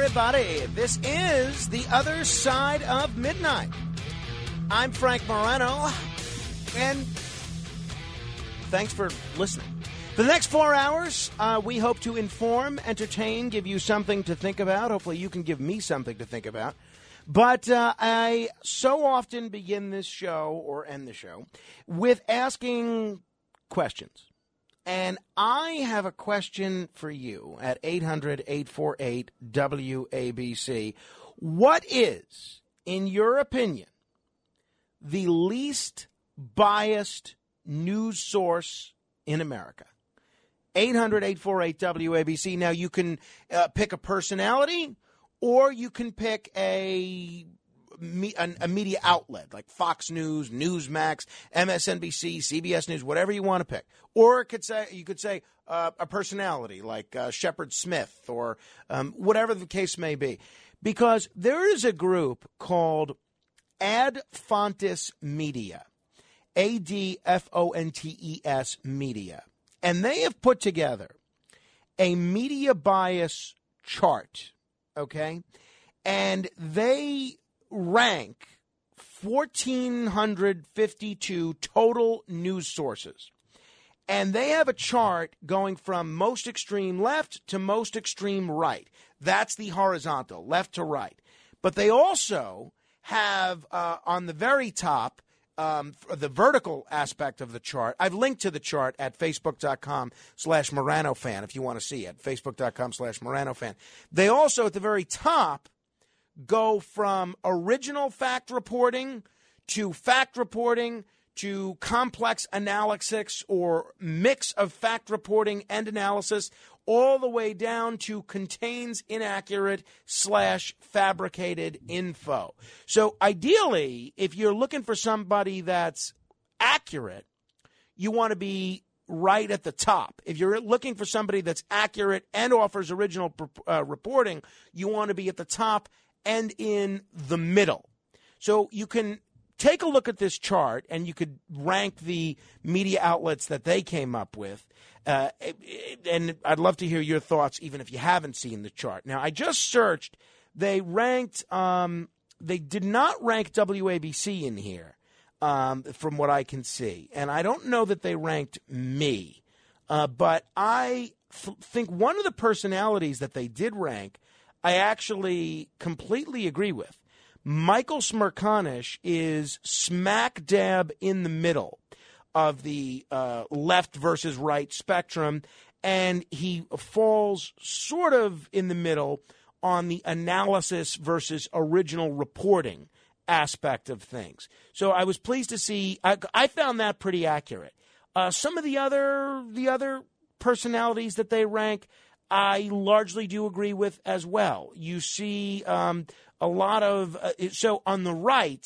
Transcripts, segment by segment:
Everybody. This is the other side of midnight. I'm Frank Morano, and thanks for listening. For the next four hours, uh, we hope to inform, entertain, give you something to think about. Hopefully, you can give me something to think about. But uh, I so often begin this show or end the show with asking questions. And I have a question for you at 800 848 WABC. What is, in your opinion, the least biased news source in America? 800 848 WABC. Now, you can uh, pick a personality or you can pick a me, a, a media outlet like Fox News, Newsmax, MSNBC, CBS News, whatever you want to pick. Or it could say you could say uh, a personality like uh, Shepard Smith or um, whatever the case may be, because there is a group called Ad Fontes Media, A D F O N T E S Media, and they have put together a media bias chart. Okay. And they rank 1,452 total news sources. And they have a chart going from most extreme left to most extreme right. That's the horizontal, left to right. But they also have uh, on the very top um, the vertical aspect of the chart. I've linked to the chart at facebook.com slash Morano fan if you want to see it. Facebook.com slash Morano fan. They also at the very top go from original fact reporting to fact reporting to complex analysis or mix of fact reporting and analysis all the way down to contains inaccurate slash fabricated info. So ideally, if you're looking for somebody that's accurate, you want to be right at the top. If you're looking for somebody that's accurate and offers original uh, reporting, you want to be at the top and in the middle. So you can take a look at this chart and you could rank the media outlets that they came up with. Uh, and I'd love to hear your thoughts, even if you haven't seen the chart. Now, I just searched. They ranked, um, they did not rank WABC in here, um, from what I can see. And I don't know that they ranked me. Uh, but I th- think one of the personalities that they did rank I actually completely agree with. Michael Smerconish is smack dab in the middle of the uh, left versus right spectrum, and he falls sort of in the middle on the analysis versus original reporting aspect of things. So I was pleased to see. I, I found that pretty accurate. Uh, some of the other the other personalities that they rank I largely do agree with as well. You see um, a lot of uh, so on the right,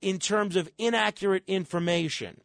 in terms of inaccurate information,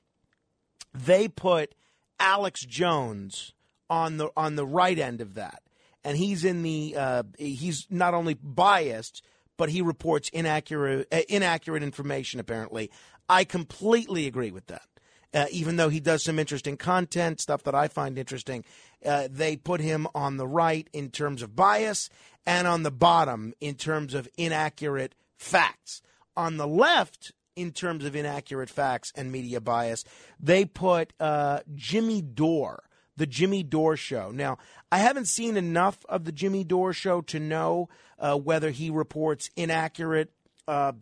they put Alex Jones on the on the right end of that, and he's in the uh, he's not only biased, but he reports inaccurate uh, inaccurate information. Apparently, I completely agree with that. Uh, even though he does some interesting content, stuff that I find interesting, uh, they put him on the right in terms of bias. and on the bottom in terms of inaccurate facts. On the left, in terms of inaccurate facts and media bias, they put uh, Jimmy Dore, the Jimmy Dore Show. Now, I haven't seen enough of the Jimmy Dore Show to know uh, whether he reports inaccurate uh,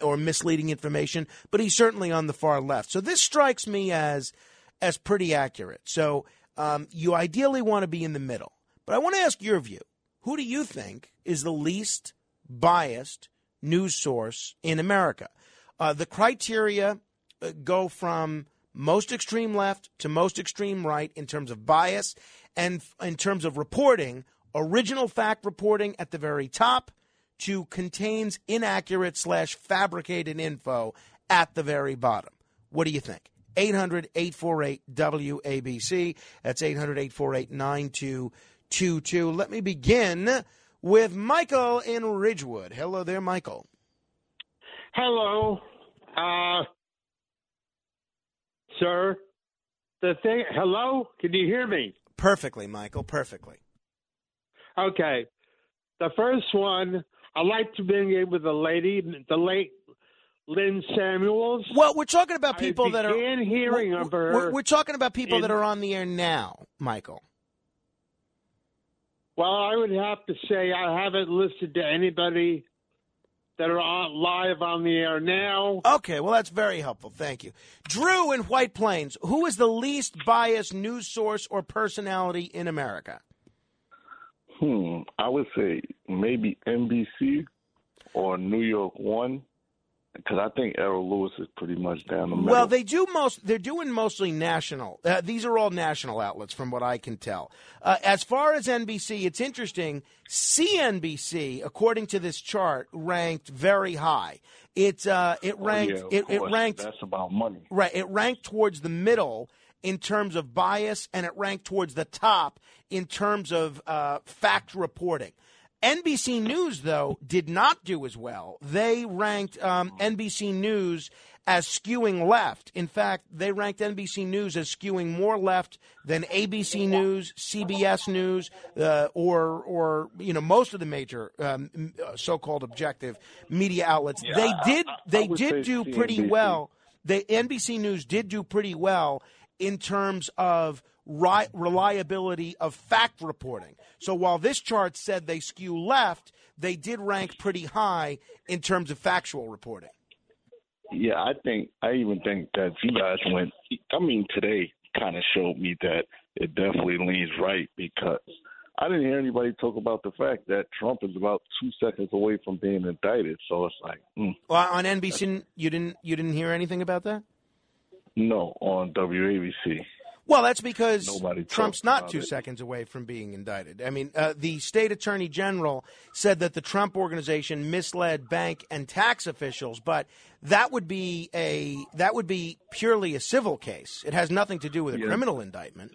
or misleading information, but he's certainly on the far left. So this strikes me as as pretty accurate. So um, you ideally want to be in the middle. But I want to ask your view. Who do you think is the least biased news source in America? Uh, the criteria uh, go from most extreme left to most extreme right in terms of bias and in terms of reporting, original fact reporting at the very top to contains inaccurate slash fabricated info at the very bottom. What do you think? 800 848 WABC. That's 800 848 9222. Let me begin with Michael in Ridgewood. Hello there, Michael. Hello, uh, sir. The thing. Hello, can you hear me? Perfectly, Michael. Perfectly. Okay. The first one, I like to begin with the lady, the late Lynn Samuels. Well, we're talking about people that are in hearing we're, of her. We're, we're talking about people in- that are on the air now, Michael. Well, I would have to say I haven't listened to anybody that are on, live on the air now. Okay, well that's very helpful. Thank you, Drew in White Plains. Who is the least biased news source or personality in America? Hmm. I would say maybe NBC or New York One, because I think Errol Louis is pretty much down the middle. Well, they do most. They're doing mostly national. Uh, these are all national outlets, from what I can tell. Uh, as far as NBC, it's interesting. CNBC, according to this chart, ranked very high. It uh, it Oh, ranked yeah, of it, it ranked That's about money. right. It ranked towards the middle in terms of bias, and it ranked towards the top in terms of uh, fact reporting. NBC News, though, did not do as well. They ranked um, NBC News as skewing left. In fact, they ranked NBC News as skewing more left than ABC News, CBS News, uh, or or you know most of the major um, uh, so-called objective media outlets. they did they did do pretty well. They NBC News did do pretty well in terms of ri- reliability of fact reporting. So while this chart said they skew left, they did rank pretty high in terms of factual reporting. Yeah, I think I even think that you guys went. I mean, today kind of showed me that it definitely leans right because I didn't hear anybody talk about the fact that Trump is about two seconds away from being indicted. So it's like, mm, Well, on NBC, you didn't you didn't hear anything about that. No, on WABC. Well, that's because Nobody Trump's not two it. seconds away from being indicted. I mean, uh, the state attorney general said that the Trump organization misled bank and tax officials, but that would be a that would be purely a civil case. It has nothing to do with a Yeah. criminal indictment.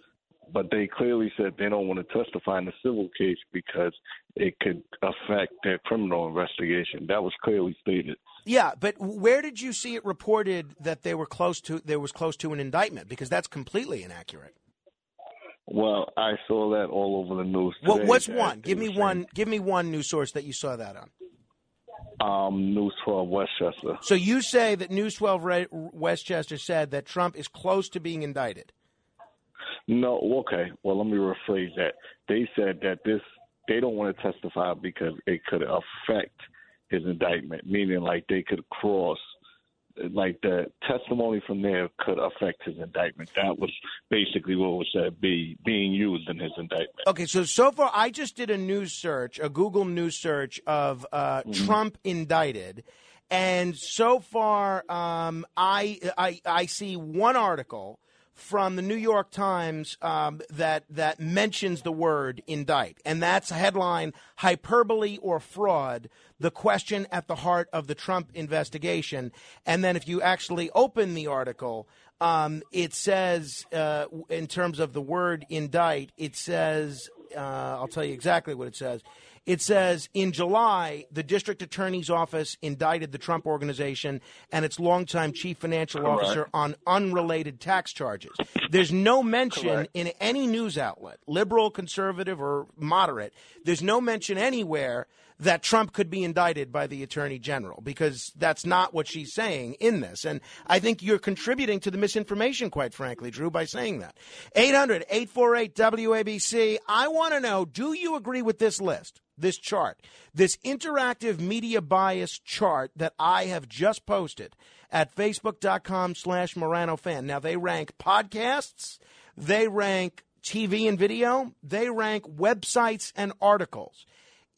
But they clearly said they don't want to testify in the civil case because it could affect their criminal investigation. That was clearly stated. Yeah, but where did you see it reported that they were close to there was close to an indictment? Because that's completely inaccurate. Well, I saw that all over the news. Today what's one? Give me one. Give me one news source that you saw that on. Um, News 12 Westchester. So you say that News 12 Re- Westchester said that Trump is close to being indicted. No, okay. Well, let me rephrase that. They said that this they don't want to testify because it could affect his indictment, meaning like they could cross, like the testimony from there could affect his indictment. That was basically what was said be being used in his indictment. Okay, so so far I just did a news search, a Google news search of uh, Trump indicted, and so far um, I, I I see one article from the New York Times um, that that mentions the word indict, and that's headline: hyperbole or fraud. The question at the heart of the Trump investigation. And then, if you actually open the article, um, it says, uh, in terms of the word indict, it says, uh, I'll tell you exactly what it says. It says in July, the district attorney's office indicted the Trump organization and its longtime chief financial Correct. officer on unrelated tax charges. There's no mention Correct. in any news outlet, liberal, conservative, or moderate, there's no mention anywhere that Trump could be indicted by the attorney general because that's not what she's saying in this. And I think you're contributing to the misinformation, quite frankly, Drew, by saying that. 800 848 WABC. I want to know do you agree with this list, this chart, this interactive media bias chart that I have just posted at facebook.com slash Morano fan? Now, they rank podcasts, they rank TV and video, they rank websites and articles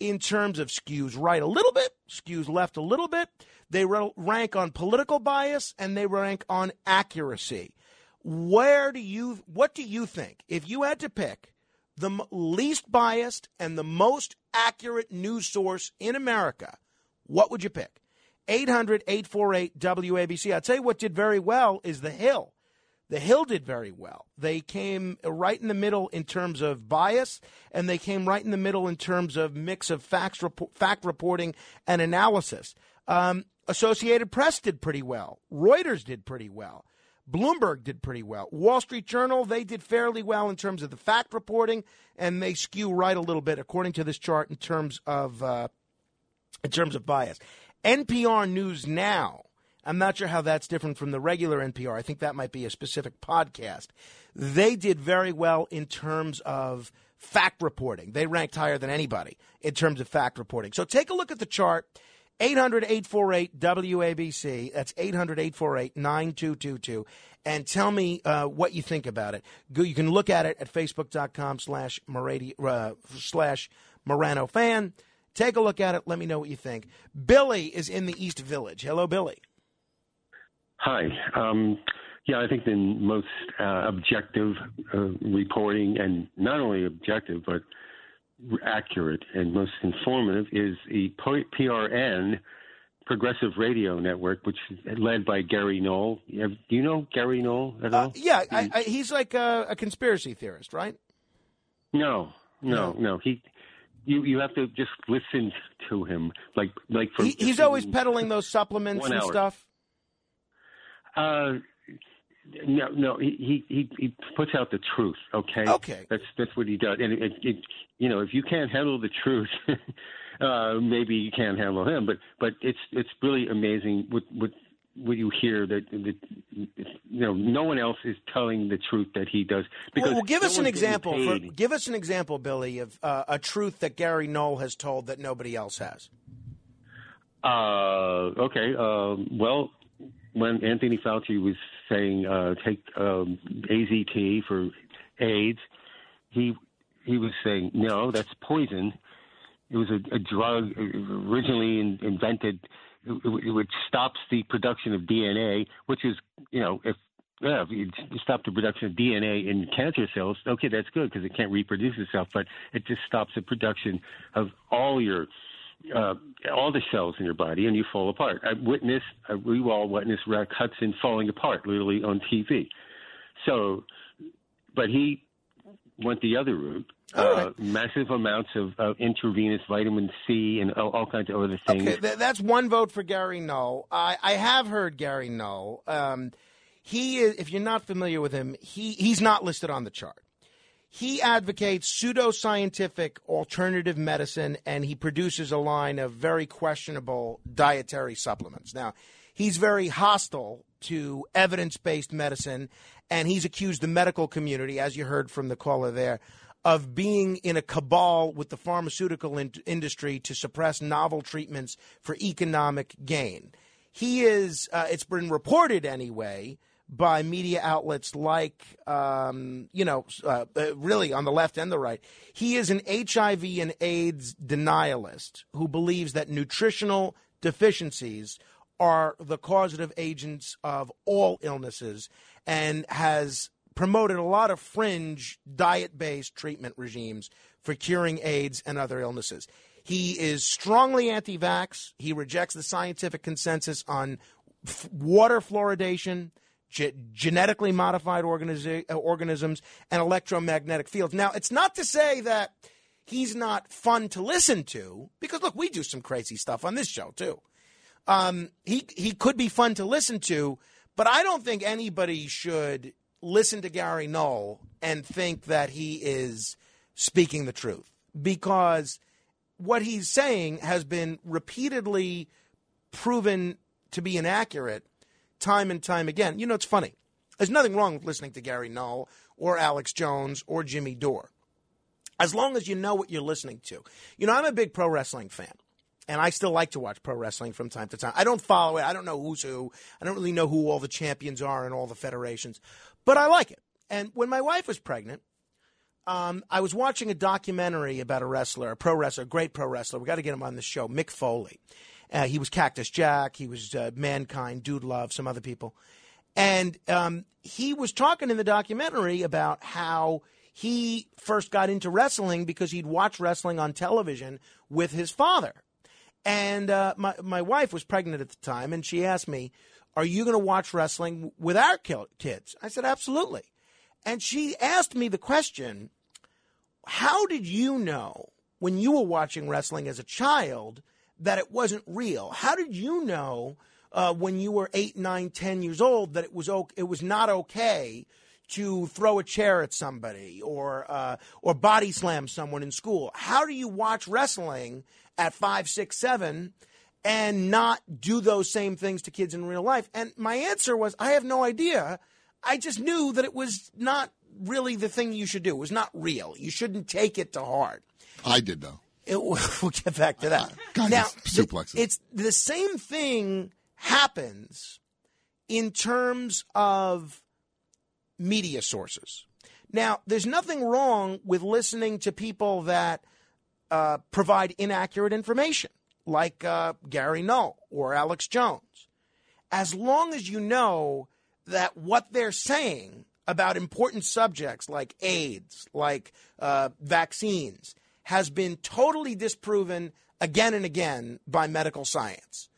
in terms of skews right a little bit, skews left a little bit. They rank on political bias and they rank on accuracy. Where do you, what do you think? If you had to pick the least biased and the most accurate news source in America, what would you pick? 800 848 WABC. Tell you what did very well is The Hill. The Hill did very well. They came right in the middle in terms of bias, and they came right in the middle in terms of mix of facts, fact reporting and analysis. Um, Associated Press did pretty well. Reuters did pretty well. Bloomberg did pretty well. Wall Street Journal, they did fairly well in terms of the fact reporting, and they skew right a little bit, according to this chart, in terms of uh, in terms of bias. NPR News Now. I'm not sure how that's different from the regular NPR. I think that might be a specific podcast. They did very well in terms of fact reporting. They ranked higher than anybody in terms of fact reporting. So take a look at the chart. 800 848 WABC. That's 800 848 9222. And tell me uh, what you think about it. You can look at it at facebook.com uh, slash Morano fan. Take a look at it. Let me know what you think. Billy is in the East Village. Hello, Billy. Hi. Um, yeah, I think the most uh, objective uh, reporting, and not only objective, but accurate and most informative, is the PRN, Progressive Radio Network, which is led by Gary Null. Do you know Gary Null at all? Uh, yeah, I, I, he's like a, a conspiracy theorist, right? No, no, no. He, you, you have to just listen to him, like, like for. He, he's always peddling those supplements and hour. stuff. Uh, no, no. He, he he puts out the truth. Okay. Okay. That's that's what he does. And it, it, it you know, if you can't handle the truth, uh, maybe you can't handle him. But but it's it's really amazing what what what you hear that, that you know no one else is telling the truth that he does. Because Well, well, give no us an example. For, give us an example, Billy, of uh, a truth that Gary Null has told that nobody else has. Uh, okay. Um, well, when Anthony Fauci was saying uh, take um, AZT for AIDS, he he was saying no, that's poison. It was a, a drug originally in, invented, which stops the production of DNA, which is you know if yeah, if you stop the production of DNA in cancer cells, okay, that's good because it can't reproduce itself, but it just stops the production of all your uh, all the cells in your body, and you fall apart. I witnessed, uh, we all witnessed Rock Hudson falling apart, literally on TV. So, but he went the other route. Uh, right. massive amounts of intravenous vitamin C and all, all kinds of other things. Okay, th- that's one vote for Gary Null. I, I have heard Gary Null. Um, he is, if you're not familiar with him, he, he's not listed on the chart. He advocates pseudoscientific alternative medicine and he produces a line of very questionable dietary supplements. Now, he's very hostile to evidence based medicine and he's accused the medical community, as you heard from the caller there, of being in a cabal with the pharmaceutical in- industry to suppress novel treatments for economic gain. He is, uh, it's been reported anyway, by media outlets like, um, you know, uh, uh, really on the left and the right. He is an HIV and AIDS denialist who believes that nutritional deficiencies are the causative agents of all illnesses and has promoted a lot of fringe diet based treatment regimes for curing AIDS and other illnesses. He is strongly anti vax. He rejects the scientific consensus on water fluoridation, ge- genetically modified uh, organisms, and electromagnetic fields. Now, it's not to say that he's not fun to listen to because look, we do some crazy stuff on this show too. Um, he he could be fun to listen to, but I don't think anybody should listen to Gary Null and think that he is speaking the truth because what he's saying has been repeatedly proven to be inaccurate time and time again. You know, it's funny. There's nothing wrong with listening to Gary Null or Alex Jones or Jimmy Dore, as long as you know what you're listening to. You know, I'm a big pro wrestling fan. And I still like to watch pro wrestling from time to time. I don't follow it. I don't know who's who. I don't really know who all the champions are and all the federations, but I like it. And when my wife was pregnant, um, I was watching a documentary about a wrestler, a pro wrestler, a great pro wrestler. We got to get him on the show, Mick Foley. Uh, he was Cactus Jack. He was uh, Mankind, Dude Love, some other people. And um, he was talking in the documentary about how he first got into wrestling because he'd watch wrestling on television with his father. And uh, my my wife was pregnant at the time, and she asked me, "Are you going to watch wrestling with our kids?" I said, "Absolutely." And she asked me the question, "How did you know when you were watching wrestling as a child that it wasn't real? How did you know uh, when you were eight, nine, ten years old that it was okay, it was not okay?" to throw a chair at somebody or uh, or body slam someone in school. How do you watch wrestling at five, six, seven, and not do those same things to kids in real life? And my answer was, I have no idea. I just knew that it was not really the thing you should do. It was not real. You shouldn't take it to heart. I did though. It, we'll get back to that. God, now, suplexes. it's the same thing happens in terms of media sources. Now, there's nothing wrong with listening to people that uh, provide inaccurate information, like uh, Gary Null or Alex Jones, as long as you know that what they're saying about important subjects like AIDS, like uh, vaccines, has been totally disproven again and again by medical science.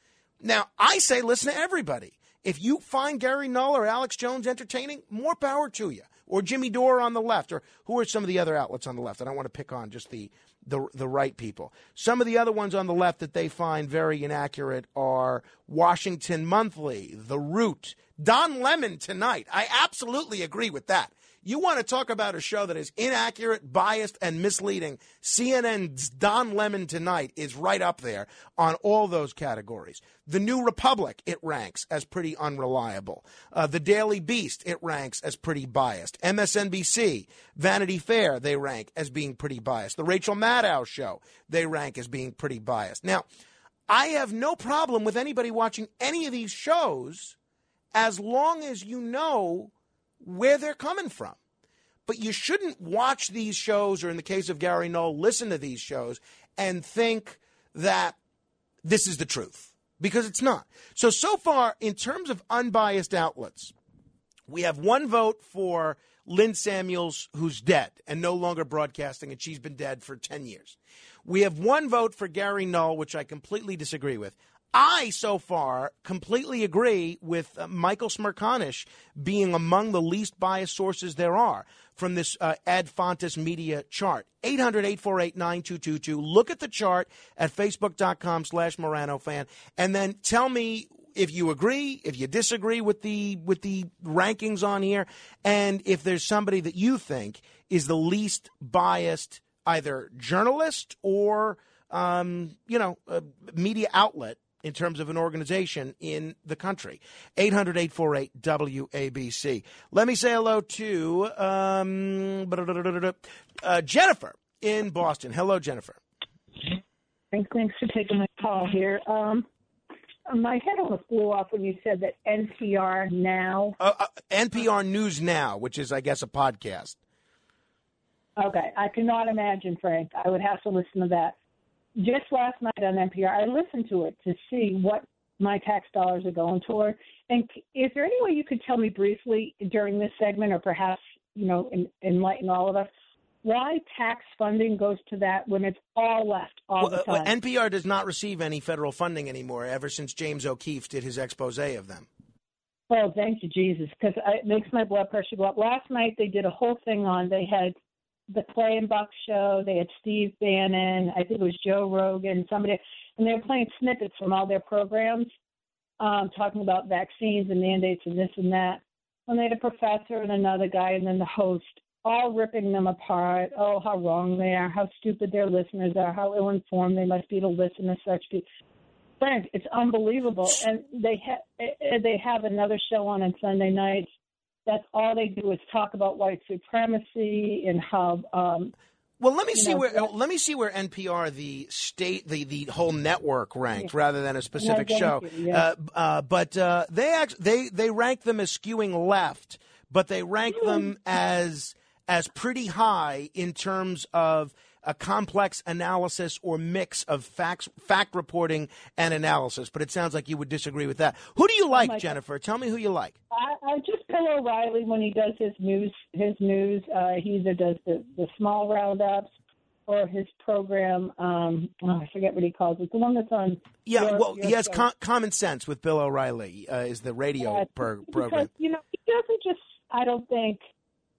Now, I say listen to everybody. If you find Gary Null or Alex Jones entertaining, more power to you. Or Jimmy Dore on the left, or who are some of the other outlets on the left? I don't want to pick on just the the the right people. Some of the other ones on the left that they find very inaccurate are Washington Monthly, The Root, Don Lemon tonight. I absolutely agree with that. You want to talk about a show that is inaccurate, biased, and misleading? CNN's Don Lemon tonight is right up there on all those categories. The New Republic, it ranks as pretty unreliable. Uh, the Daily Beast, it ranks as pretty biased. MSNBC, Vanity Fair, they rank as being pretty biased. The Rachel Maddow Show, they rank as being pretty biased. Now, I have no problem with anybody watching any of these shows as long as you know where they're coming from. But you shouldn't watch these shows, or in the case of Gary Null, listen to these shows and think that this is the truth because it's not. So, so far, in terms of unbiased outlets, we have one vote for Lynn Samuels, who's dead and no longer broadcasting, and she's been dead for 10 years. We have one vote for Gary Null, which I completely disagree with. I, so far, completely agree with uh, Michael Smerconish being among the least biased sources there are from this uh, Ad Fontes media chart. 800-848-9222. Look at the chart at facebook.com slash Morano fan and then tell me if you agree, if you disagree with the with the rankings on here, and if there's somebody that you think is the least biased, either journalist or um, you know, media outlet in terms of an organization in the country. 800 848 WABC. Let me say hello to um, uh, Jennifer in Boston. Hello, Jennifer. Thanks, thanks for taking my call here. Um, my head almost blew off when you said that NPR Now. Uh, uh, NPR News Now, which is, I guess, a podcast. Okay, I cannot imagine, Frank. I would have to listen to that just last night on NPR, I listened to it to see what my tax dollars are going toward. And is there any way you could tell me briefly during this segment, or perhaps you know, in, enlighten all of us, why tax funding goes to that when it's all left all well, the uh, time? NPR does not receive any federal funding anymore. Ever since James O'Keefe did his expose of them. Well, thank you, Jesus, because it makes my blood pressure go up. Last night they did a whole thing on. They had the Clay and Buck show. They had Steve Bannon. I think it was Joe Rogan. Somebody, and they were playing snippets from all their programs, um, talking about vaccines and mandates and this and that. And they had a professor and another guy, and then the host, all ripping them apart. Oh, how wrong they are, how stupid their listeners are, how ill-informed they must be to listen to such people. Frank, it's unbelievable. And they ha- they have another show on on Sunday nights. That's all they do is talk about white supremacy and how. Um, Well, let me see know, where that- let me see where NPR, the state, the the whole network ranked, rather than a specific thank show. you, yeah. Uh, uh, but uh, they act, they they rank them as skewing left, but they rank them as as pretty high in terms of a complex analysis or mix of facts, fact reporting and analysis. But it sounds like you would disagree with that. Who do you like, Oh my God. Jennifer? Tell me who you like. I, I just Bill O'Reilly when he does his news. His news, uh, he either does the the small roundups or his program. Um, oh, I forget what he calls it. The one that's on. Yeah, your- well, your he has com- common sense with Bill O'Reilly. Uh, is the radio per- because program? you know he doesn't just. I don't think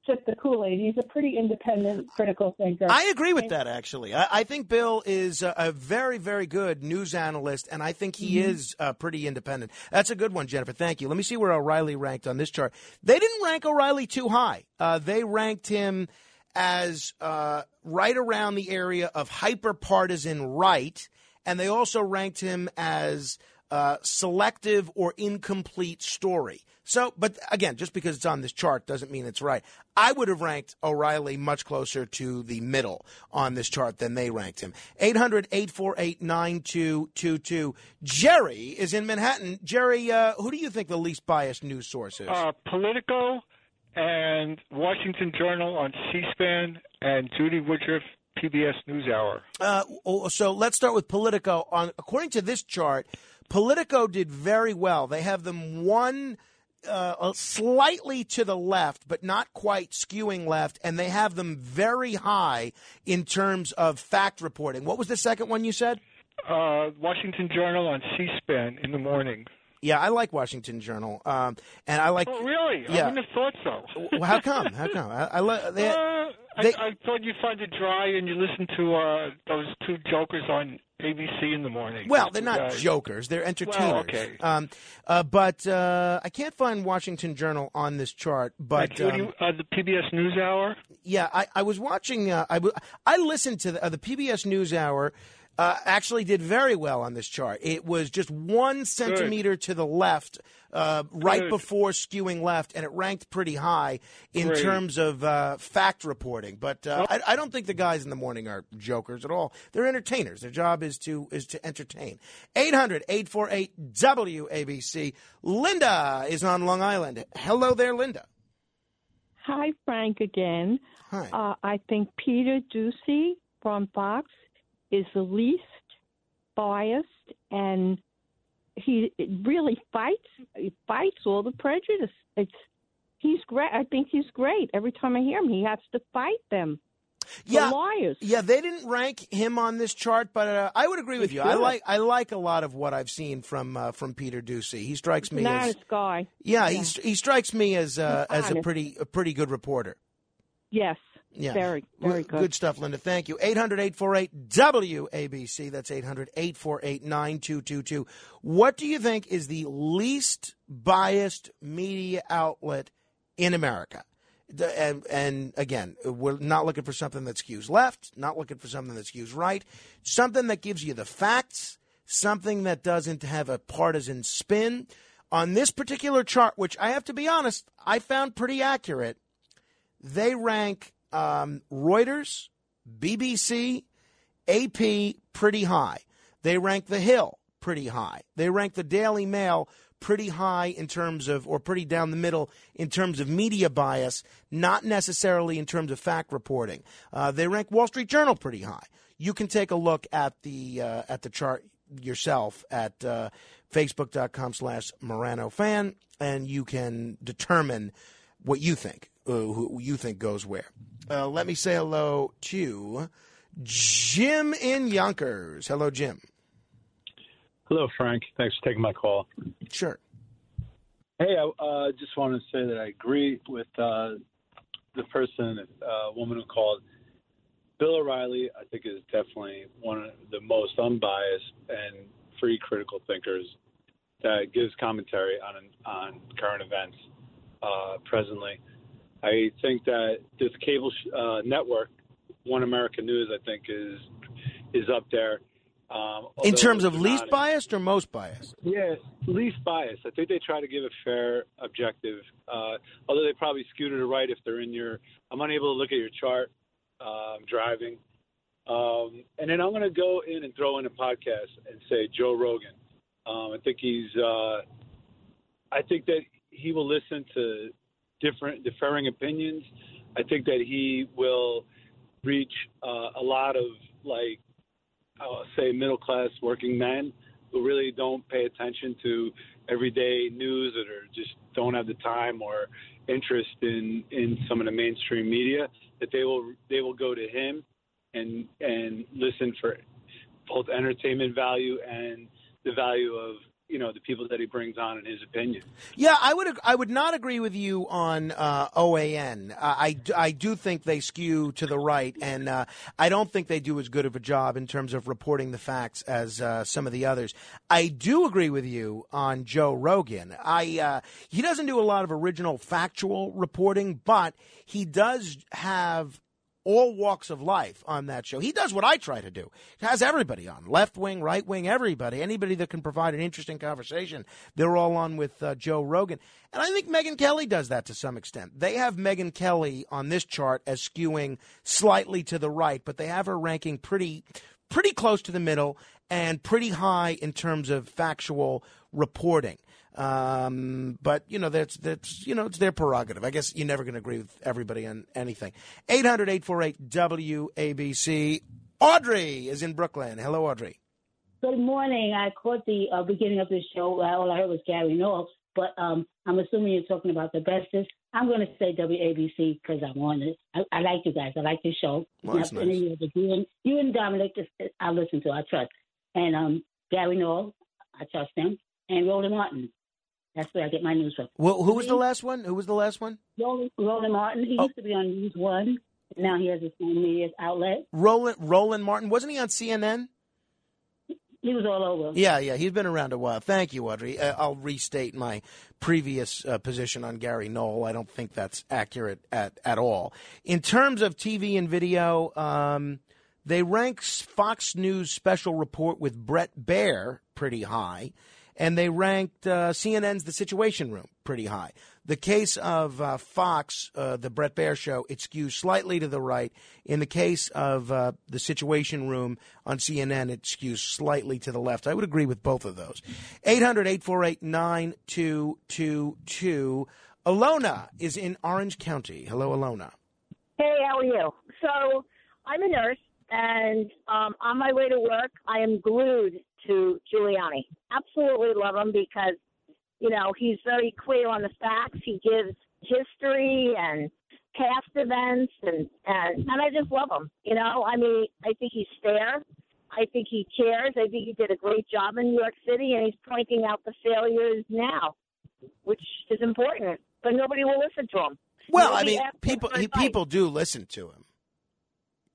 sip the Kool Aid. He's a pretty independent, critical thinker. I agree with that, actually. I, I think Bill is a, a very, very good news analyst, and I think he Mm-hmm. is uh, pretty independent. That's a good one, Jennifer. Thank you. Let me see where O'Reilly ranked on this chart. They didn't rank O'Reilly too high. Uh, they ranked him as uh, right around the area of hyper partisan right, and they also ranked him as uh, selective or incomplete story. So, but again, just because it's on this chart doesn't mean it's right. I would have ranked O'Reilly much closer to the middle on this chart than they ranked him. 800 848 9222. Jerry is in Manhattan. Jerry, uh, who do you think the least biased news source is? Uh, Politico and Washington Journal on C-SPAN and Judy Woodruff PBS NewsHour. Uh, oh, so let's start with Politico. On according to this chart, Politico did very well. They have them one uh, slightly to the left, but not quite skewing left, and they have them very high in terms of fact reporting. What was the second one you said? Uh, Washington Journal on C-SPAN in the morning. Yeah, I like Washington Journal, um, and I like. Oh, really? Yeah. I wouldn't have thought so. Well, How come? How come? I, I lo- they, Uh, they- I, I thought you'd find it dry and you listen to uh, those two jokers on ABC in the morning. Well, they're not Uh, jokers; they're entertainers. Well, okay. Um, uh, but uh, I can't find Washington Journal on this chart. But Judy, um, uh, the PBS NewsHour. yeah, I, I was watching. Uh, I, w- I listened to the, uh, the PBS NewsHour. Uh, actually, did very well on this chart. It was just one centimeter to the left, uh, right Good. before skewing left, and it ranked pretty high in Great. terms of uh, fact reporting. But uh, I, I don't think the guys in the morning are jokers at all. They're entertainers. Their job is to is to entertain. 800-848 WABC. Linda is on Long Island. Hello there, Linda. Hi, Frank again. Hi. Uh, I think Peter Doocy from Fox is the least biased, and he really fights he fights all the prejudice. It's he's great. I think he's great. Every time I hear him, he has to fight them. Yeah. the lawyers. Yeah, they didn't rank him on this chart, but uh, I would agree with you. I like I like a lot of what I've seen from uh, from Peter Doocy. He strikes me Not as guy. yeah, He, he strikes me as uh, as a pretty a pretty good reporter. Yes. Yeah. Very, very Good- good. Stuff, Linda. Thank you. 800 848 WABC. That's 800 848 9222. What do you think is the least biased media outlet in America? The- And, and again, we're not looking for something that skews left, not looking for something that skews right, something that gives you the facts, something that doesn't have a partisan spin. On this particular chart, which I have to be honest, I found pretty accurate, they rank um, Reuters, BBC, AP pretty high. They rank The Hill pretty high. They rank the Daily Mail pretty high in terms of, or pretty down the middle in terms of media bias, not necessarily in terms of fact reporting. Uh, they rank Wall Street Journal pretty high. You can take a look at the uh, at the chart yourself at uh, facebook.com slash Morano fan, and you can determine what you think, uh, who you think goes where. Uh, let me say hello to Jim in Yonkers. Hello, Jim. Hello, Frank. Thanks for taking my call. Sure. Hey, I uh, just want to say that I agree with uh, the person, uh, woman who called. Bill O'Reilly, I think, is definitely one of the most unbiased and free critical thinkers that gives commentary on on current events uh, presently. I think that this cable sh- uh, network, One American News, I think is is up there. Um, In terms of least biased or most biased? yeah, least biased. I think they try to give a fair, objective. Uh, although they probably skew to the right if they're in your. I'm unable to look at your chart. Uh, I'm driving, um, and then I'm going to go in and throw in a podcast and say Joe Rogan. Um, I think he's. Uh, I think that he will listen to different, differing opinions. I think that he will reach uh, a lot of like I'll say middle class working men who really don't pay attention to everyday news or just don't have the time or interest in in some of the mainstream media that they will they will go to him and and listen for both entertainment value and the value of you know the people that he brings on in his opinion. Yeah, I would. I would not agree with you on uh, OAN. Uh, I, I do think they skew to the right, and uh, I don't think they do as good of a job in terms of reporting the facts as uh, some of the others. I do agree with you on Joe Rogan. I uh, he doesn't do a lot of original factual reporting, but he does have all walks of life on that show. He does what I try to do. He has everybody on, left wing, right wing, everybody, anybody that can provide an interesting conversation. They're all on with uh, Joe Rogan. And I think Megyn Kelly does that to some extent. They have Megyn Kelly on this chart as skewing slightly to the right, but they have her ranking pretty pretty close to the middle and pretty high in terms of factual reporting. Um, but you know that's that's you know it's their prerogative. I guess you're never going to agree with everybody on anything. 800-848-WABC. Audrey is in Brooklyn. Hello, Audrey. Good morning. I caught the uh, beginning of the show. Uh, All I heard was Gary Knowles, but um, I'm assuming you're talking about the bestest. I'm going to say WABC because I want it. I, I like you guys. I like your show. Well, that's nice. You and, you and Dominic, I listen to. I trust. And um, Gary Knowles, I trust him. And Roland Martin. That's where I get my news from. Well, who was the last one? Who was the last one? Roland, Roland Martin. He Oh. used to be on News One. Now he has his own media outlet. Roland Roland Martin. Wasn't he on CNN? He was all over. Yeah, yeah, he's been around a while. Thank you, Audrey. Uh, I'll restate my previous uh, position on Gary Null. I don't think that's accurate at, at all. In terms of TV and video, um, they rank Fox News special report with Bret Baier pretty high, and they ranked uh, CNN's The Situation Room pretty high. The case of uh, Fox, uh, the Bret Baier show, it skews slightly to the right. In the case of uh, the Situation Room on CNN, it skews slightly to the left. I would agree with both of those. 800 848 9222. Alona is in Orange County. Hello, Alona. Hey, how are you? So I'm a nurse, and um, on my way to work, I am glued to Giuliani. Absolutely love him because, you know, he's very clear on the facts. He gives history and past events, and and and I just love him. You know, I mean, I think he's fair. I think he cares. I think he did a great job in New York City, and he's pointing out the failures now, which is important. But nobody will listen to him. Well, I mean, people he, people do listen to him.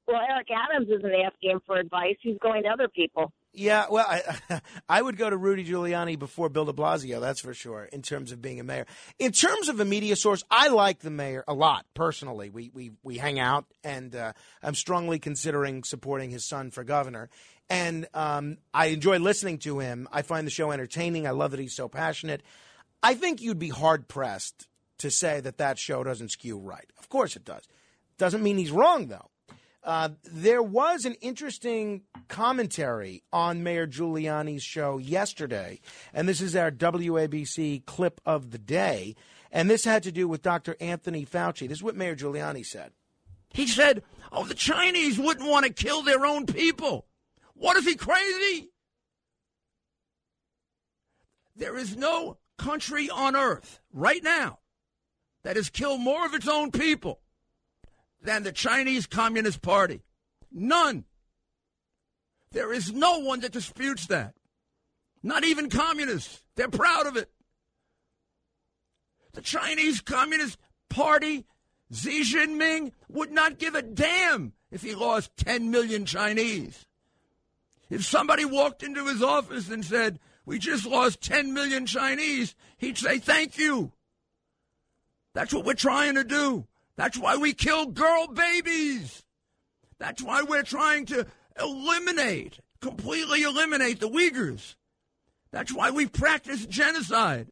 Well, Eric Adams isn't asking him for advice. He's going to other people. Yeah, well, I, I would go to Rudy Giuliani before Bill de Blasio, that's for sure, in terms of being a mayor. In terms of a media source, I like the mayor a lot, personally. We, we, we hang out, and uh, I'm strongly considering supporting his son for governor. And um, I enjoy listening to him. I find the show entertaining. I love that he's so passionate. I think you'd be hard pressed to say that that show doesn't skew right. Of course it does. Doesn't mean he's wrong, though. Uh, there was an interesting commentary on Mayor Giuliani's show yesterday, and this is our WABC clip of the day. And this had to do with Dr. Anthony Fauci. This is what Mayor Giuliani said. He said, Oh, the Chinese wouldn't want to kill their own people. What is he crazy? There is no country on earth right now that has killed more of its own people than the Chinese Communist Party. None. There is no one that disputes that. Not even communists. They're proud of it. The Chinese Communist Party, Xi Jinping, would not give a damn if he lost 10 million Chinese. If somebody walked into his office and said, We just lost 10 million Chinese, he'd say, Thank you. That's what we're trying to do. That's why we kill girl babies. That's why we're trying to eliminate, completely eliminate the Uyghurs. That's why we practice genocide.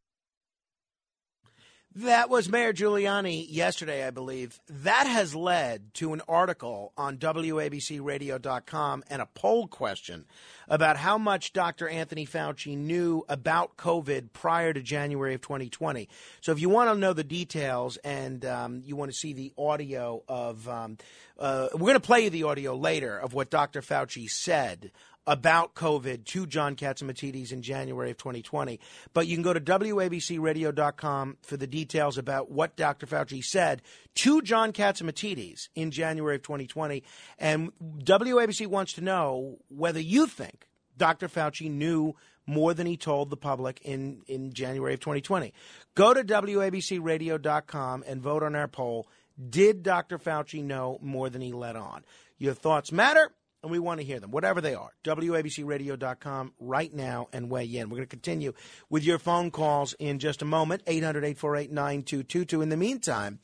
That was Mayor Giuliani yesterday, I believe. That has led to an article on WABCRadio.com and a poll question about how much Dr. Anthony Fauci knew about COVID prior to January of 2020. So, if you want to know the details and um, you want to see the audio of, um, uh, we're going to play you the audio later of what Dr. Fauci said about COVID to John Catsimatidis in January of 2020. But you can go to WABCRadio.com for the details about what Dr. Fauci said to John Catsimatidis in January of 2020. And WABC wants to know whether you think Dr. Fauci knew more than he told the public in, in January of 2020. Go to WABCRadio.com and vote on our poll. Did Dr. Fauci know more than he let on? Your thoughts matter and we want to hear them, whatever they are. WABCRadio.com right now and weigh in. We're going to continue with your phone calls in just a moment. 800 848 9222. In the meantime,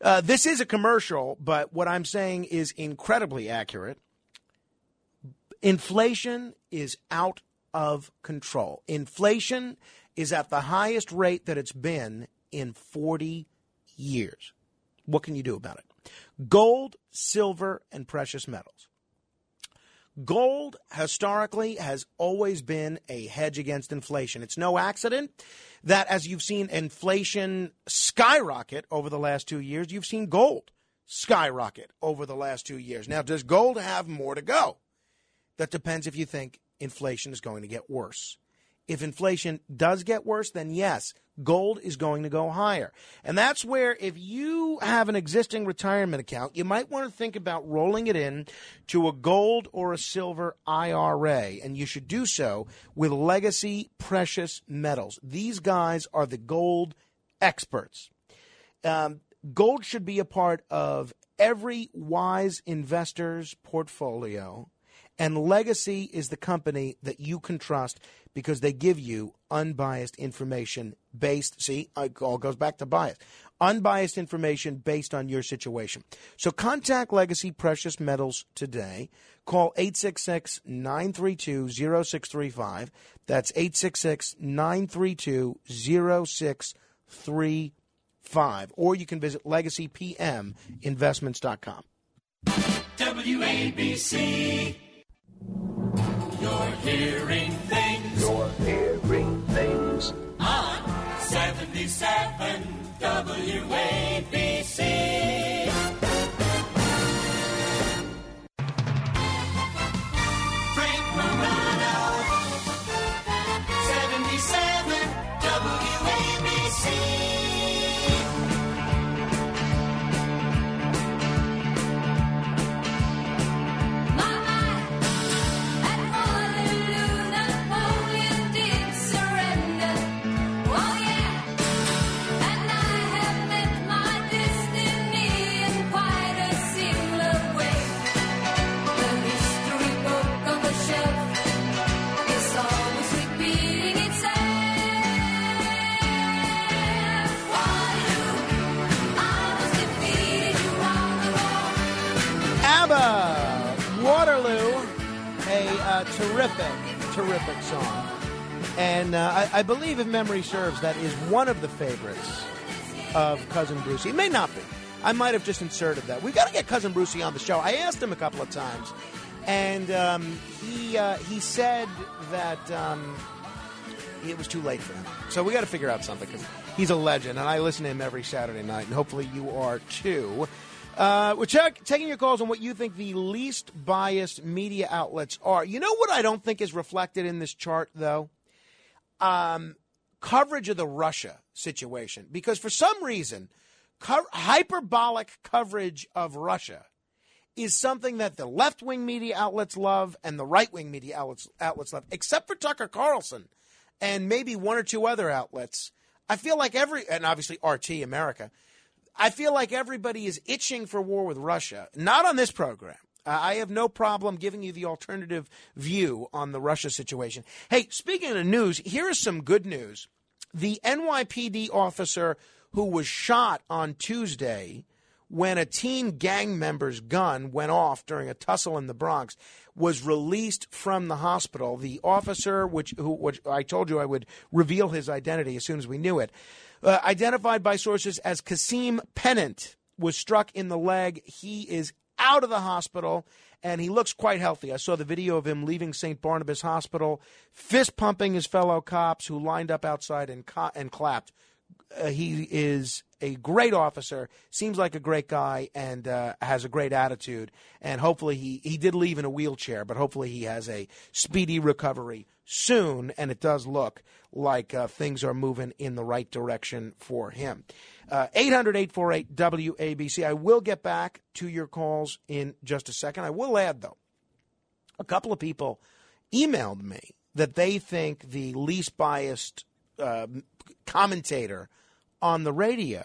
uh, this is a commercial, but what I'm saying is incredibly accurate. Inflation is out of control. Inflation is at the highest rate that it's been in 40 years. What can you do about it? Gold, silver, and precious metals Gold historically has always been a hedge against inflation. It's no accident that as you've seen inflation skyrocket over the last two years, you've seen gold skyrocket over the last two years. Now, does gold have more to go? That depends if you think inflation is going to get worse. If inflation does get worse, then yes, gold is going to go higher. And that's where if you have an existing retirement account, you might want to think about rolling it in to a gold or a silver IRA. And you should do so with Legacy Precious Metals. These guys are the gold experts. Um, gold should be a part of every wise investor's portfolio. And Legacy is the company that you can trust because they give you unbiased information based, see, it all goes back to bias. Unbiased information based on your situation. So contact Legacy Precious Metals today. Call 866 932 0635. That's 866 932 0635. Or you can visit legacypminvestments.com. WABC. You're hearing things. You're hearing things. On 77 WABC. Terrific, terrific song. And uh, I, I believe, if memory serves, that is one of the favorites of Cousin Brucey. It may not be. I might have just inserted that. We've got to get Cousin Brucey on the show. I asked him a couple of times, and um, he uh, he said that um, it was too late for him. So we got to figure out something because he's a legend, and I listen to him every Saturday night, and hopefully you are too. Uh, we're check, taking your calls on what you think the least biased media outlets are. You know what I don't think is reflected in this chart, though? Um, coverage of the Russia situation. Because for some reason, co- hyperbolic coverage of Russia is something that the left wing media outlets love and the right wing media outlets, outlets love, except for Tucker Carlson and maybe one or two other outlets. I feel like every, and obviously RT America, I feel like everybody is itching for war with Russia. Not on this program. Uh, I have no problem giving you the alternative view on the Russia situation. Hey, speaking of news, here is some good news. The NYPD officer who was shot on Tuesday when a teen gang member's gun went off during a tussle in the Bronx was released from the hospital. The officer, which who which I told you I would reveal his identity as soon as we knew it, uh, identified by sources as Kasim Pennant, was struck in the leg. He is out of the hospital and he looks quite healthy. I saw the video of him leaving St. Barnabas Hospital, fist pumping his fellow cops who lined up outside and co- and clapped. Uh, he is a great officer, seems like a great guy, and uh, has a great attitude. And hopefully, he, he did leave in a wheelchair, but hopefully, he has a speedy recovery soon. And it does look like uh, things are moving in the right direction for him. Uh, 800 848 WABC. I will get back to your calls in just a second. I will add, though, a couple of people emailed me that they think the least biased uh, commentator on the radio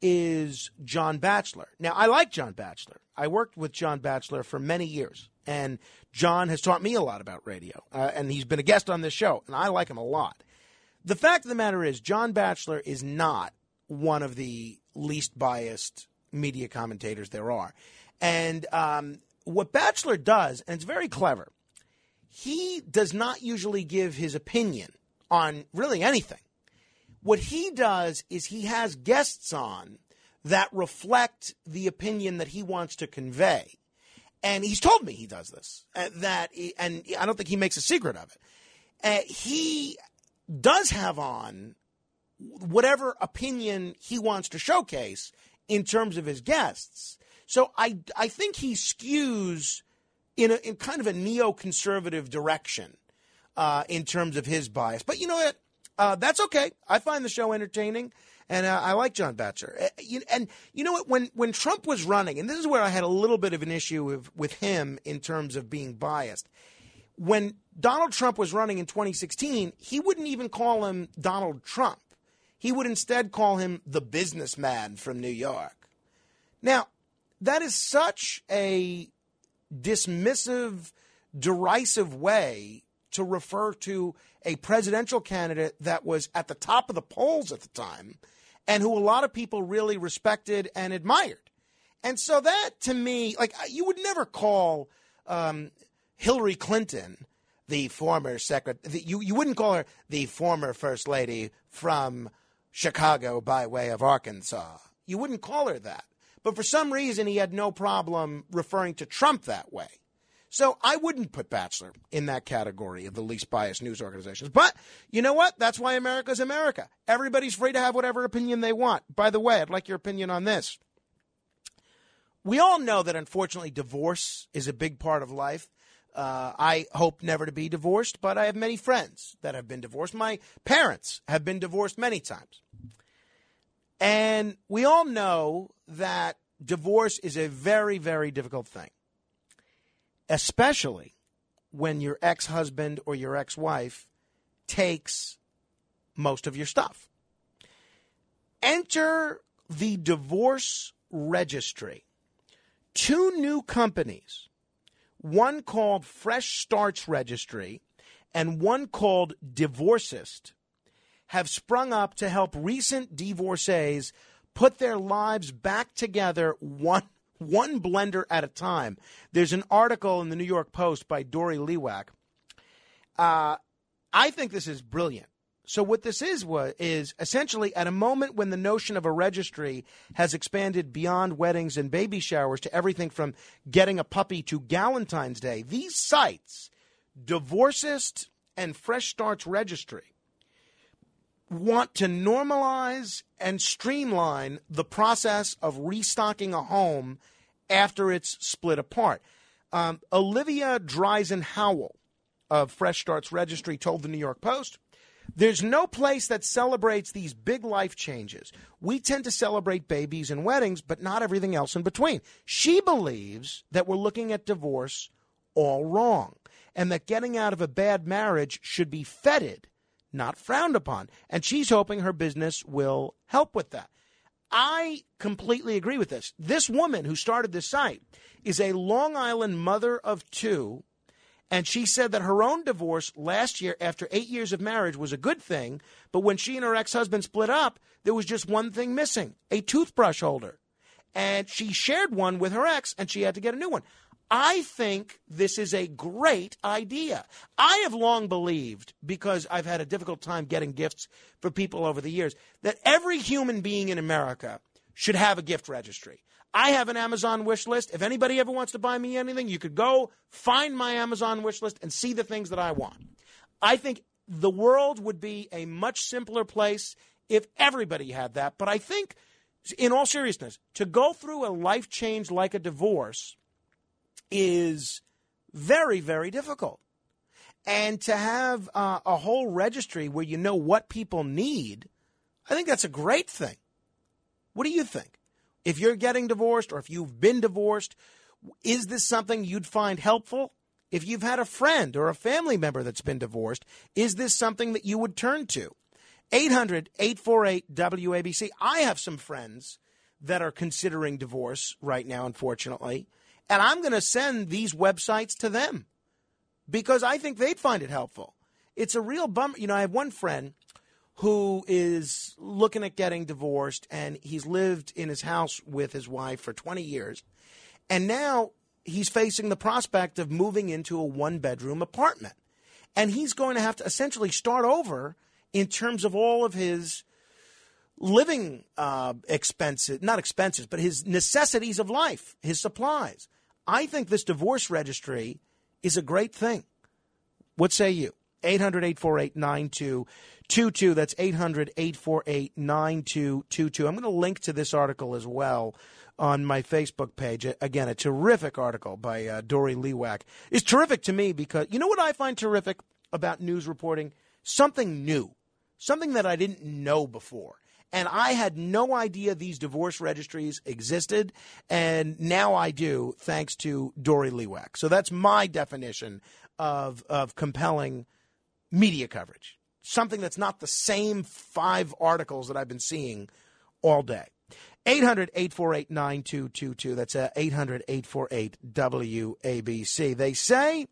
is John Batchelor. Now, I like John Batchelor. I worked with John Batchelor for many years, and John has taught me a lot about radio, uh, and he's been a guest on this show, and I like him a lot. The fact of the matter is, John Batchelor is not one of the least biased media commentators there are. And um, what Batchelor does, and it's very clever, he does not usually give his opinion on really anything. What he does is he has guests on that reflect the opinion that he wants to convey. And he's told me he does this. Uh, that and I don't think he makes a secret of it. Uh, he does have on whatever opinion he wants to showcase in terms of his guests. So I I think he skews in a in kind of a neoconservative direction uh, in terms of his bias. But you know what? Uh, that's okay. I find the show entertaining, and uh, I like John Batchelor. Uh, you- And you know what? When when Trump was running, and this is where I had a little bit of an issue with, with him in terms of being biased. When Donald Trump was running in 2016, he wouldn't even call him Donald Trump. He would instead call him the businessman from New York. Now, that is such a dismissive, derisive way to refer to a presidential candidate that was at the top of the polls at the time and who a lot of people really respected and admired. And so that to me, like you would never call um, Hillary Clinton the former secretary. You you wouldn't call her the former first lady from Chicago by way of Arkansas. You wouldn't call her that. But for some reason, he had no problem referring to Trump that way. So I wouldn't put Batchelor in that category of the least biased news organizations. But you know what? That's why America's America. Everybody's free to have whatever opinion they want. By the way, I'd like your opinion on this. We all know that unfortunately divorce is a big part of life. Uh, I hope never to be divorced, but I have many friends that have been divorced. My parents have been divorced many times. And we all know that divorce is a very, very difficult thing, especially when your ex husband or your ex wife takes most of your stuff. Enter the divorce registry. Two new companies, one called Fresh Starts Registry and one called Divorcist, have sprung up to help recent divorcees put their lives back together one one blender at a time. There's an article in the New York Post by Doree Lewak. Uh, I think this is brilliant. So what this is is essentially at a moment when the notion of a registry has expanded beyond weddings and baby showers to everything from getting a puppy to Galentine's Day. These sites, Divorcist and Fresh Starts Registry, want to normalize and streamline the process of restocking a home after it's split apart. Um, Olivia Dreizen Howell of Fresh Starts Registry told the New York Post there's no place that celebrates these big life changes. We tend to celebrate babies and weddings, but not everything else in between. She believes that we're looking at divorce all wrong and that getting out of a bad marriage should be feted, not frowned upon. And she's hoping her business will help with that. I completely agree with this. This woman who started this site is a Long Island mother of two, and she said that her own divorce last year, after eight years of marriage, was a good thing. But when she and her ex husband split up, there was just one thing missing a toothbrush holder. And she shared one with her ex, and she had to get a new one. I think this is a great idea. I have long believed, because I've had a difficult time getting gifts for people over the years, that every human being in America should have a gift registry. I have an Amazon wish list. If anybody ever wants to buy me anything, you could go find my Amazon wish list and see the things that I want. I think the world would be a much simpler place if everybody had that. But I think, in all seriousness, to go through a life change like a divorce is very, very difficult. And to have uh, a whole registry where you know what people need, I think that's a great thing. What do you think? If you're getting divorced or if you've been divorced, is this something you'd find helpful? If you've had a friend or a family member that's been divorced, is this something that you would turn to? 800 848 WABC. I have some friends that are considering divorce right now, unfortunately, and I'm going to send these websites to them because I think they'd find it helpful. It's a real bummer. You know, I have one friend who is looking at getting divorced, and he's lived in his house with his wife for 20 years. And now he's facing the prospect of moving into a one bedroom apartment. And he's going to have to essentially start over in terms of all of his living uh, expenses, not expenses, but his necessities of life, his supplies. I think this divorce registry is a great thing. What say you? 800 848 9222. That's 800 848 9222. I'm going to link to this article as well on my Facebook page. Again, a terrific article by uh, Doree Lewak. It's terrific to me because you know what I find terrific about news reporting? Something new, something that I didn't know before. And I had no idea these divorce registries existed. And now I do, thanks to Doree Lewak. So that's my definition of, of compelling media coverage. Something that's not the same five articles that I've been seeing all day. 800 848 9222. That's uh, 800 848 WABC. They say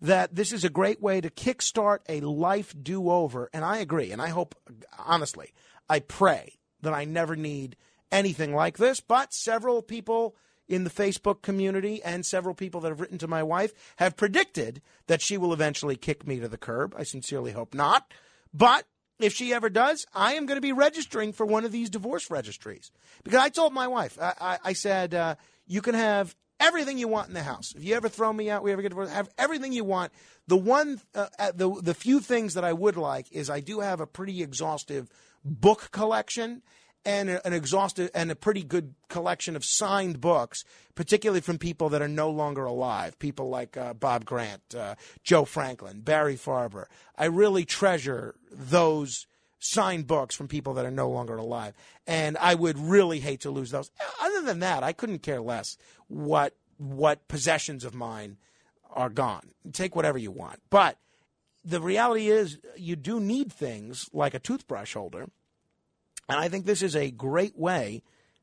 that this is a great way to kickstart a life do over. And I agree. And I hope, honestly, I pray that I never need anything like this. But several people in the Facebook community and several people that have written to my wife have predicted that she will eventually kick me to the curb. I sincerely hope not. But if she ever does, I am going to be registering for one of these divorce registries. Because I told my wife, I, I, I said, uh, you can have everything you want in the house. If you ever throw me out, we ever get divorced, have everything you want. The one, uh, uh the the few things that I would like is I do have a pretty exhaustive book collection and an exhaustive and a pretty good collection of signed books, particularly from people that are no longer alive. People like uh, Bob Grant, uh, Joe Franklin, Barry Farber. I really treasure those signed books from people that are no longer alive, and I would really hate to lose those. Other than that, I couldn't care less what what possessions of mine are gone. Take whatever you want, but the reality is you do need things like a toothbrush holder. And I think this is a great way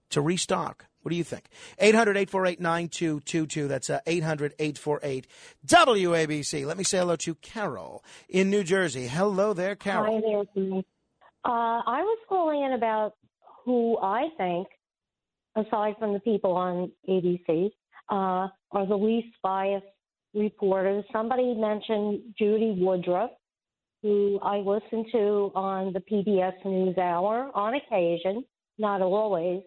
to restock. What do you think? 800 848 9222. That's uh, 800 848 WABC. Let me say hello to Carol in New Jersey. Hello there, Carol. Hi there. Uh, I was calling in about who I think, aside from the people on ABC, uh, are the least biased reporters. Somebody mentioned Judy Woodruff, who I listen to on the PBS NewsHour on occasion, not always.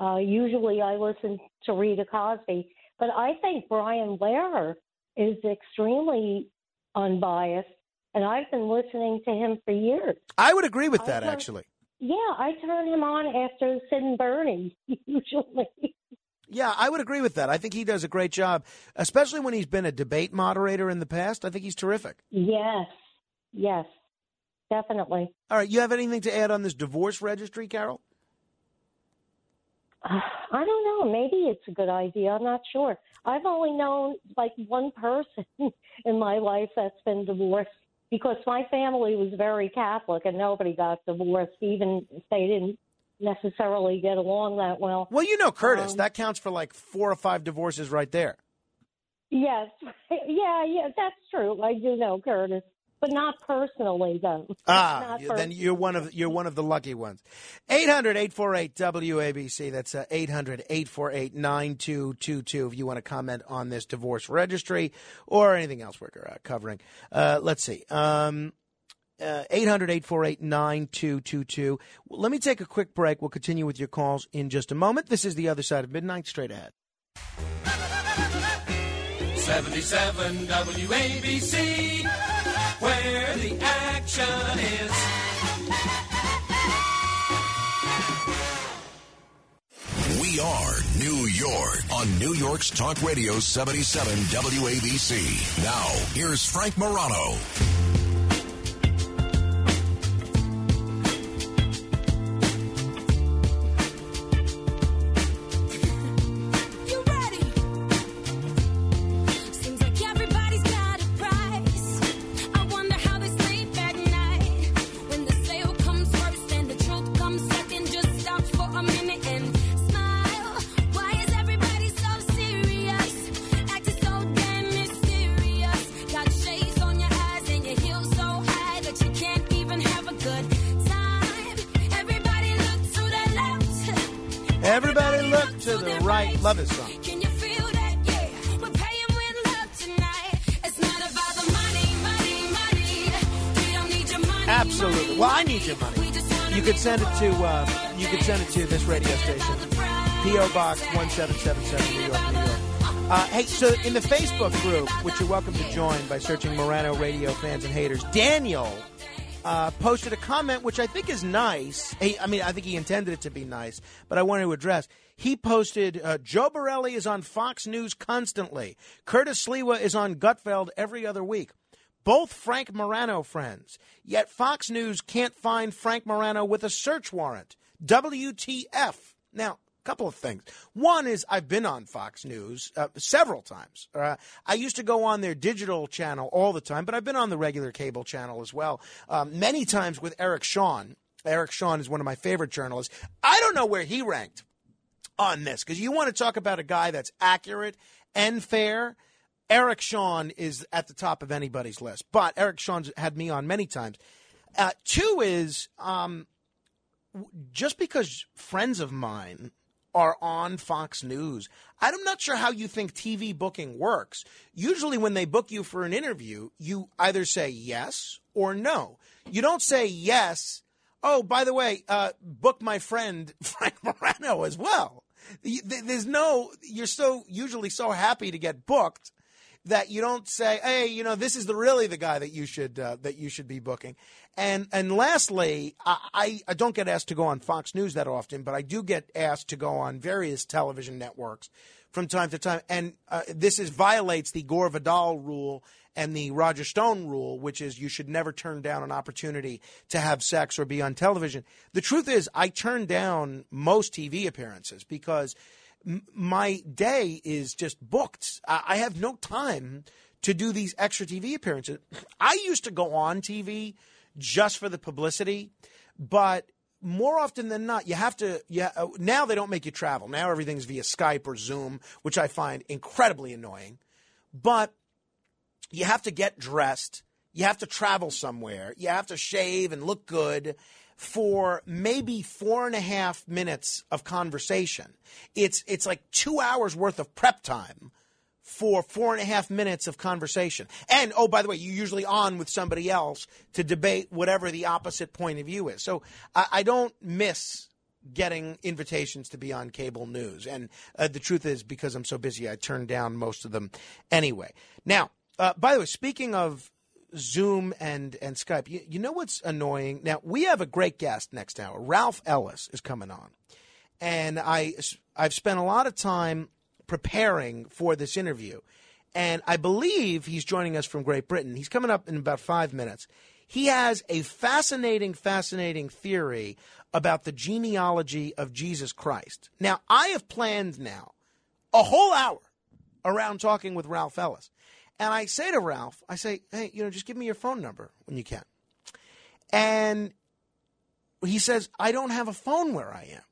Uh, usually I listen to Rita Cosby, but I think Brian Lehrer is extremely unbiased, and I've been listening to him for years. I would agree with that, turn- actually. Yeah, I turn him on after Sid and Bernie, usually. Yeah, I would agree with that. I think he does a great job, especially when he's been a debate moderator in the past. I think he's terrific. Yes, yes, definitely. All right, you have anything to add on this divorce registry, Carol? Uh, I don't know. Maybe it's a good idea. I'm not sure. I've only known like one person in my life that's been divorced because my family was very Catholic and nobody got divorced, even if they didn't necessarily get along that well. Well, you know Curtis. Um, that counts for like four or five divorces right there. Yes, yeah, yeah, that's true. I do know Curtis, but not personally, though. Ah, Not you- per- then you're one of you're one of the lucky ones. 800-848 WABC. That's uh, 800-848-9222 if you want to comment on this divorce registry or anything else we're uh, covering. Uh, let's see. Um, uh, 800-848-9222. Let me take a quick break. We'll continue with your calls in just a moment. This is the other side of midnight straight ahead. 77 WABC, where the action is. We are New York on New York's Talk Radio 77 WABC. Now, here's Frank Morano. To uh, you can send it to this radio station, PO Box one seven seven seven, New York, New York. Uh, hey, so in the Facebook group, which you're welcome to join by searching Morano Radio fans and haters, Daniel uh, posted a comment which I think is nice. He, I mean, I think he intended it to be nice, but I wanted to address. He posted, uh, Joe Borelli is on Fox News constantly. Curtis Sliwa is on Gutfeld every other week. Both Frank Morano friends. Yet Fox News can't find Frank Morano with a search warrant. WTF. Now, a couple of things. One is I've been on Fox News uh, several times. Uh, I used to go on their digital channel all the time, but I've been on the regular cable channel as well. Um, many times with Eric Shawn. Eric Shawn is one of my favorite journalists. I don't know where he ranked on this because you want to talk about a guy that's accurate and fair. Eric Shawn is at the top of anybody's list, but Eric Shawn's had me on many times. Uh, two is um, just because friends of mine are on Fox News, I'm not sure how you think TV booking works. Usually, when they book you for an interview, you either say yes or no. You don't say yes. Oh, by the way, uh, book my friend Frank Morano as well. There's no. You're so usually so happy to get booked that you don't say, "Hey, you know, this is the really the guy that you should uh, that you should be booking." And and lastly, I, I don't get asked to go on Fox News that often, but I do get asked to go on various television networks from time to time, and uh, this is violates the Gore Vidal rule and the Roger Stone rule, which is you should never turn down an opportunity to have sex or be on television. The truth is, I turn down most TV appearances because my day is just booked. I I have no time to do these extra TV appearances. I used to go on TV just for the publicity, but more often than not, you have to. Yeah, uh, now they don't make you travel. Now everything's via Skype or Zoom, which I find incredibly annoying. But you have to get dressed. You have to travel somewhere. You have to shave and look good for maybe four and a half minutes of conversation. It's it's like two hours worth of prep time for four and a half minutes of conversation. And oh, by the way, you're usually on with somebody else to debate whatever the opposite point of view is. So I, I don't miss getting invitations to be on cable news. And uh, the truth is, because I'm so busy, I turn down most of them anyway. Now, uh, by the way, speaking of Zoom and and Skype, you, you know what's annoying? Now we have a great guest next hour. Ralph Ellis is coming on, and I I've spent a lot of time preparing for this interview, and I believe he's joining us from Great Britain. He's coming up in about five minutes. He has a fascinating, fascinating theory about the genealogy of Jesus Christ. Now, I have planned now a whole hour around talking with Ralph Ellis. And I say to Ralph, I say, hey, you know, just give me your phone number when you can. And he says, I don't have a phone where I am.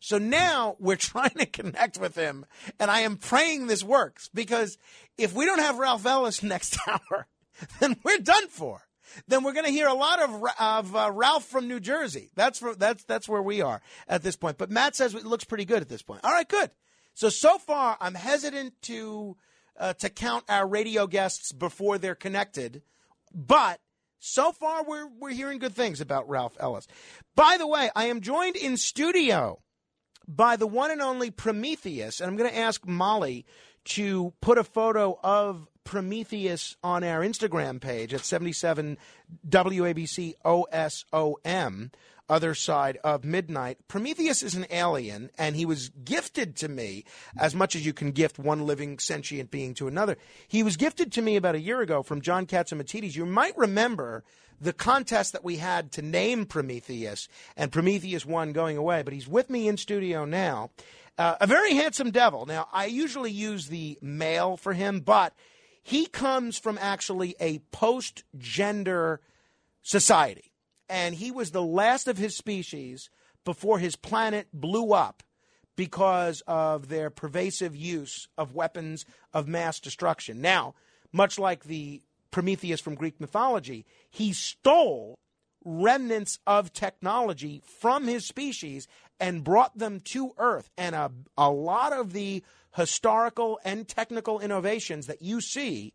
So now we're trying to connect with him, and I am praying this works because if we don't have Ralph Ellis next hour, then we're done for. Then we're going to hear a lot of of uh, Ralph from New Jersey. That's for, that's that's where we are at this point. But Matt says it looks pretty good at this point. All right, good. So so far, I'm hesitant to uh, to count our radio guests before they're connected, but so far we're we're hearing good things about Ralph Ellis. By the way, I am joined in studio by the one and only Prometheus, and I'm going to ask Molly to put a photo of Prometheus on our Instagram page at 77 WABC OSOM, other side of midnight. Prometheus is an alien, and he was gifted to me as much as you can gift one living sentient being to another. He was gifted to me about a year ago from John Catsimatidis. You might remember the contest that we had to name Prometheus, and Prometheus won going away, but he's with me in studio now. Uh, a very handsome devil. Now, I usually use the male for him, but he comes from actually a post gender society. And he was the last of his species before his planet blew up because of their pervasive use of weapons of mass destruction. Now, much like the Prometheus from Greek mythology, he stole remnants of technology from his species and brought them to Earth. And a, a lot of the historical and technical innovations that you see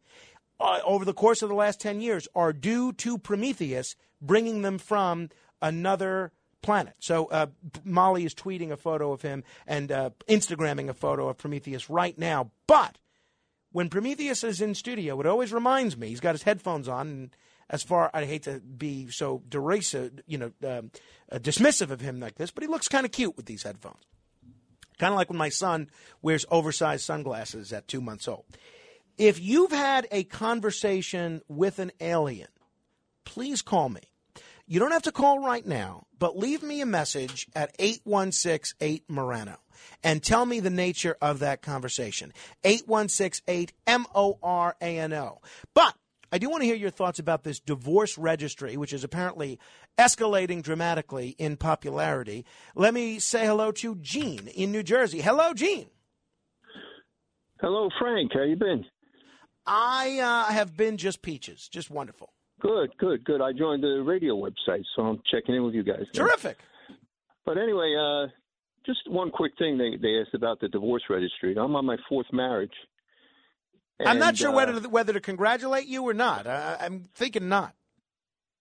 uh, over the course of the last 10 years are due to Prometheus bringing them from another planet. So uh, Molly is tweeting a photo of him and uh, Instagramming a photo of Prometheus right now. But when Prometheus is in studio, it always reminds me, he's got his headphones on, and as far, I hate to be so derisive, you know, um, uh, dismissive of him like this, but he looks kind of cute with these headphones. Kind of like when my son wears oversized sunglasses at two months old. If you've had a conversation with an alien, please call me. You don't have to call right now, but leave me a message at 8168 Morano and tell me the nature of that conversation. 8168 M O R A N O. But I do want to hear your thoughts about this divorce registry, which is apparently escalating dramatically in popularity. Let me say hello to Gene in New Jersey. Hello, Gene. Hello, Frank. How you been? I uh, have been just peaches, just wonderful. Good, good, good. I joined the radio website, so I'm checking in with you guys. Terrific. But anyway, uh, just one quick thing they, they asked about the divorce registry. I'm on my fourth marriage. I'm not sure uh, whether to, whether to congratulate you or not. I, I'm thinking not.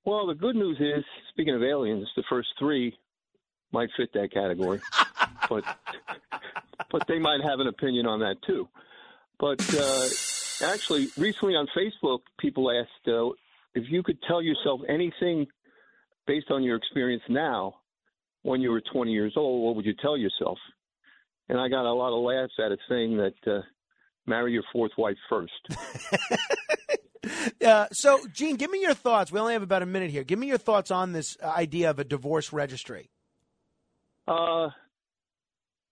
Well, the good news is, speaking of aliens, the first three might fit that category, but but they might have an opinion on that too. But uh, actually, recently on Facebook, people asked uh, if you could tell yourself anything based on your experience now, when you were 20 years old, what would you tell yourself? And I got a lot of laughs at it, saying that uh, marry your fourth wife first. Uh, so, Gene, give me your thoughts. We only have about a minute here. Give me your thoughts on this idea of a divorce registry. Uh,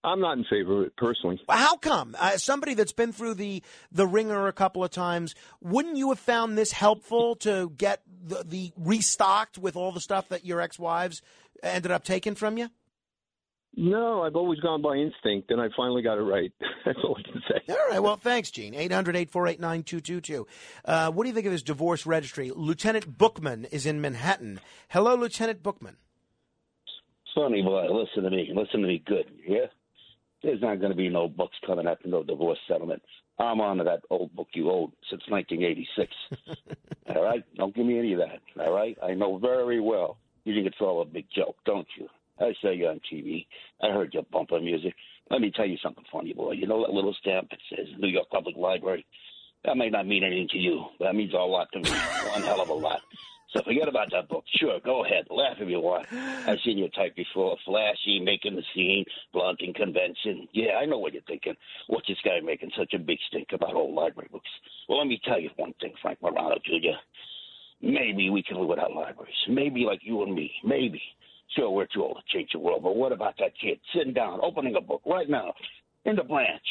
I'm not in favor of it personally. How come? Uh, somebody that's been through the the ringer a couple of times, wouldn't you have found this helpful to get the, the restocked with all the stuff that your ex wives ended up taking from you? No, I've always gone by instinct, and I finally got it right. That's all I can say. All right. Well, thanks, Gene. 800 848 9222. Uh, What do you think of this divorce registry? Lieutenant Bookman is in Manhattan. Hello, Lieutenant Bookman. Sonny boy, listen to me. Listen to me good. Yeah? There's not going to be no books coming after no divorce settlement. I'm on to that old book you owed since 1986. all right? Don't give me any of that. All right? I know very well you think it's all a big joke, don't you? I saw you on TV. I heard your bumper music. Let me tell you something funny, boy. You know that little stamp that says New York Public Library? That may not mean anything to you, but that means a lot to me. One hell of a lot. So forget about that book. Sure, go ahead. Laugh if you want. I've seen your type before. Flashy, making the scene, flaunting convention. Yeah, I know what you're thinking. What's this guy making such a big stink about old library books? Well, let me tell you one thing, Frank Morano Jr. Maybe we can live without libraries. Maybe like you and me. Maybe. Sure, we're too old to change the world, but what about that kid sitting down, opening a book right now in the branch?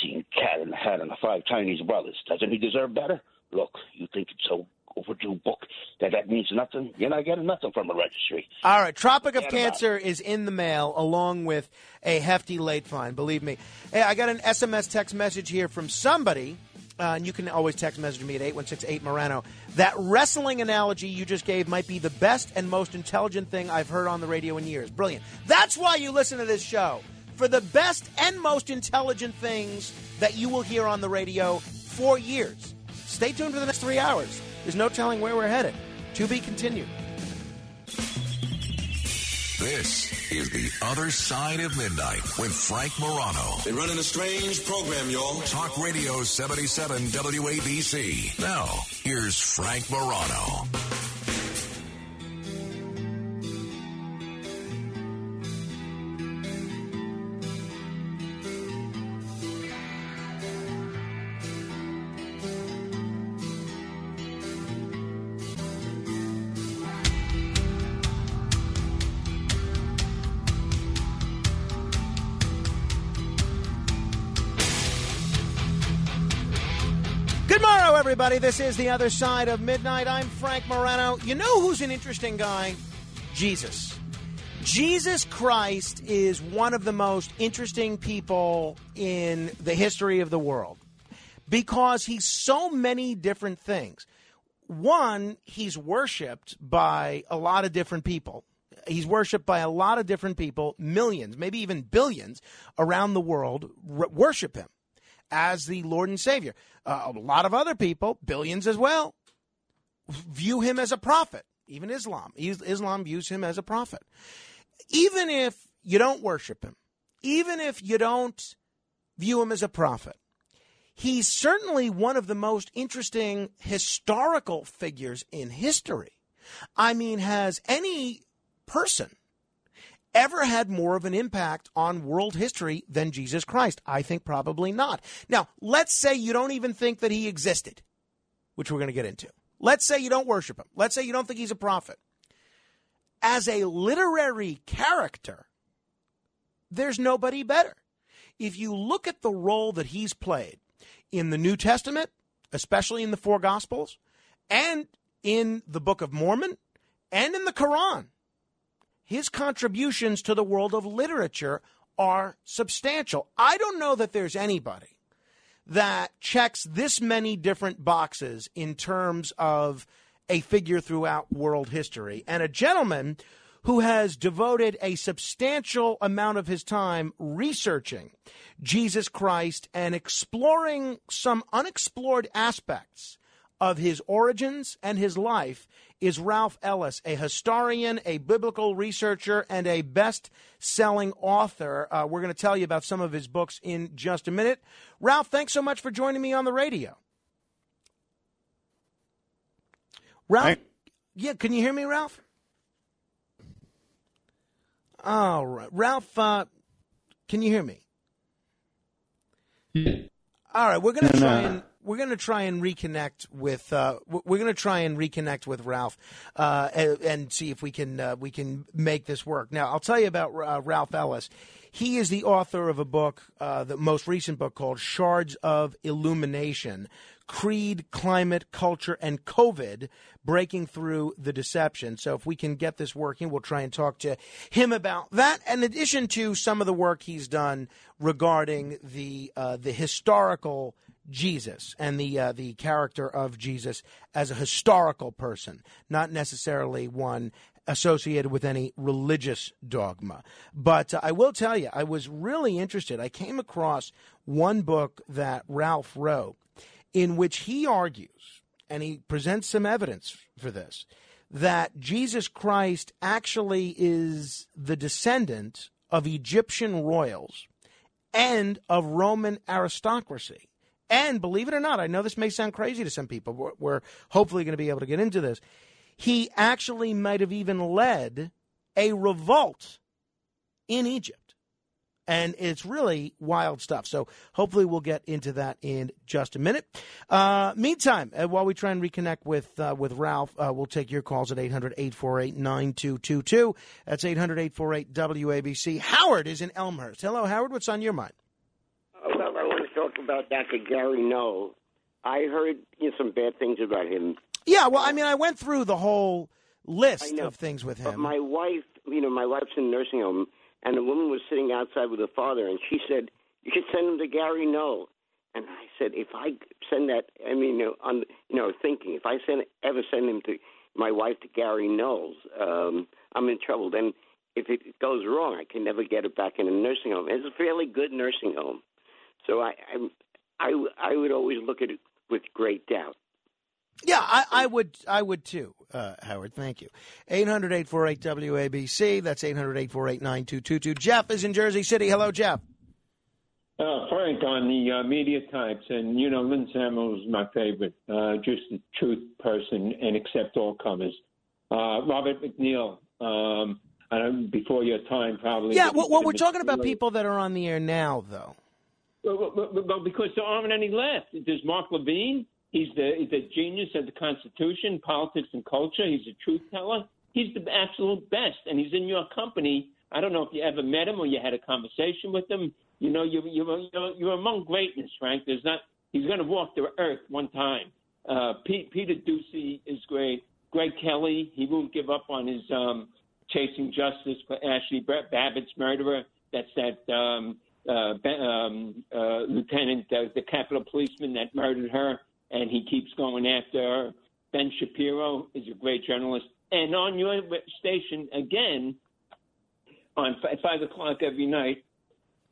Seeing Cat in the Hat and the Five Chinese Brothers. Doesn't he deserve better? Look, you think it's so overdue book, that that means nothing. You're not getting nothing from a registry. All right, Tropic of Cancer is in the mail along with a hefty late fine. Believe me. Hey, I got an SMS text message here from somebody, uh, and you can always text message me at eight one six eight Morano. That wrestling analogy you just gave might be the best and most intelligent thing I've heard on the radio in years. Brilliant. That's why you listen to this show for the best and most intelligent things that you will hear on the radio for years. Stay tuned for the next three hours. There's no telling where we're headed. To be continued. This is The Other Side of Midnight with Frank Morano. They're running a strange program, y'all. Talk Radio 77 WABC. Now, here's Frank Morano. Everybody. This is The Other Side of Midnight. I'm Frank Morano. You know who's an interesting guy? Jesus. Jesus Christ is one of the most interesting people in the history of the world because he's so many different things. One, he's worshiped by a lot of different people. He's worshiped by a lot of different people, millions, maybe even billions around the world worship him as the Lord and Savior. Uh, a lot of other people, billions as well, view him as a prophet. Even Islam. Islam views him as a prophet. Even if you don't worship him, even if you don't view him as a prophet, he's certainly one of the most interesting historical figures in history. I mean, has any person ever had more of an impact on world history than Jesus Christ? I think probably not. Now, let's say you don't even think that he existed, which we're going to get into. Let's say you don't worship him. Let's say you don't think he's a prophet. As a literary character, there's nobody better. If you look at the role that he's played in the New Testament, especially in the four Gospels, and in the Book of Mormon, and in the Quran, his contributions to the world of literature are substantial. I don't know that there's anybody that checks this many different boxes in terms of a figure throughout world history and a gentleman who has devoted a substantial amount of his time researching Jesus Christ and exploring some unexplored aspects of his origins and his life is Ralph Ellis, a historian, a biblical researcher, and a best selling author. Uh, we're going to tell you about some of his books in just a minute. Ralph, thanks so much for joining me on the radio. Ralph, yeah, can you hear me, Ralph? All right. Ralph, uh, can you hear me? All right, we're going to try and we're going to try and reconnect with uh, we're going to try and reconnect with Ralph uh, and, and see if we can uh, we can make this work. Now, I'll tell you about uh, Ralph Ellis. He is the author of a book, uh, the most recent book called Shards of Illumination Creed, Climate, Culture, and COVID Breaking Through the Deception. So, if we can get this working, we'll try and talk to him about that, in addition to some of the work he's done regarding the, uh, the historical Jesus and the uh, the character of Jesus as a historical person, not necessarily one associated with any religious dogma. But uh, I will tell you, I was really interested. I came across one book that Ralph wrote in which he argues, and he presents some evidence for this, that Jesus Christ actually is the descendant of Egyptian royals and of Roman aristocracy. And believe it or not, I know this may sound crazy to some people. We're, we're hopefully going to be able to get into this. He actually might have even led a revolt in Egypt. And it's really wild stuff. So hopefully we'll get into that in just a minute. Uh, meantime, uh, while we try and reconnect with uh, with Ralph, uh, we'll take your calls at 800 848 9222. That's 800 848 WABC. Howard is in Elmhurst. Hello, Howard. What's on your mind? Uh, Well, I want to talk about Dr. Gary Null. I heard you know, some bad things about him. Yeah, well, I mean, I went through the whole list know. of things with But him. my wife, you know, my wife's in a nursing home, and a woman was sitting outside with her father, and she said, "You should send him to Gary Null." And I said, if I send that, I mean, you know, on, you know, thinking if I send ever send him to my wife to Gary Null's, um, I'm in trouble. Then if it goes wrong, I can never get it back in a nursing home. It's a fairly good nursing home, so I, I, I, I would always look at it with great doubt. Yeah, I, I would. I would too, uh, Howard. Thank you. 800-848-WABC. That's 800-848-9222. Jeff is in Jersey City. Hello, Jeff. Uh, Frank, on the uh, media types, and you know, Lynn Samuels is my favorite. Uh, just a truth person and accept all comers. Uh, Robert MacNeil, um, I don't, before your time, probably. Yeah, well, well, we're talking about people that are on the air now, though. Well, well, because there aren't any left. There's Mark Levin. He's the, he's the genius of the Constitution, politics, and culture. He's a truth teller. He's the absolute best, and he's in your company. I don't know if you ever met him or you had a conversation with him. You know, you're you're you're, you're among greatness, Frank. There's not. He's going to walk the earth one time. Uh, Pete, Peter Doocy is great. Greg Kelly, he won't give up on his um, chasing justice for Ashli Babbitt's murderer. That's that um, uh, um, uh, lieutenant, uh, the Capitol policeman that murdered her, and he keeps going after her. Ben Shapiro is a great journalist. And on your station again, on f- five o'clock every night,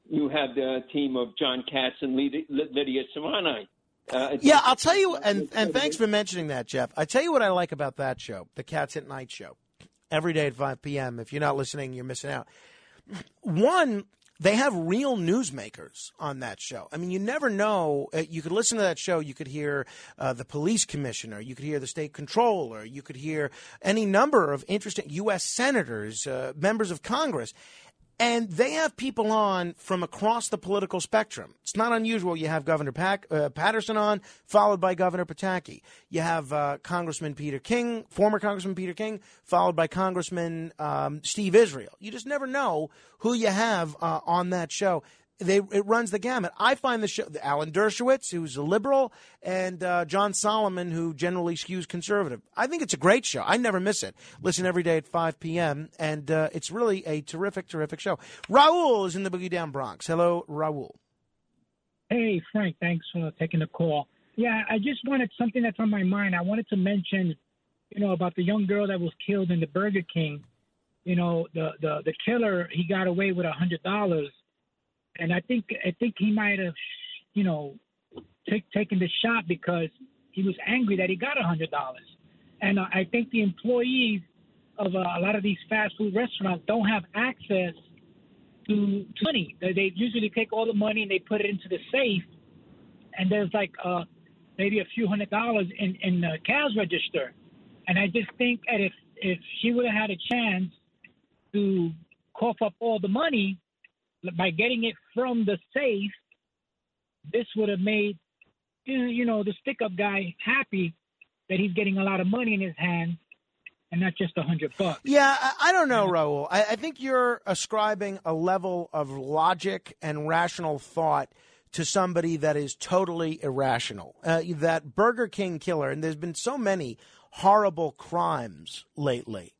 you have the team of John Katz and Lydia, Lydia Serrani. Uh, Yeah, I'll tell you, and and thanks for mentioning that, Jeff. I tell you what I like about that show, the Cats at Night show, every day at 5 p.m. If you're not listening, you're missing out. One, they have real newsmakers on that show. I mean, you never know. Uh, you could listen to that show. You could hear uh, the police commissioner. You could hear the state controller. You could hear any number of interesting U.S. senators, uh, members of Congress. And they have people on from across the political spectrum. It's not unusual. You have Governor uh, Paterson on, followed by Governor Pataki. You have uh, Congressman Peter King, former Congressman Peter King, followed by Congressman um, Steve Israel. You just never know who you have uh, on that show. They, it runs the gamut. I find the show, Alan Dershowitz, who's a liberal, and uh, John Solomon, who generally skews conservative. I think it's a great show. I never miss it. Listen every day at 5 p.m., and uh, it's really a terrific, terrific show. Raul is in the Boogie Down Bronx. Hello, Raul. Hey, Frank, thanks for taking the call. Yeah, I just wanted something that's on my mind. I wanted to mention, you know, about the young girl that was killed in the Burger King. You know, the the the killer he got away with a hundred dollars, and I think I think he might have, you know, take, taken the shot because he was angry that he got a hundred dollars, and uh, I think the employees of uh, a lot of these fast food restaurants don't have access to, to money. They, they usually take all the money and they put it into the safe, and there's like uh, maybe a few hundred dollars in in the cash register. And I just think that if if she would have had a chance to cough up all the money by getting it from the safe, this would have made you know, the stick up guy happy that he's getting a lot of money in his hand and not just a hundred bucks. Yeah, I, I don't know, Raul. I, I think you're ascribing a level of logic and rational thought to somebody that is totally irrational. Uh, that Burger King killer, and there's been so many horrible crimes lately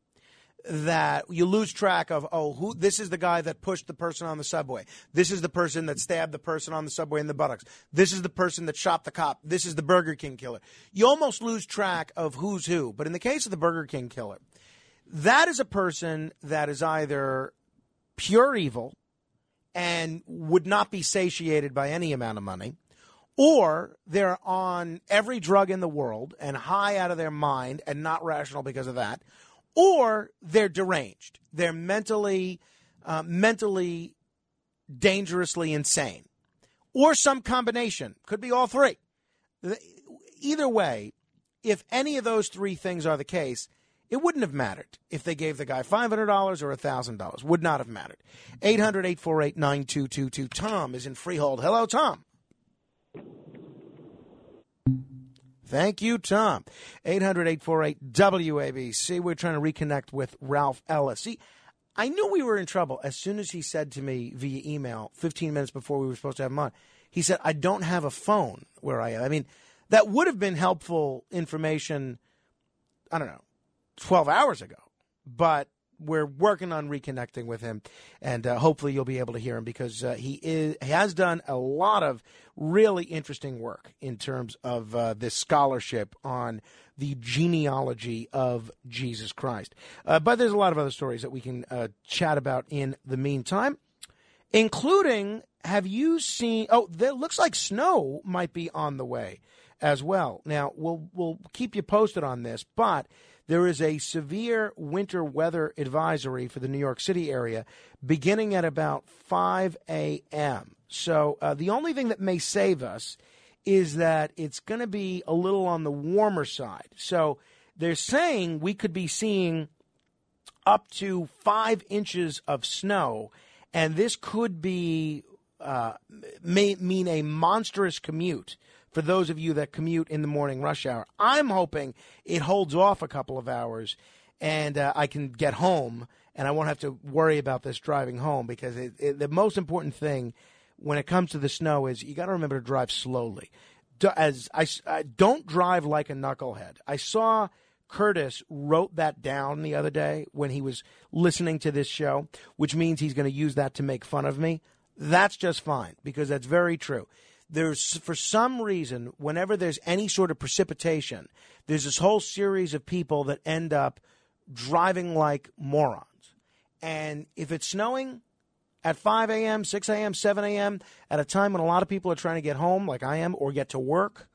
that you lose track of oh who this is the guy that pushed the person on the subway. This is the person that stabbed the person on the subway in the buttocks. This is the person that shot the cop. This is the burger king killer. You almost lose track of who's who. But in the case of the burger king killer that is a person that is either pure evil and would not be satiated by any amount of money or they're on every drug in the world and high out of their mind and not rational because of that or they're deranged. They're mentally, uh, mentally, dangerously insane, or some combination. Could be all three. Either way, if any of those three things are the case, it wouldn't have mattered if they gave the guy $500 or $1,000. Would not have mattered. 800 848 9222. Tom is in Freehold. Hello, Tom. Thank you, Tom. 800 848 WABC. We're trying to reconnect with Ralph Ellis. See, I knew we were in trouble as soon as he said to me via email 15 minutes before we were supposed to have him on. He said, I don't have a phone where I am. I mean, that would have been helpful information I don't know, 12 hours ago. But we're working on reconnecting with him, and uh, hopefully you'll be able to hear him because uh, he is he has done a lot of really interesting work in terms of uh, this scholarship on the genealogy of Jesus Christ. Uh, but there's a lot of other stories that we can uh, chat about in the meantime, including have you seen? Oh, there looks like snow might be on the way as well. Now we'll we'll keep you posted on this, but there is a severe winter weather advisory for the New York City area beginning at about 5 a.m. So uh, the only thing that may save us is that it's going to be a little on the warmer side. So they're saying we could be seeing up to five inches of snow, and this could be uh, may mean a monstrous commute for those of you that commute in the morning rush hour. I'm hoping it holds off a couple of hours and uh, I can get home and I won't have to worry about this driving home because it, it, the most important thing when it comes to the snow is you got to remember to drive slowly. D- As I, I don't drive like a knucklehead. I saw Curtis wrote that down the other day when he was listening to this show, which means he's going to use that to make fun of me. That's just fine because that's very true there's for some reason whenever there's any sort of precipitation there's this whole series of people that end up driving like morons. And if it's snowing at 5 a.m 6 a.m 7 a.m at a time when a lot of people are trying to get home like i am or get to work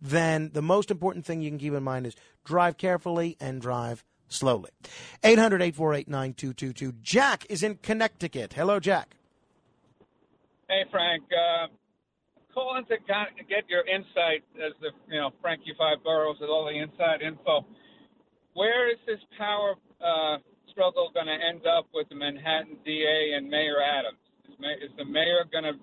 then the most important thing you can keep in mind is drive carefully and drive slowly. 800-848-9222 jack is in connecticut. Hello jack. Hey, Frank. Uh, calling to kind of get your insight as the, you know, Frankie Five Boroughs with all the inside info. Where is this power uh, struggle going to end up with the Manhattan DA and Mayor Adams? Is, ma- is the mayor going to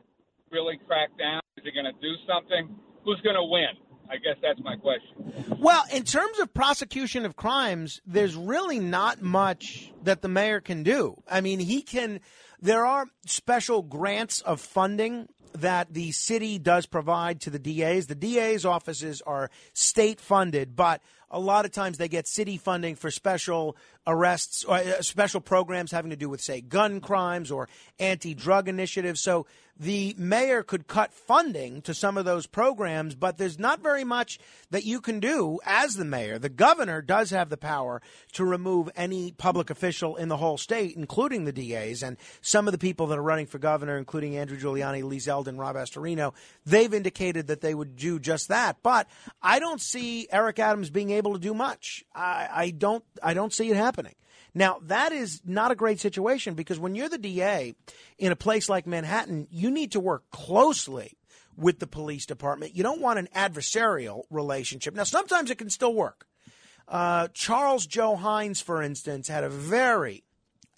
really crack down? Is he going to do something? Who's going to win? I guess that's my question. Well, in terms of prosecution of crimes, there's really not much that the mayor can do. I mean, he can. There are special grants of funding that the city does provide to the DAs. The DA's offices are state funded, but a lot of times they get city funding for special arrests or uh, special programs having to do with, say, gun crimes or anti drug initiatives. So the mayor could cut funding to some of those programs, but there's not very much that you can do as the mayor. The governor does have the power to remove any public official in the whole state, including the DAs. And some of the people that are running for governor, including Andrew Giuliani, Lee Zeldin, Rob Astorino, they've indicated that they would do just that. But I don't see Eric Adams being able to do much. I, I don't. I don't see it happening. Now, that is not a great situation because when you're the DA in a place like Manhattan, you need to work closely with the police department. You don't want an adversarial relationship. Now, sometimes it can still work. Uh, Charles Joe Hynes, for instance, had a very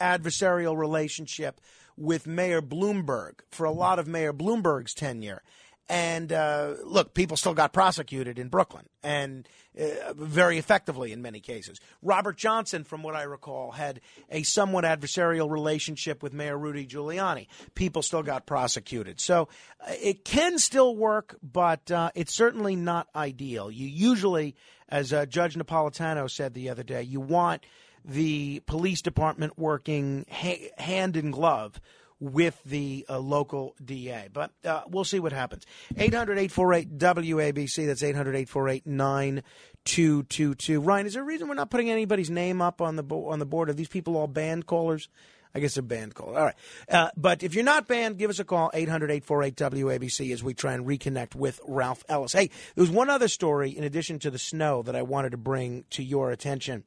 adversarial relationship with Mayor Bloomberg for a lot of Mayor Bloomberg's tenure. And uh, look, people still got prosecuted in Brooklyn, and uh, very effectively in many cases. Robert Johnson, from what I recall, had a somewhat adversarial relationship with Mayor Rudy Giuliani. People still got prosecuted. So uh, it can still work, but uh, it's certainly not ideal. You usually, as uh, Judge Napolitano said the other day, you want the police department working ha- hand in glove with the uh, local DA. But uh, we'll see what happens. 800 848 WABC. That's 800 848 9222. Ryan, is there a reason we're not putting anybody's name up on the, bo- on the board? Are these people all band callers? I guess they're band callers. All right. Uh, but if you're not banned, give us a call, 800 848 WABC, as we try and reconnect with Ralph Ellis. Hey, there was one other story in addition to the snow that I wanted to bring to your attention.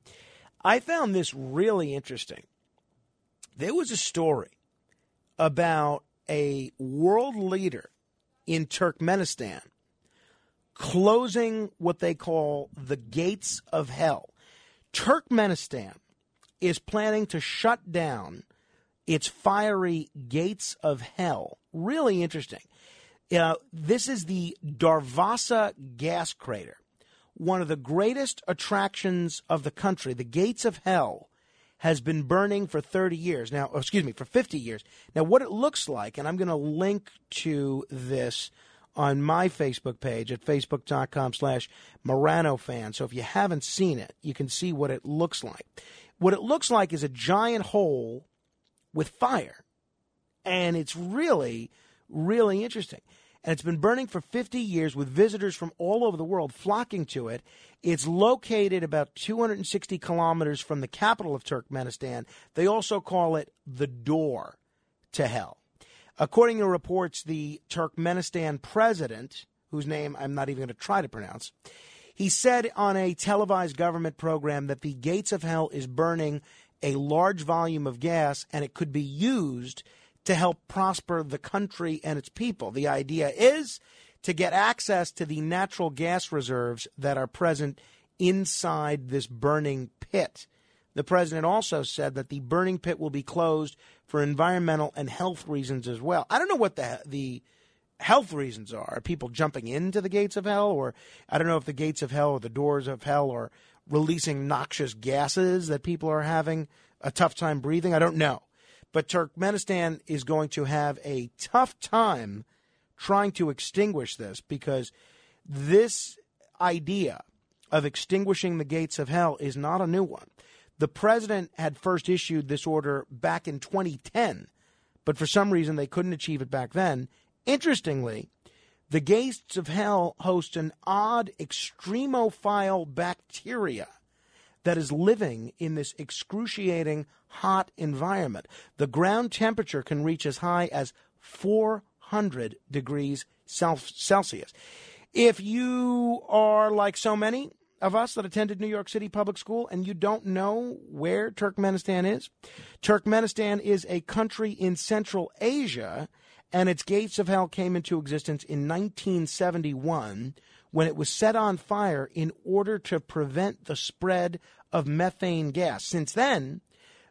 I found this really interesting. There was a story about a world leader in Turkmenistan closing what they call the gates of hell. Turkmenistan is planning to shut down its fiery gates of hell. Really interesting. Uh, this is the Darvasa gas crater, one of the greatest attractions of the country. The gates of hell has been burning for 30 years. Now, oh, excuse me, for 50 years. Now, what it looks like, and I'm going to link to this on my Facebook page at facebook.com slash Morano fan. So if you haven't seen it, you can see what it looks like. What it looks like is a giant hole with fire. And it's really, really interesting. And it's been burning for 50 years with visitors from all over the world flocking to it. It's located about 260 kilometers from the capital of Turkmenistan. They also call it the door to hell. According to reports, the Turkmenistan president, whose name I'm not even going to try to pronounce, he said on a televised government program that the gates of hell is burning a large volume of gas and it could be used to help prosper the country and its people. The idea is to get access to the natural gas reserves that are present inside this burning pit. The president also said that the burning pit will be closed for environmental and health reasons as well. I don't know what the the health reasons are. Are people jumping into the gates of hell or I don't know if the gates of hell or the doors of hell are releasing noxious gases that people are having a tough time breathing. I don't know. But Turkmenistan is going to have a tough time trying to extinguish this because this idea of extinguishing the gates of hell is not a new one. The president had first issued this order back in 2010, but for some reason they couldn't achieve it back then. Interestingly, the gates of hell host an odd extremophile bacteria that is living in this excruciating hot environment. The ground temperature can reach as high as 400 degrees Celsius. If you are like so many of us that attended New York City public school and you don't know where Turkmenistan is, Turkmenistan is a country in Central Asia and its gates of hell came into existence in 1971 when it was set on fire in order to prevent the spread of methane gas. Since then,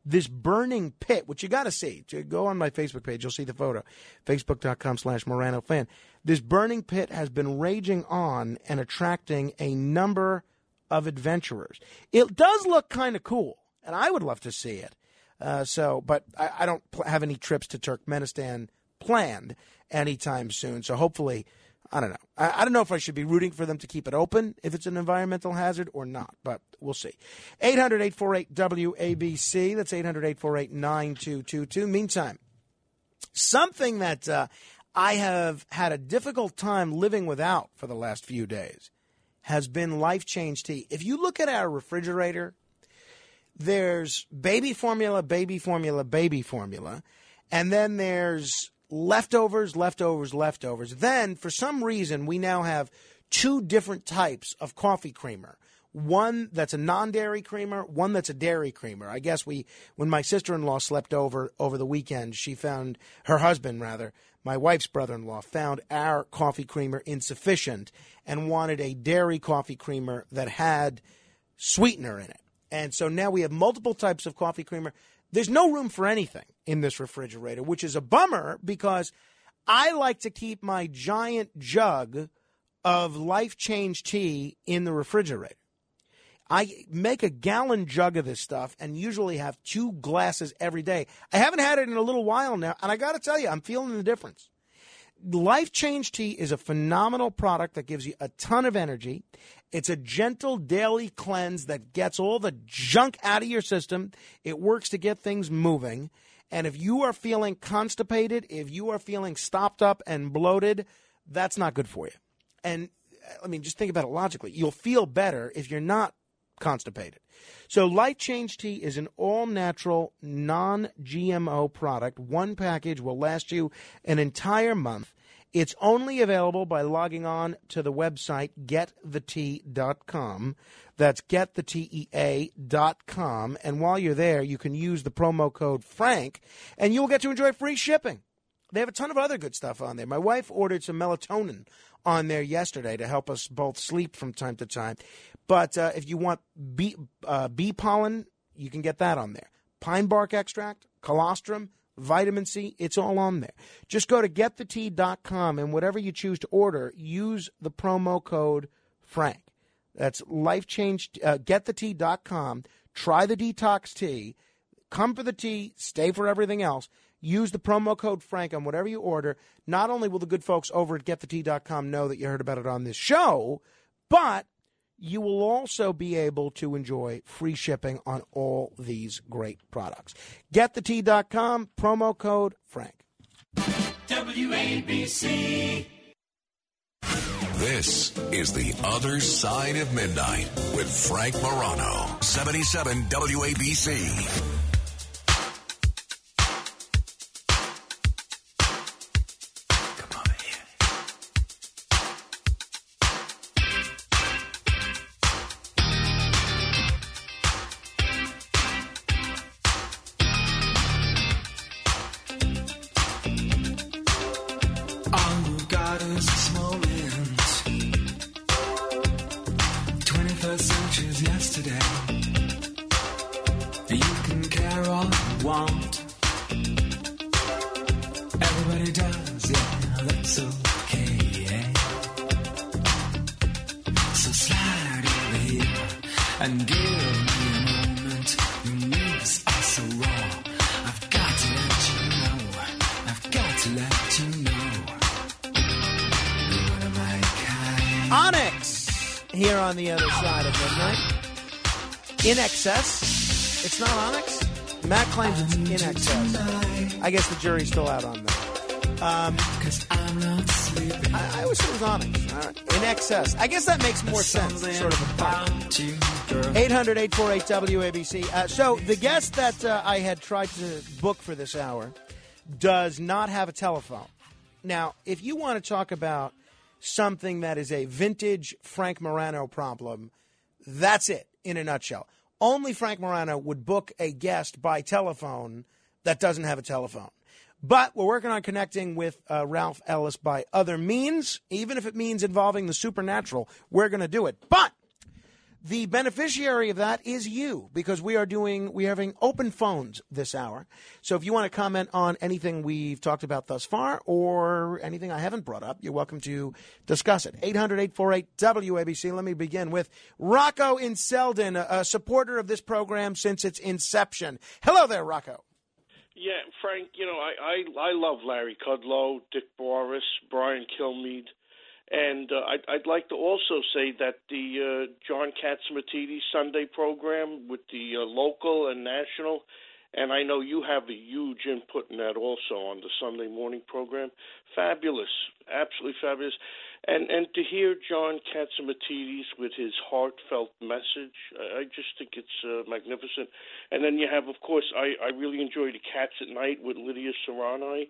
this burning pit, which you got to see, go on my Facebook page, you'll see the photo, facebook.com slash Morano fan. This burning pit has been raging on and attracting a number of adventurers. It does look kind of cool, and I would love to see it. Uh, so, but I, I don't pl- have any trips to Turkmenistan planned anytime soon. So hopefully, I don't know. I, I, don't know if I should be rooting for them to keep it open if it's an environmental hazard or not, but we'll see. 800 848 WABC. That's 800 848 9222. Meantime, something that uh, I have had a difficult time living without for the last few days has been Life Change Tea. If you look at our refrigerator, there's baby formula, baby formula, baby formula, and then there's leftovers, leftovers, leftovers. Then, for some reason, we now have two different types of coffee creamer. One that's a non-dairy creamer, one that's a dairy creamer. I guess we, when my sister-in-law slept over over the weekend, she found her husband rather, my wife's brother-in-law, found our coffee creamer insufficient and wanted a dairy coffee creamer that had sweetener in it. And so now we have multiple types of coffee creamer. There's no room for anything in this refrigerator, which is a bummer because I like to keep my giant jug of life change tea in the refrigerator. I make a gallon jug of this stuff and usually have two glasses every day. I haven't had it in a little while now, and I got to tell you, I'm feeling the difference. Life Change Tea is a phenomenal product that gives you a ton of energy. It's a gentle daily cleanse that gets all the junk out of your system. It works to get things moving. And if you are feeling constipated, if you are feeling stopped up and bloated, that's not good for you. And uh, I mean, just think about it logically. You'll feel better if you're not constipated. So, Life Change Tea is an all natural, non GMO product. One package will last you an entire month. It's only available by logging on to the website getthetea.com. That's getthetea.com. And while you're there, you can use the promo code FRANK and you'll get to enjoy free shipping. They have a ton of other good stuff on there. My wife ordered some melatonin on there yesterday to help us both sleep from time to time. But uh, if you want bee, uh, bee pollen, you can get that on there. Pine bark extract, colostrum, vitamin C, it's all on there. Just go to getthetea.com and whatever you choose to order, use the promo code FRANK. That's life change, uh, getthetea.com. Try the detox tea. Come for the tea, stay for everything else. Use the promo code Frank on whatever you order. Not only will the good folks over at getthetea.com know that you heard about it on this show, but you will also be able to enjoy free shipping on all these great products. Getthetea.com, promo code Frank. WABC. This is The Other Side of Midnight with Frank Morano, 77 WABC. Want. Everybody does, yeah, that's okay. eh? So slide over here and give me a moment. Your moves are so raw. I've got to let you know. I've got to let you know. You're my kind. Onyx here on the other side of midnight. INXS. It's not Onyx. Matt claims it's INXS. I guess the jury's still out on that. Um, I, I wish it was. All right. INXS. I guess that makes more sense. Sort of a pun. 800 848 WABC. Uh, so, the guest that uh, I had tried to book for this hour does not have a telephone. Now, if you want to talk about something that is a vintage Frank Morano problem, that's it in a nutshell. Only Frank Morano would book a guest by telephone that doesn't have a telephone. But we're working on connecting with uh, Ralph Ellis by other means, even if it means involving the supernatural. We're going to do it. But the beneficiary of that is you because we are doing we are having open phones this hour. So if you want to comment on anything we've talked about thus far or anything I haven't brought up, you're welcome to discuss it. 800-848-WABC. Let me begin with Rocco in Selden, a, supporter of this program since its inception. Hello there, Rocco. Yeah, Frank, you know, I I, I love Larry Kudlow, Dick Morris, Brian Kilmeade, and uh, I'd, I'd like to also say that the uh, John Catsimatidis Sunday program with the uh, local and national, and I know you have a huge input in that also on the Sunday morning program. Fabulous, absolutely fabulous. And and to hear John Catsimatidis with his heartfelt message, I I just think it's uh, magnificent. And then you have, of course, I I really enjoy the Cats at Night with Lydia Serrani,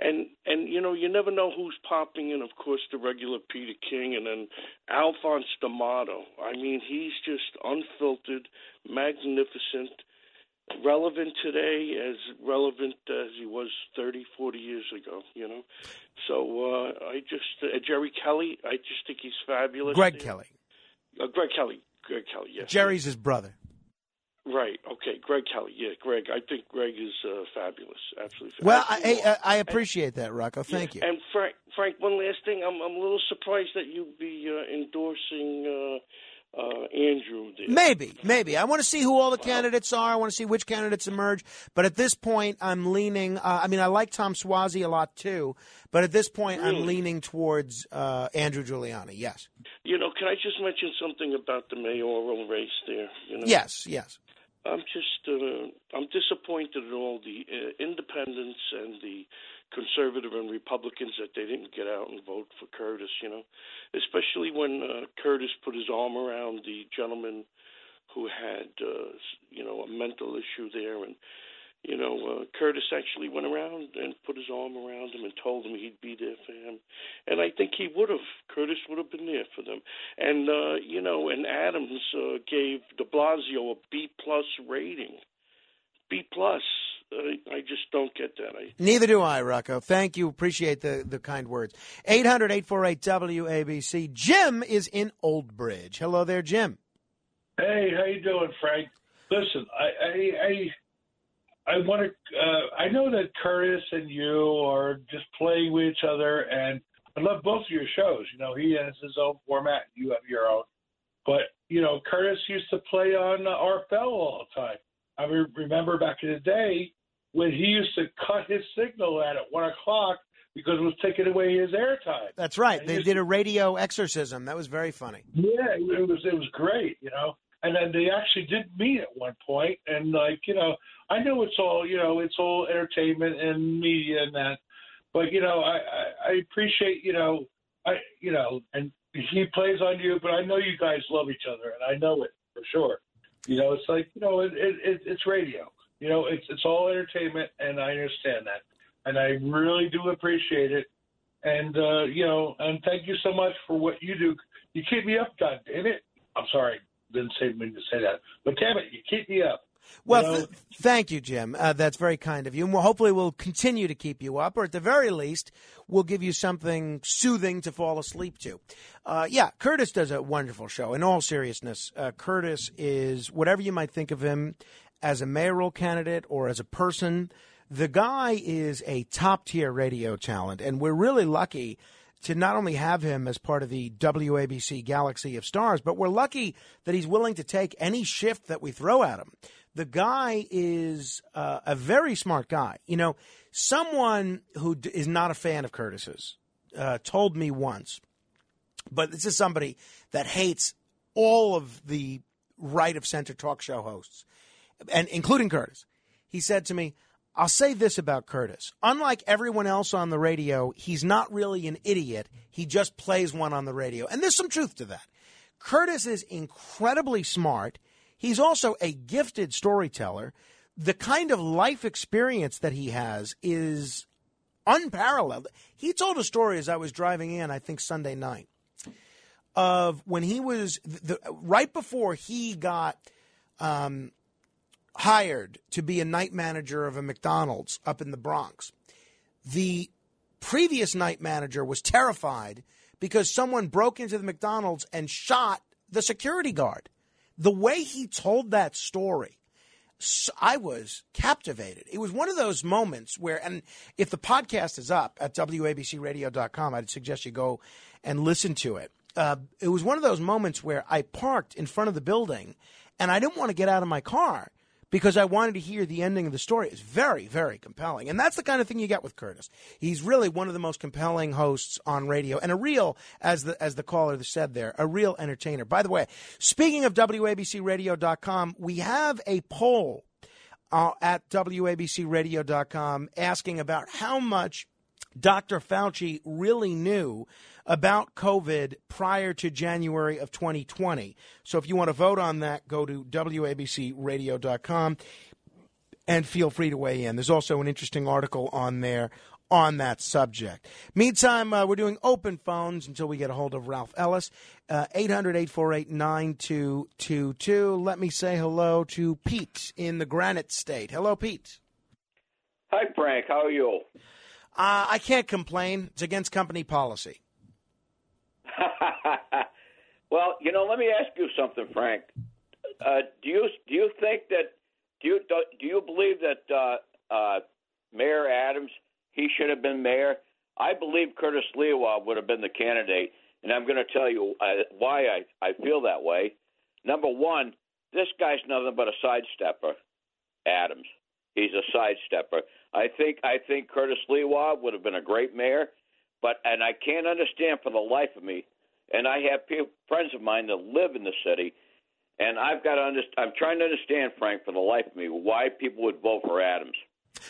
and and you know you never know who's popping in. Of course, the regular Peter King, and then Alphonse D'Amato. I mean, he's just unfiltered, magnificent, relevant today as relevant as he was 30, 40 years ago. You know, so uh, I just uh, Jerry Kelly. I just think he's fabulous. Greg Kelly. Uh, Greg Kelly. Greg Kelly. Yes. Jerry's his brother. Right. Okay. Greg Kelly. Yeah. Greg. I think Greg is uh, fabulous. Absolutely. Fabulous. Well, I, I, I appreciate that, Rocco. Thank you. And Frank, Frank, one last thing. I'm I'm a little surprised that you'd be uh, endorsing uh, uh, Andrew. There. Maybe, maybe. I want to see who all the candidates are. I want to see which candidates emerge. But at this point, I'm leaning. Uh, I mean, I like Tom Suozzi a lot too. But at this point, I'm leaning towards uh, Andrew Giuliani. Yes. You know, can I just mention something about the mayoral race there? You know? Yes. Yes. I'm just uh, I'm disappointed in all the uh, independents and the conservative and Republicans that they didn't get out and vote for Curtis. You know, especially when uh, Curtis put his arm around the gentleman who had uh, you know a mental issue there, and you know uh, Curtis actually went around and put his arm around him and told him he'd be there for him, and I think he would have. Curtis would have been there for them, and uh, you know, and Adams uh, gave De Blasio a B plus rating. B plus. I, I just don't get that. I, Neither do I, Rocco. Thank you. Appreciate the, the kind words. 800 848 WABC. Jim is in Old Bridge. Hello there, Jim. Hey, how you doing, Frank? Listen, I I I, I want to. Uh, I know that Curtis and you are just playing with each other, and I love both of your shows. You know, he has his own format, you have your own. But you know, Curtis used to play on uh, RFL all the time. I re- remember back in the day, when he used to cut his signal at at one o'clock because it was taking away his airtime. That's right. And They he did a radio exorcism. That was very funny. Yeah, it was it was great, you know. And then they actually did meet at one point, and like you know, I know it's all you know, it's all entertainment and media and that, but you know, I I, I appreciate you know, I you know, and he plays on you, but I know you guys love each other, and I know it for sure. You know, it's like you know, it, it, it it's radio. You know, it's it's all entertainment, and I understand that, and I really do appreciate it. And uh, you know, and thank you so much for what you do. You keep me up, God damn it. I'm sorry, didn't say mean to say that, but damn it, you keep me up. Well, You know? th- thank you, Jim. Uh, that's very kind of you. And we'll, hopefully, we'll continue to keep you up, or at the very least, we'll give you something soothing to fall asleep to. Uh, yeah, Curtis does a wonderful show. In all seriousness, uh, Curtis is whatever you might think of him as a mayoral candidate or as a person. The guy is a top tier radio talent, and we're really lucky to not only have him as part of the WABC Galaxy of Stars, but we're lucky that he's willing to take any shift that we throw at him. The guy is uh, a very smart guy. You know, someone who d- is not a fan of Curtis's uh, told me once, but this is somebody that hates all of the right of center talk show hosts, and including Curtis. He said to me, I'll say this about Curtis. Unlike everyone else on the radio, he's not really an idiot. He just plays one on the radio. And there's some truth to that. Curtis is incredibly smart. He's also a gifted storyteller. The kind of life experience that he has is unparalleled. He told a story as I was driving in, I think Sunday night, of when he was the, right before he got um, hired to be a night manager of a McDonald's up in the Bronx. The previous night manager was terrified because someone broke into the McDonald's and shot the security guard. The way he told that story, I was captivated. It was one of those moments where, and if the podcast is up at WABCRadio.com, I'd suggest you go and listen to it. Uh, it was one of those moments where I parked in front of the building and I didn't want to get out of my car because I wanted to hear the ending of the story. It's very, very compelling. And that's the kind of thing you get with Curtis. He's really one of the most compelling hosts on radio and a real, as the, as the caller said there, a real entertainer. By the way, speaking of WABCRadio.com, we have a poll uh, at WABCRadio.com asking about how much Dr. Fauci really knew about COVID prior to January of 2020. So if you want to vote on that, go to WABCRadio.com and feel free to weigh in. There's also an interesting article on there on that subject. Meantime, uh, we're doing open phones until we get a hold of Ralph Ellis. Uh, 800 848 9222. Let me say hello to Pete in the Granite State. Hello, Pete. Hi, Frank. How are you? Uh, I can't complain. It's against company policy. well, you know, let me ask you something, Frank. Uh, do you do you think that do you do you believe that uh, uh, Mayor Adams he should have been mayor? I believe Curtis Sliwa would have been the candidate, and I'm going to tell you uh, why I I feel that way. Number one, this guy's nothing but a sidestepper. Adams, he's a sidestepper. I think I think Curtis Sliwa would have been a great mayor, but and I can't understand for the life of me. And I have friends of mine that live in the city, and I've got to understand. I'm trying to understand, Frank, for the life of me, why people would vote for Adams.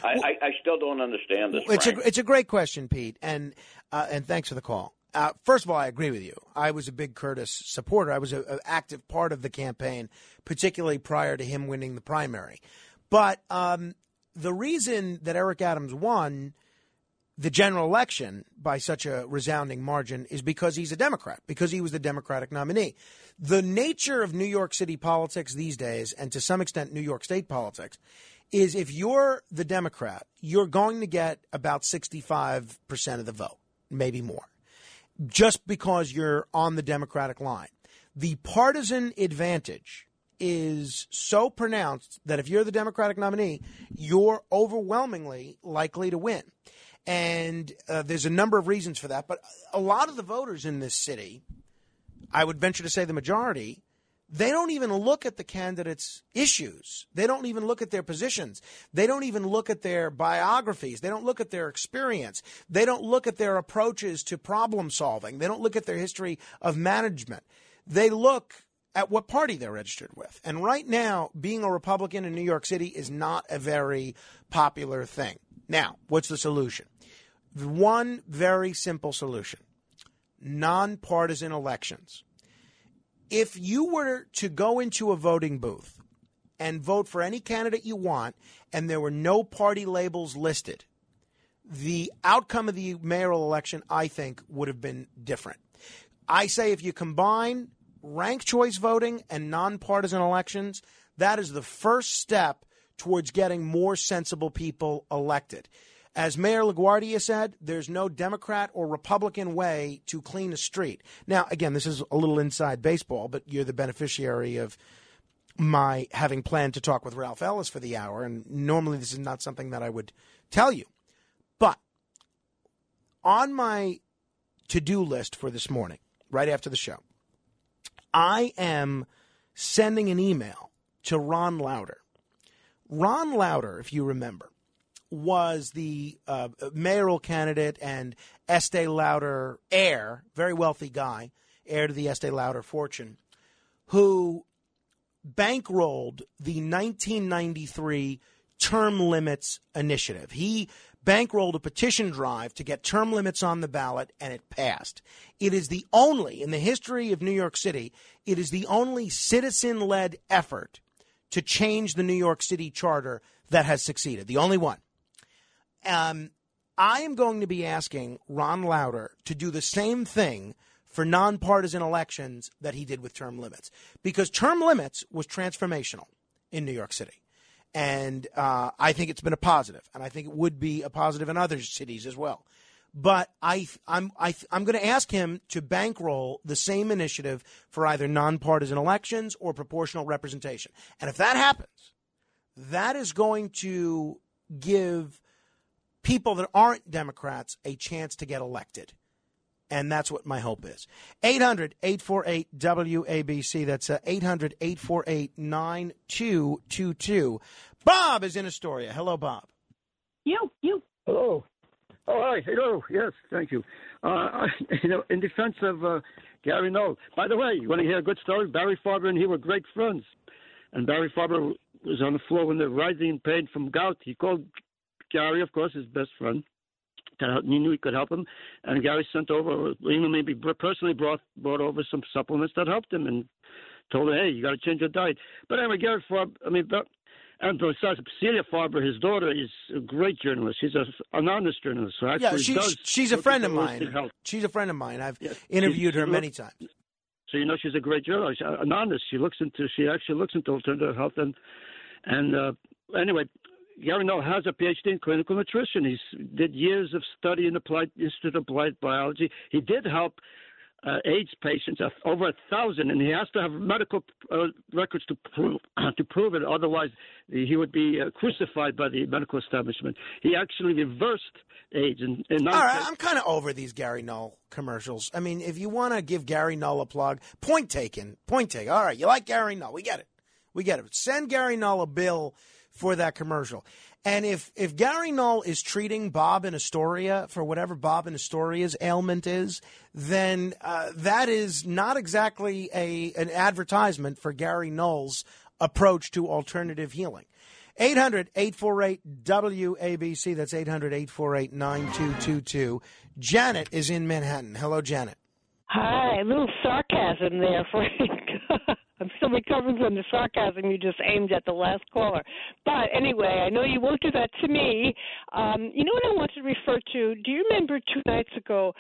I, I, I still don't understand this. It's Frank. a it's a great question, Pete, and uh, and thanks for the call. Uh, first of all, I agree with you. I was a big Curtis supporter. I was an active part of the campaign, particularly prior to him winning the primary. But um, the reason that Eric Adams won the general election by such a resounding margin is because he's a Democrat, because he was the Democratic nominee. The nature of New York City politics these days, and to some extent New York State politics, is if you're the Democrat, you're going to get about 65% of the vote, maybe more, just because you're on the Democratic line. The partisan advantage is so pronounced that if you're the Democratic nominee, you're overwhelmingly likely to win. And uh, there's a number of reasons for that. But a lot of the voters in this city, I would venture to say the majority, they don't even look at the candidates' issues. They don't even look at their positions. They don't even look at their biographies. They don't look at their experience. They don't look at their approaches to problem solving. They don't look at their history of management. They look at what party they're registered with. And right now, being a Republican in New York City is not a very popular thing. Now, what's the solution? One very simple solution nonpartisan elections if you were to go into a voting booth and vote for any candidate you want and there were no party labels listed, the outcome of the mayoral election, I think, would have been different. I say if you combine ranked choice voting and nonpartisan elections, that is the first step towards getting more sensible people elected. As Mayor LaGuardia said, there's no Democrat or Republican way to clean a street. Now, again, this is a little inside baseball, but you're the beneficiary of my having planned to talk with Ralph Ellis for the hour, and normally this is not something that I would tell you. But on my to do list for this morning, right after the show, I am sending an email to Ron Lauder. Ron Lauder, if you remember, was the uh, mayoral candidate and Estee Lauder heir, very wealthy guy, heir to the Estee Lauder fortune, who bankrolled the 1993 term limits initiative. He bankrolled a petition drive to get term limits on the ballot, and it passed. It is the only, in the history of New York City, it is the only citizen led effort to change the New York City charter that has succeeded. The only one. Um, I am going to be asking Ron Lauder to do the same thing for nonpartisan elections that he did with term limits because term limits was transformational in New York City. And uh, I think it's been a positive, and I think it would be a positive in other cities as well. But I, I'm, I, I'm going to ask him to bankroll the same initiative for either nonpartisan elections or proportional representation. And if that happens, that is going to give people that aren't Democrats a chance to get elected. And that's what my hope is. 800 848 WABC. That's 800 848 9222. Bob is in Astoria. Hello, Bob. You, you. Hello. Oh, hi. Hello. Yes, thank you. Uh, you know, in defense of uh, Gary Null. By the way, you want to hear a good story? Barry Farber and he were great friends. And Barry Farber was on the floor when they're writhing in pain from gout. He called Gary, of course, his best friend. That he knew he could help him, and Gary sent over, even maybe personally brought brought over some supplements that helped him, and told him, "Hey, you got to change your diet." But anyway, Gary Farber, I mean, but, and besides, Celia Farber, his daughter, is a great journalist. She's a, an honest journalist. So Yeah, actually she's, a friend of mine. She's a friend of mine. I've Yeah. interviewed her many times. So you know she's a great journalist, an honest. She looks into she actually looks into alternative health and and uh, anyway, Gary Null has a PhD in clinical nutrition. He did years of study in the applied Institute of Applied Biology. He did help uh, AIDS patients, uh, over a thousand, and he has to have medical uh, records to prove to prove it. Otherwise, he would be uh, crucified by the medical establishment. He actually reversed AIDS in, in All right, I'm kind of over these Gary Null commercials. I mean, if you want to give Gary Null a plug, point taken, point taken. All right, you like Gary Null, we get it, we get it. Send Gary Null a bill for that commercial. And if if Gary Null is treating Bob in Astoria for whatever Bob in Astoria's ailment is, then uh, that is not exactly a an advertisement for Gary Null's approach to alternative healing. 800 848 WABC. That's 800 848 9222. Janet is in Manhattan. Hello, Janet. Hi, a little sarcasm there, Frank. Still recovering from the sarcasm you just aimed at the last caller. But anyway, I know you won't do that to me. Um, you know what I want to refer to? Do you remember two nights ago?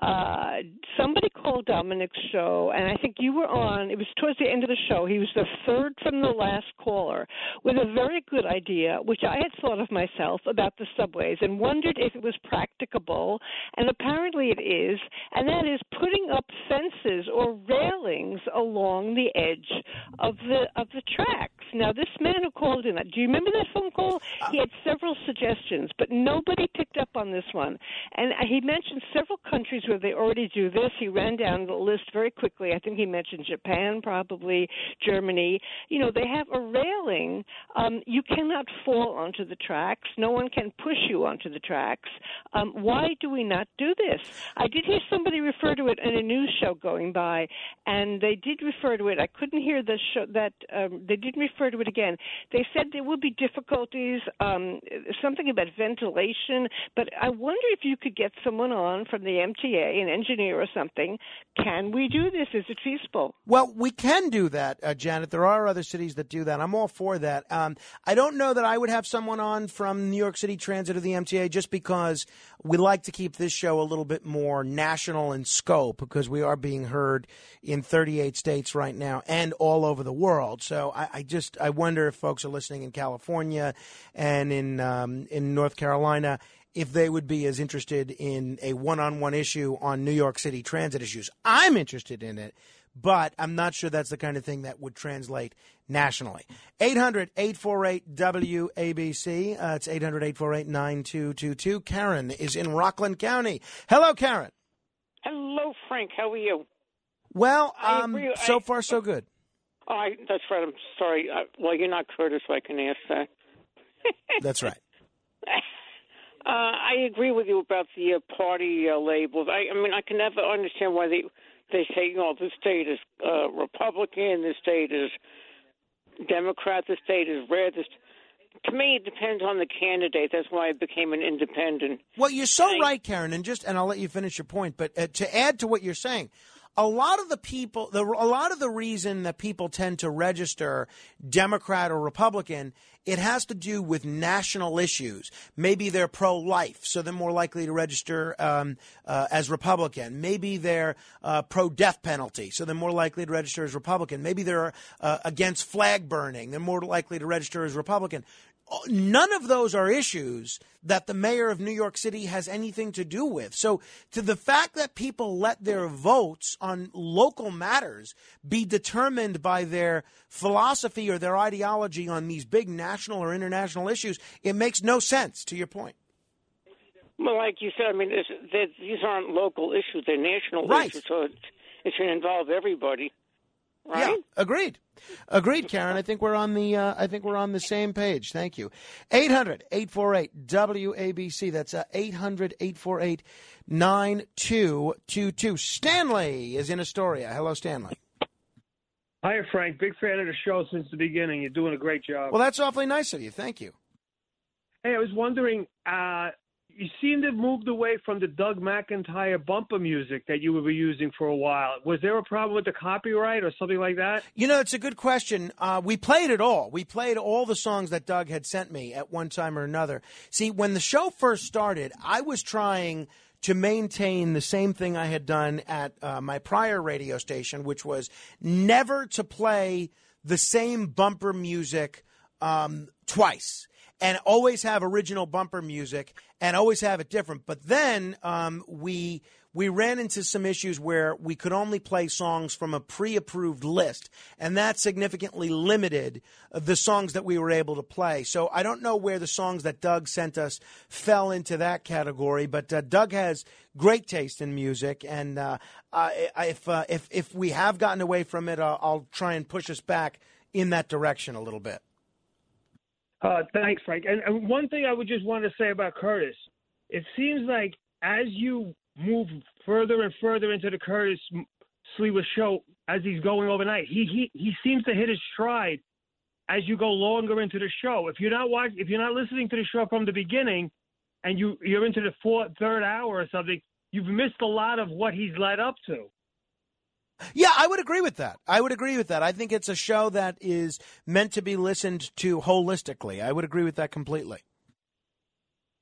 Uh, somebody called Dominic's show, and I think you were on. It was towards the end of the show. He was the third from the last caller with a very good idea, which I had thought of myself about the subways and wondered if it was practicable. And apparently it is, and that is putting up fences or railings along the edge of the of the tracks. Now, this man who called in, do you remember that phone call? He had several suggestions, but nobody picked up on this one. And he mentioned several countries where they already do this. He ran down the list very quickly. I think he mentioned Japan, probably Germany. You know, they have a railing. Um, you cannot fall onto the tracks. No one can push you onto the tracks. Um, why do we not do this? I did hear somebody refer to it in a news show going by, and they did refer to it. I couldn't hear the show that um, they did refer to it again. They said there would be difficulties, um, something about ventilation, but I wonder if you could get someone on from the MTA, an engineer or something. Can we do this? Is it feasible? Well, we can do that, uh, Janet. There are other cities that do that. I'm all for that. Um, I don't know that I would have someone on from New York City Transit or the MTA just because we like to keep this show a little bit more national in scope because we are being heard in 38 states right now and all over the world. So I, I just I wonder if folks are listening in California and in um, in North Carolina if they would be as interested in a one-on-one issue on New York City transit issues. I'm interested in it, but I'm not sure that's the kind of thing that would translate nationally. 800 848 WABC. Uh, it's 800 848 9222. Karen is in Rockland County. Hello, Karen. Hello, Frank. How are you? Well, um, so I- far so good. Oh, I, that's right. I'm sorry. Uh, well, you're not Curtis, so I can ask that. That's right. Uh, I agree with you about the uh, party uh, labels. I, I mean, I can never understand why they they say, you know, this state is uh, Republican, this state is Democrat, the state is red. This, to me, it depends on the candidate. That's why I became an independent. Well, you're so right, Karen, and just and I'll let you finish your point. But uh, to add to what you're saying, a lot of the people, the, a lot of the reason that people tend to register Democrat or Republican, it has to do with national issues. Maybe they're pro-life, so they're more likely to register um, uh, as Republican. Maybe they're uh, pro-death penalty, so they're more likely to register as Republican. Maybe they're uh, against flag burning, they're more likely to register as Republican none of those are issues that the mayor of New York City has anything to do with. So, to the fact that people let their votes on local matters be determined by their philosophy or their ideology on these big national or international issues, it makes no sense, to your point. Well, like you said, I mean, these aren't local issues; they're national Right. issues. So it should involve everybody, right? Yeah, agreed. Agreed, Karen. I think we're on the uh, I think we're on the same page. Thank you. 800-848 WABC. That's uh, 800-848 9222. Stanley is in Astoria. Hello, Stanley. Hi, Frank. Big fan of the show since the beginning. You're doing a great job. Well, that's awfully nice of you. Thank you. Hey, I was wondering, uh, you seem to have moved away from the Doug McIntyre bumper music that you were using for a while. Was there a problem with the copyright or something like that? You know, it's a good question. Uh, we played it all. We played all the songs that Doug had sent me at one time or another. See, when the show first started, I was trying to maintain the same thing I had done at uh, my prior radio station, which was never to play the same bumper music um, twice and always have original bumper music and always have it different. But then um, we we ran into some issues where we could only play songs from a pre-approved list, and that significantly limited the songs that we were able to play. So I don't know where the songs that Doug sent us fell into that category, but uh, Doug has great taste in music, and uh, I, if uh, if if we have gotten away from it, uh, I'll try and push us back in that direction a little bit. Uh, thanks, Frank. And, and one thing I would just want to say about Curtis, it seems like as you move further and further into the Curtis Sliwa show, as he's going overnight, he he he seems to hit his stride as you go longer into the show. If you're not watch, if you're not listening to the show from the beginning, and you you're into the fourth, third hour or something, you've missed a lot of what he's led up to. Yeah, I would agree with that. I would agree with that. I think it's a show that is meant to be listened to holistically. I would agree with that completely.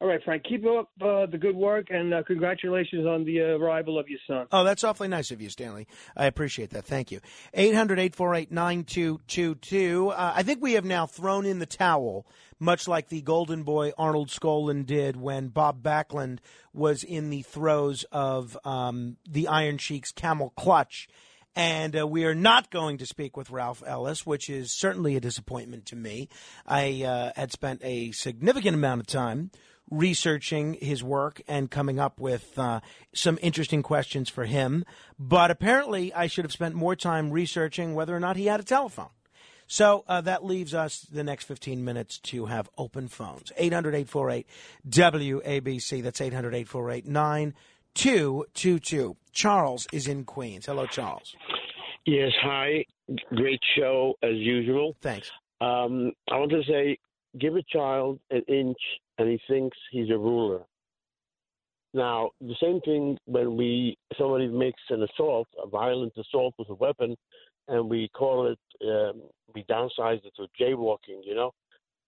All right, Frank, keep up uh, the good work, and uh, congratulations on the uh, arrival of your son. Oh, that's awfully nice of you, Stanley. I appreciate that. Thank you. 800 848 9222. Uh, I think we have now thrown in the towel, much like the golden boy Arnold Skaaland did when Bob Backlund was in the throes of um, the Iron Sheik's camel clutch And uh, we are not going to speak with Ralph Ellis, which is certainly a disappointment to me. I uh, had spent a significant amount of time researching his work and coming up with uh, some interesting questions for him. But apparently, I should have spent more time researching whether or not he had a telephone. So uh, that leaves us the next 15 minutes to have open phones. 800 848 WABC. That's 800 848 9222. Charles is in Queens. Hello, Charles. Yes, hi. Great show as usual. Thanks. Um, I want to say, give a child an inch and he thinks he's a ruler. Now, the same thing when we somebody makes an assault, a violent assault with a weapon, and we call it, um, we downsize it to jaywalking. You know,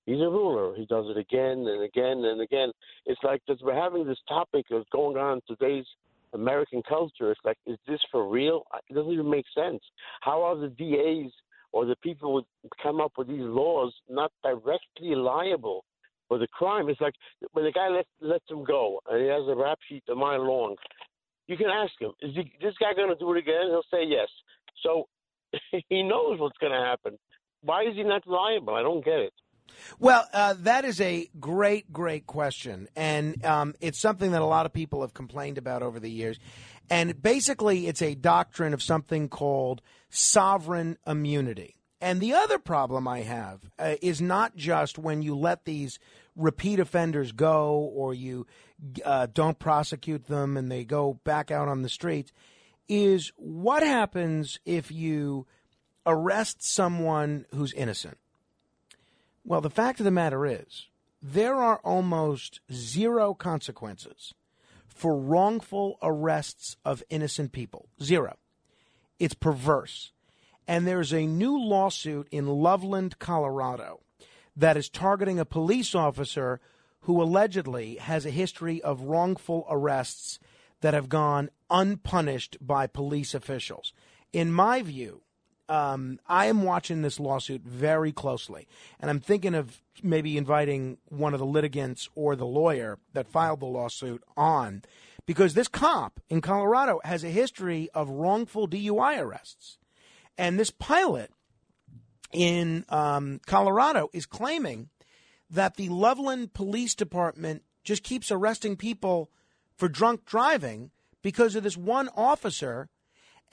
he's a ruler. He does it again and again and again. It's like that we're having this topic that's going on today's American culture. It's like, is this for real? It doesn't even make sense. How are the DAs or the people who come up with these laws not directly liable for the crime? It's like when the guy lets lets him go and he has a rap sheet a mile long. You can ask him, is he, this guy going to do it again? He'll say yes. So he knows what's going to happen. Why is he not liable? I don't get it. Well, uh, that is a great, great question. And um, it's something that a lot of people have complained about over the years. And basically, it's a doctrine of something called sovereign immunity. And the other problem I have uh, is not just when you let these repeat offenders go or you uh, don't prosecute them and they go back out on the streets, is what happens if you arrest someone who's innocent? Well, the fact of the matter is, there are almost zero consequences for wrongful arrests of innocent people. Zero. It's perverse. And there's a new lawsuit in Loveland, Colorado, that is targeting a police officer who allegedly has a history of wrongful arrests that have gone unpunished by police officials. In my view, um, I am watching this lawsuit very closely, and I'm thinking of maybe inviting one of the litigants or the lawyer that filed the lawsuit on, because this cop in Colorado has a history of wrongful DUI arrests, and this pilot in um, Colorado is claiming that the Loveland Police Department just keeps arresting people for drunk driving because of this one officer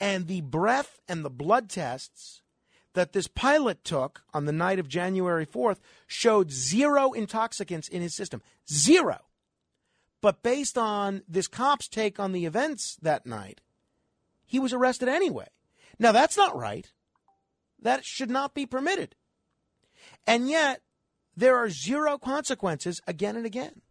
and the breath and the blood tests that this pilot took on the night of January 4th showed zero intoxicants in his system. Zero. But based on this cop's take on the events that night, he was arrested anyway. Now, that's not right. That should not be permitted. And yet, there are zero consequences again and again.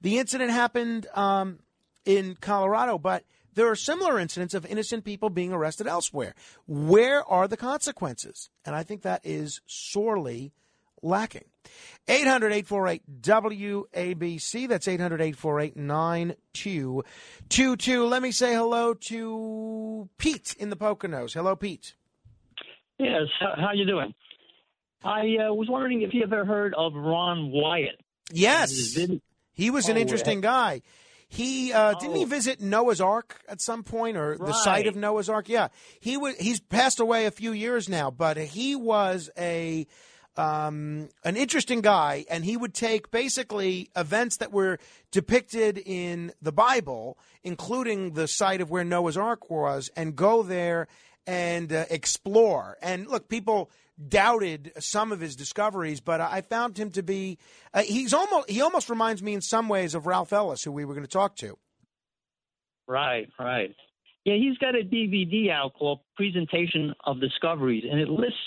The incident happened um, in Colorado, but there are similar incidents of innocent people being arrested elsewhere. Where are the consequences? And I think that is sorely lacking. 800 848 WABC. That's 800 848 9222. Let me say hello to Pete in the Poconos. Hello, Pete. Yes, how, you doing? I uh, was wondering if you ever heard of Ron Wyatt. Yes. He was an Oh, interesting guy. He uh, didn't he visit Noah's Ark at some point, or the site of Noah's Ark? Yeah, he was. He's passed away a few years now, but he was a um, an interesting guy, and he would take basically events that were depicted in the Bible, including the site of where Noah's Ark was, and go there and uh, explore. And look, people doubted some of his discoveries, but I found him to be uh, he's almost he almost reminds me in some ways of Ralph Ellis, who we were going to talk to. Right, right. Yeah, he's got a DVD out called Presentation of Discoveries, and it lists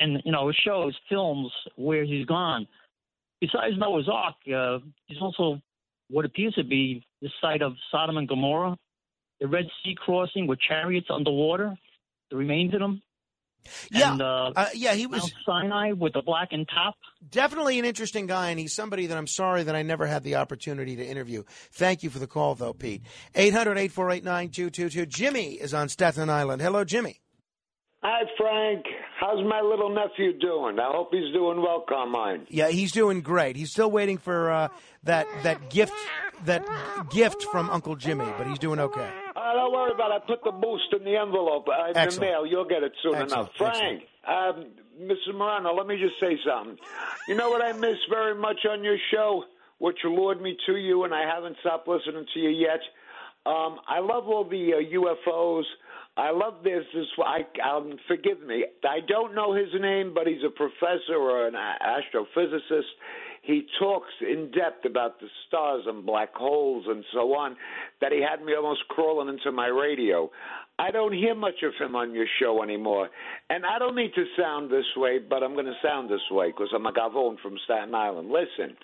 and you know it shows films where he's gone. Besides Noah's Ark, uh, he's also what appears to be the site of Sodom and Gomorrah, the Red Sea crossing with chariots underwater, the remains of them. Yeah, and, uh, uh, yeah, he was Mount Sinai with the black and top. Definitely an interesting guy, and he's somebody that I'm sorry that I never had the opportunity to interview. Thank you for the call, though, Pete. 800 848 9222. Jimmy is on Staten Island. Hello, Jimmy. Hi, Frank. How's my little nephew doing? I hope he's doing well, Carmine. Yeah, he's doing great. He's still waiting for uh, that that gift that gift from Uncle Jimmy, but he's doing okay. Uh, don't worry about it. I put the boost in the envelope. Uh, in the mail. You'll get it soon Excellent. enough. Frank, um, Mr. Morano, let me just say something. You know what I miss very much on your show, which lured me to you, and I haven't stopped listening to you yet. Um, I love all the uh, UFOs. I love this. This I um, forgive me. I don't know his name, but he's a professor or an astrophysicist. He talks in depth about the stars and black holes and so on. That he had me almost crawling into my radio. I don't hear much of him on your show anymore, and I don't mean to sound this way, but I'm going to sound this way because I'm a gavone from Staten Island. Listen,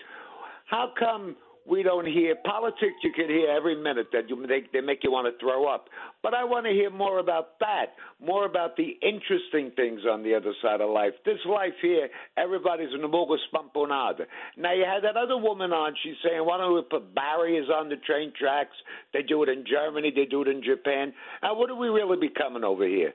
how come we don't hear politics? You can hear every minute that you they, they make you want to throw up. But I want to hear more about that, more about the interesting things on the other side of life. This life here, everybody's an amogus spamponada. Now you had that other woman on. She's saying, why don't we put barriers on the train tracks? They do it in Germany. They do it in Japan. Now what are we really becoming over here?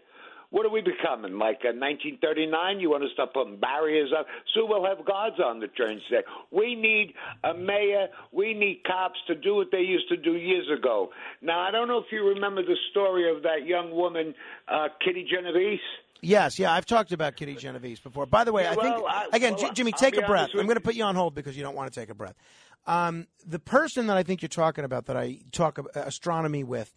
What are we becoming? Like uh, 1939? You want to start putting barriers up? So we'll have guards on the trains there. We need a mayor. We need cops to do what they used to do years ago. Now, I don't know if you remember the story of that young woman, uh, Kitty Genovese. Yes, yeah, I've talked about Kitty Genovese before. By the way, Yeah, I think well, I- again, well, J- Jimmy, take a breath. I'm going to put you on hold because you don't want to take a breath. Um, the person that I think you're talking about that I talk astronomy with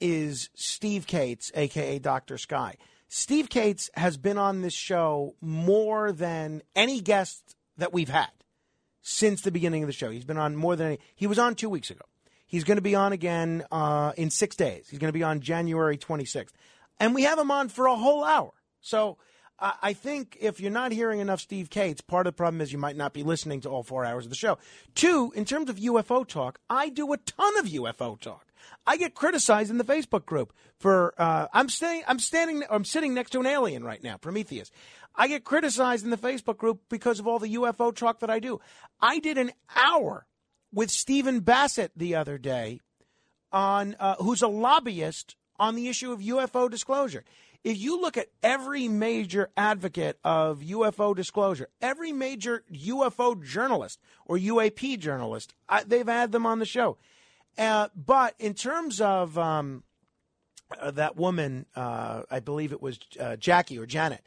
is Steve Kates, aka Doctor Sky. Steve Kates has been on this show more than any guest that we've had since the beginning of the show. He's been on more than any. He was on two weeks ago. He's going to be on again uh, in six days. He's going to be on January 26th. And we have him on for a whole hour. So I I think if you're not hearing enough Steve Kates, part of the problem is you might not be listening to all four hours of the show. Two, in terms of UFO talk, I do a ton of UFO talk. I get criticized in the Facebook group for uh, I'm staying I'm standing I'm sitting next to an alien right now, Prometheus. I get criticized in the Facebook group because of all the UFO talk that I do. I did an hour with Stephen Bassett the other day on uh, who's a lobbyist on the issue of UFO disclosure. If you look at every major advocate of UFO disclosure, every major UFO journalist or UAP journalist, I, they've had them on the show. Uh, but in terms of um, uh, that woman, uh, I believe it was uh, Jackie or Janet,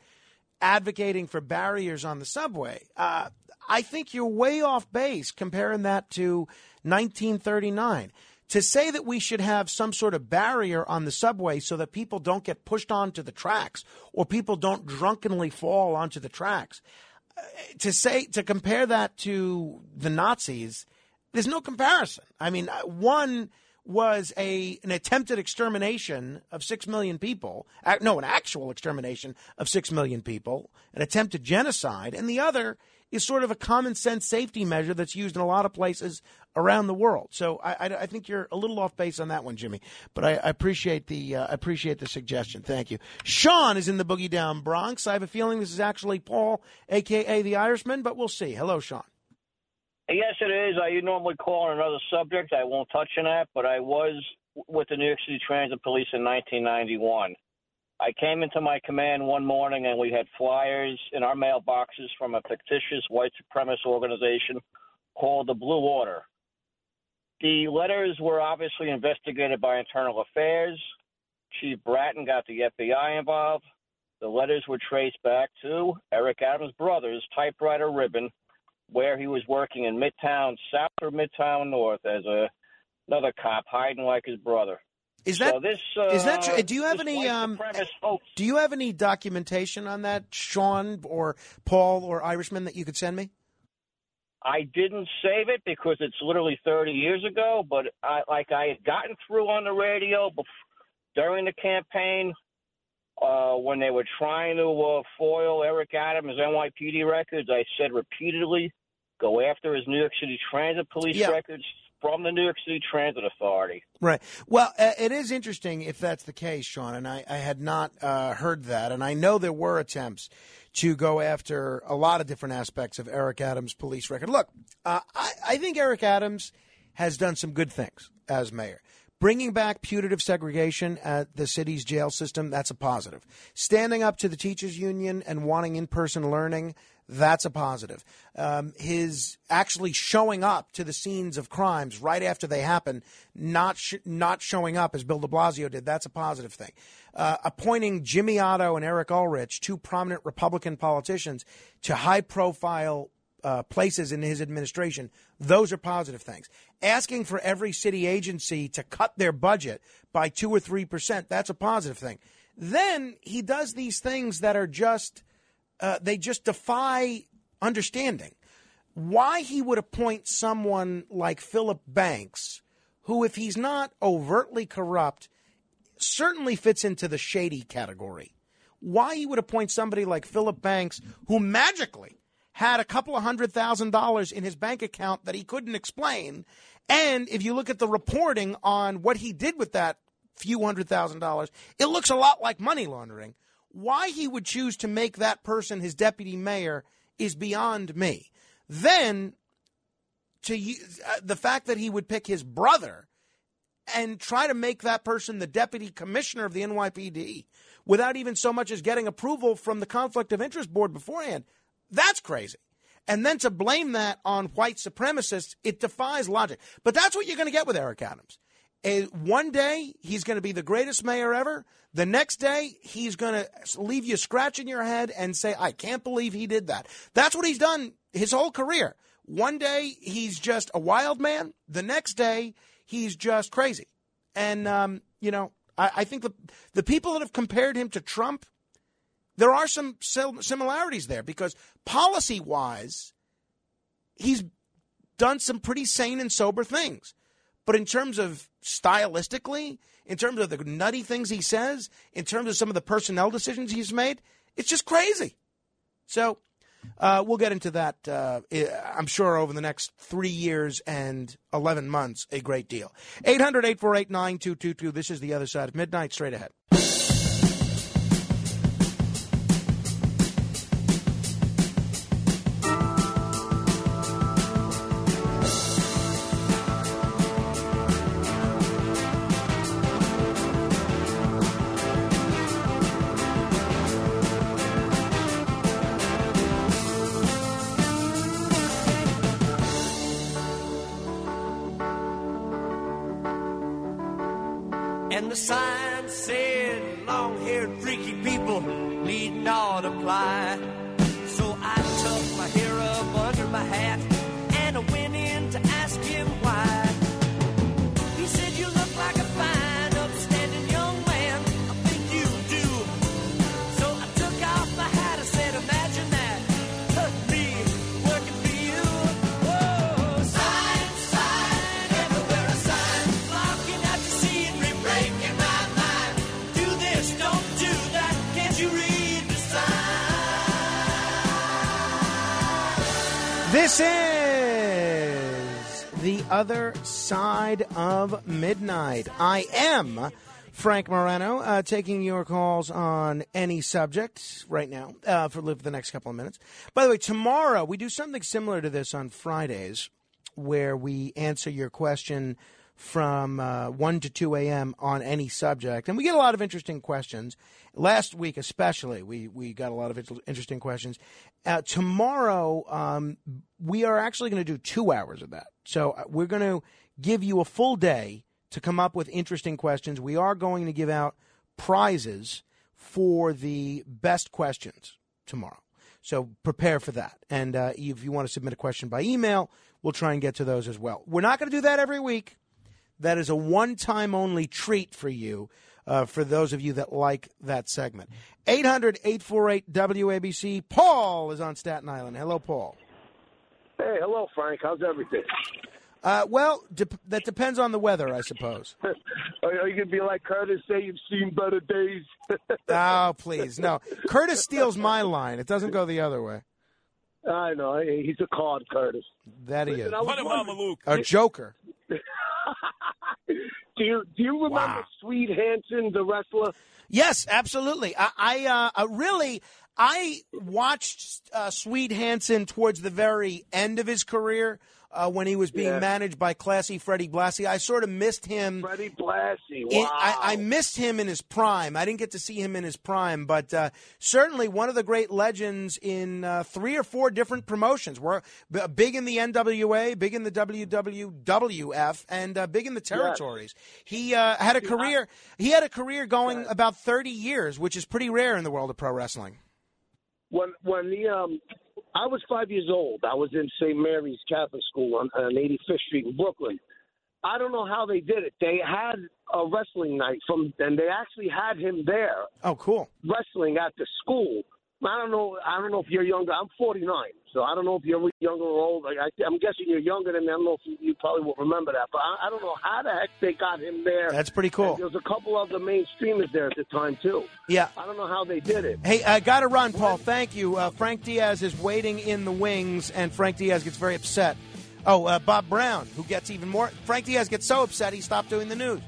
advocating for barriers on the subway, uh, I think you're way off base comparing that to 1939. To say that we should have some sort of barrier on the subway so that people don't get pushed onto the tracks or people don't drunkenly fall onto the tracks, uh, to say to compare that to the Nazis, there's no comparison. I mean, uh, one was a an attempted extermination of six million people. No, an actual extermination of six million people, an attempted genocide, and the other is sort of a common sense safety measure that's used in a lot of places around the world. So I, I, I think you're a little off base on that one, Jimmy. But I, I appreciate the uh, I appreciate the suggestion. Thank you. Sean is in the Boogie Down Bronx. I have a feeling this is actually Paul, aka the Irishman, but we'll see. Hello, Sean. Yes, it is. I normally call on another subject. I won't touch on that, but I was with the New York City Transit Police in 1991. I came into my command one morning and we had flyers in our mailboxes from a fictitious white supremacist organization called the Blue Order. The letters were obviously investigated by Internal Affairs. Chief Bratton got the FBI involved. The letters were traced back to Eric Adams' brother's typewriter ribbon where he was working in Midtown South or Midtown North as a another cop hiding like his brother. Is that so this? Uh, is that true? Do you have any um, Do you have any documentation on that, Sean or Paul or Irishman, that you could send me? I didn't save it because it's literally 30 years ago, but I like I had gotten through on the radio bef- during the campaign uh, when they were trying to uh, foil Eric Adams' NYPD records. I said repeatedly, go after his New York City Transit Police Yeah. records from the New York City Transit Authority. Right. Well, uh, it is interesting if that's the case, Sean, and I, I had not uh, heard that. And I know there were attempts to go after a lot of different aspects of Eric Adams' police record. Look, uh, I, I think Eric Adams has done some good things as mayor. Bringing back punitive segregation at the city's jail system, that's a positive. Standing up to the teachers union and wanting in-person learning, that's a positive. Um, his actually showing up to the scenes of crimes right after they happen, not sh- not showing up as Bill De Blasio did, that's a positive thing. Uh, appointing Jimmy Oddo and Eric Ulrich, two prominent Republican politicians, to high-profile uh, places in his administration, those are positive things. Asking for every city agency to cut their budget by two or three percent, that's a positive thing. Then he does these things that are just, uh, they just defy understanding. Why he would appoint someone like Philip Banks, who, if he's not overtly corrupt, certainly fits into the shady category. Why he would appoint somebody like Philip Banks, who magically had a couple of hundred thousand dollars in his bank account that he couldn't explain. And if you look at the reporting on what he did with that few hundred thousand dollars, it looks a lot like money laundering. Why he would choose to make that person his deputy mayor is beyond me. Then, to uh, the fact that he would pick his brother and try to make that person the deputy commissioner of the NYPD without even so much as getting approval from the conflict of interest board beforehand, that's crazy. And then to blame that on white supremacists, it defies logic. But that's what you're going to get with Eric Adams. One day he's going to be the greatest mayor ever. The next day he's going to leave you scratching your head and say, "I can't believe he did that." That's what he's done his whole career. One day he's just a wild man. The next day he's just crazy. And um, you know, I, I think the the people that have compared him to Trump, there are some similarities there because policy wise, he's done some pretty sane and sober things. But in terms of stylistically, in terms of the nutty things he says, in terms of some of the personnel decisions he's made, it's just crazy. So uh, we'll get into that, uh, I'm sure, over the next three years and 11 months, a great deal. 800 848 9222. This is the other side of midnight, straight ahead. The other side of midnight. I am Frank Morano, uh, taking your calls on any subject right now uh, for for the next couple of minutes. By the way, tomorrow we do something similar to this on Fridays, where we answer your question from uh, 1 to 2 a.m. on any subject. And we get a lot of interesting questions. Last week, especially, we, we got a lot of interesting questions. Uh, tomorrow, um, we are actually going to do two hours of that. So uh, we're going to give you a full day to come up with interesting questions. We are going to give out prizes for the best questions tomorrow. So prepare for that. And uh, if you want to submit a question by email, we'll try and get to those as well. We're not going to do that every week. That is a one time only treat for you, uh, for those of you that like that segment. 800 848 WABC. Paul is on Staten Island. Hello, Paul. Hey, hello, Frank. How's everything? Uh, well, dep that depends on the weather, I suppose. Are you gonna be like Curtis? Say you've seen better days. oh, please, no. Curtis steals my line. It doesn't go the other way. I know. He's a card, Curtis. That he Listen, is. I was wondering- A joker. do you do you remember Swede Hanson, the wrestler? Yes, absolutely. I, I uh, uh, really, I watched uh, Swede Hanson towards the very end of his career uh, when he was being Yeah. managed by classy Freddie Blassie. I sort of missed him. Freddie Blassie. in- Wow. I, I missed him in his prime. I didn't get to see him in his prime, but uh, certainly one of the great legends in uh, three or four different promotions. We're big in the NWA, big in the WWF, and uh, big in the territories. He uh, had a career. He had a career going about thirty years, which is pretty rare in the world of pro wrestling. When when the um I was five years old. I was in St. Mary's Catholic School on, on 85th Street in Brooklyn. I don't know how they did it. They had a wrestling night from, and they actually had him there Oh, cool. wrestling at the school. I don't know. I don't know if you're younger. I'm 49, so I don't know if you're younger or old. I, I'm guessing you're younger than me. I don't know if you, you probably will remember that, but I, I don't know how the heck they got him there. That's pretty cool. There was a couple of the main streamers there at the time too. Yeah. I don't know how they did it. Hey, I got to run, Paul. Thank you. Uh, Frank Diaz is waiting in the wings, and Frank Diaz gets very upset. Oh, uh, Bob Brown, who gets even more. Frank Diaz gets so upset he stopped doing the news.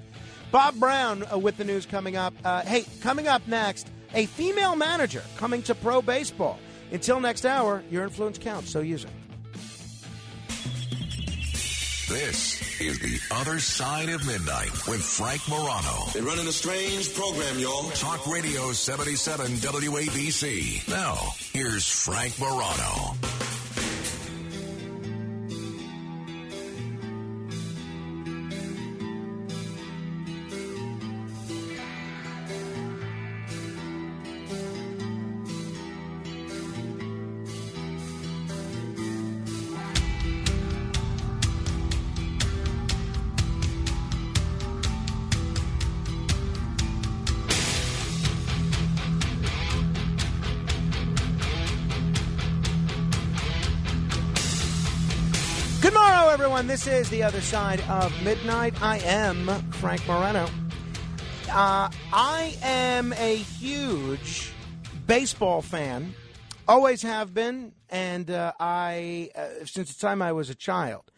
Bob Brown uh, with the news coming up. Uh, hey, coming up next, a female manager coming to pro baseball. Until next hour, your influence counts, so use it. This is The Other Side of Midnight with Frank Morano. They're running a strange program, y'all. Talk Radio 77 WABC. Now, here's Frank Morano. This is The Other Side of Midnight. I am Frank Morano. Uh, I am a huge baseball fan, always have been, and uh, I, uh, since the time I was a child.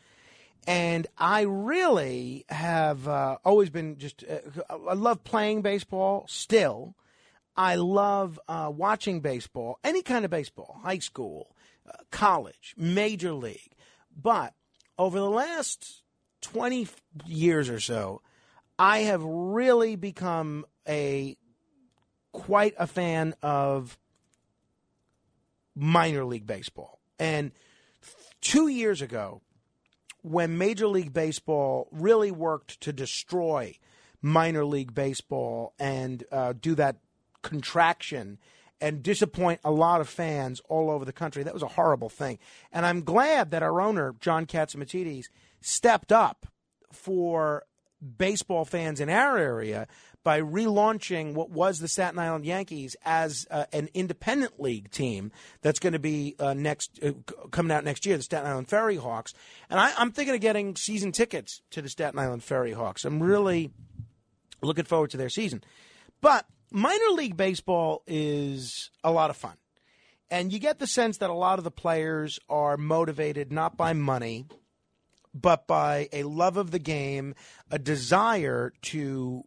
And I really have uh, always been just, uh, I love playing baseball still. I love uh, watching baseball, any kind of baseball, high school, college, major league. But over the last 20 years or so, I have really become a quite a fan of minor league baseball. And two years ago, when Major League Baseball really worked to destroy minor league baseball and uh, do that contraction and disappoint a lot of fans all over the country. That was a horrible thing. And I'm glad that our owner, John Catsimatidis, stepped up for baseball fans in our area by relaunching what was the Staten Island Yankees as uh, an independent league team that's going to be uh, next uh, coming out next year, the Staten Island Ferry Hawks. And I, I'm thinking of getting season tickets to the Staten Island Ferry Hawks. I'm really looking forward to their season. But minor league baseball is a lot of fun. And you get the sense that a lot of the players are motivated not by money, but by a love of the game, a desire to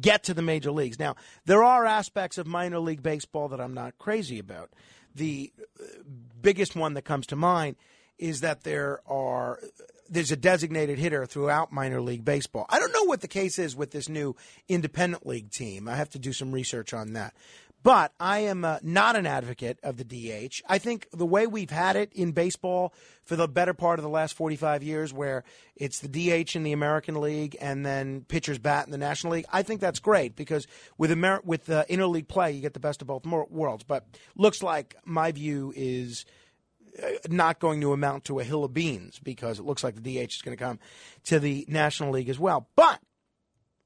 get to the major leagues. Now, there are aspects of minor league baseball that I'm not crazy about. The uh, biggest one that comes to mind is that there are there's a designated hitter throughout minor league baseball. I don't know what the case is with this new independent league team. I have to do some research on that. But I am uh, not an advocate of the DH. I think the way we've had it in baseball for the better part of the last 45 years, where it's the DH in the American League and then pitchers bat in the National League, I think that's great because with Amer- with uh, interleague play, you get the best of both worlds. But looks like my view is Uh, not going to amount to a hill of beans because it looks like the DH is going to come to the National League as well. But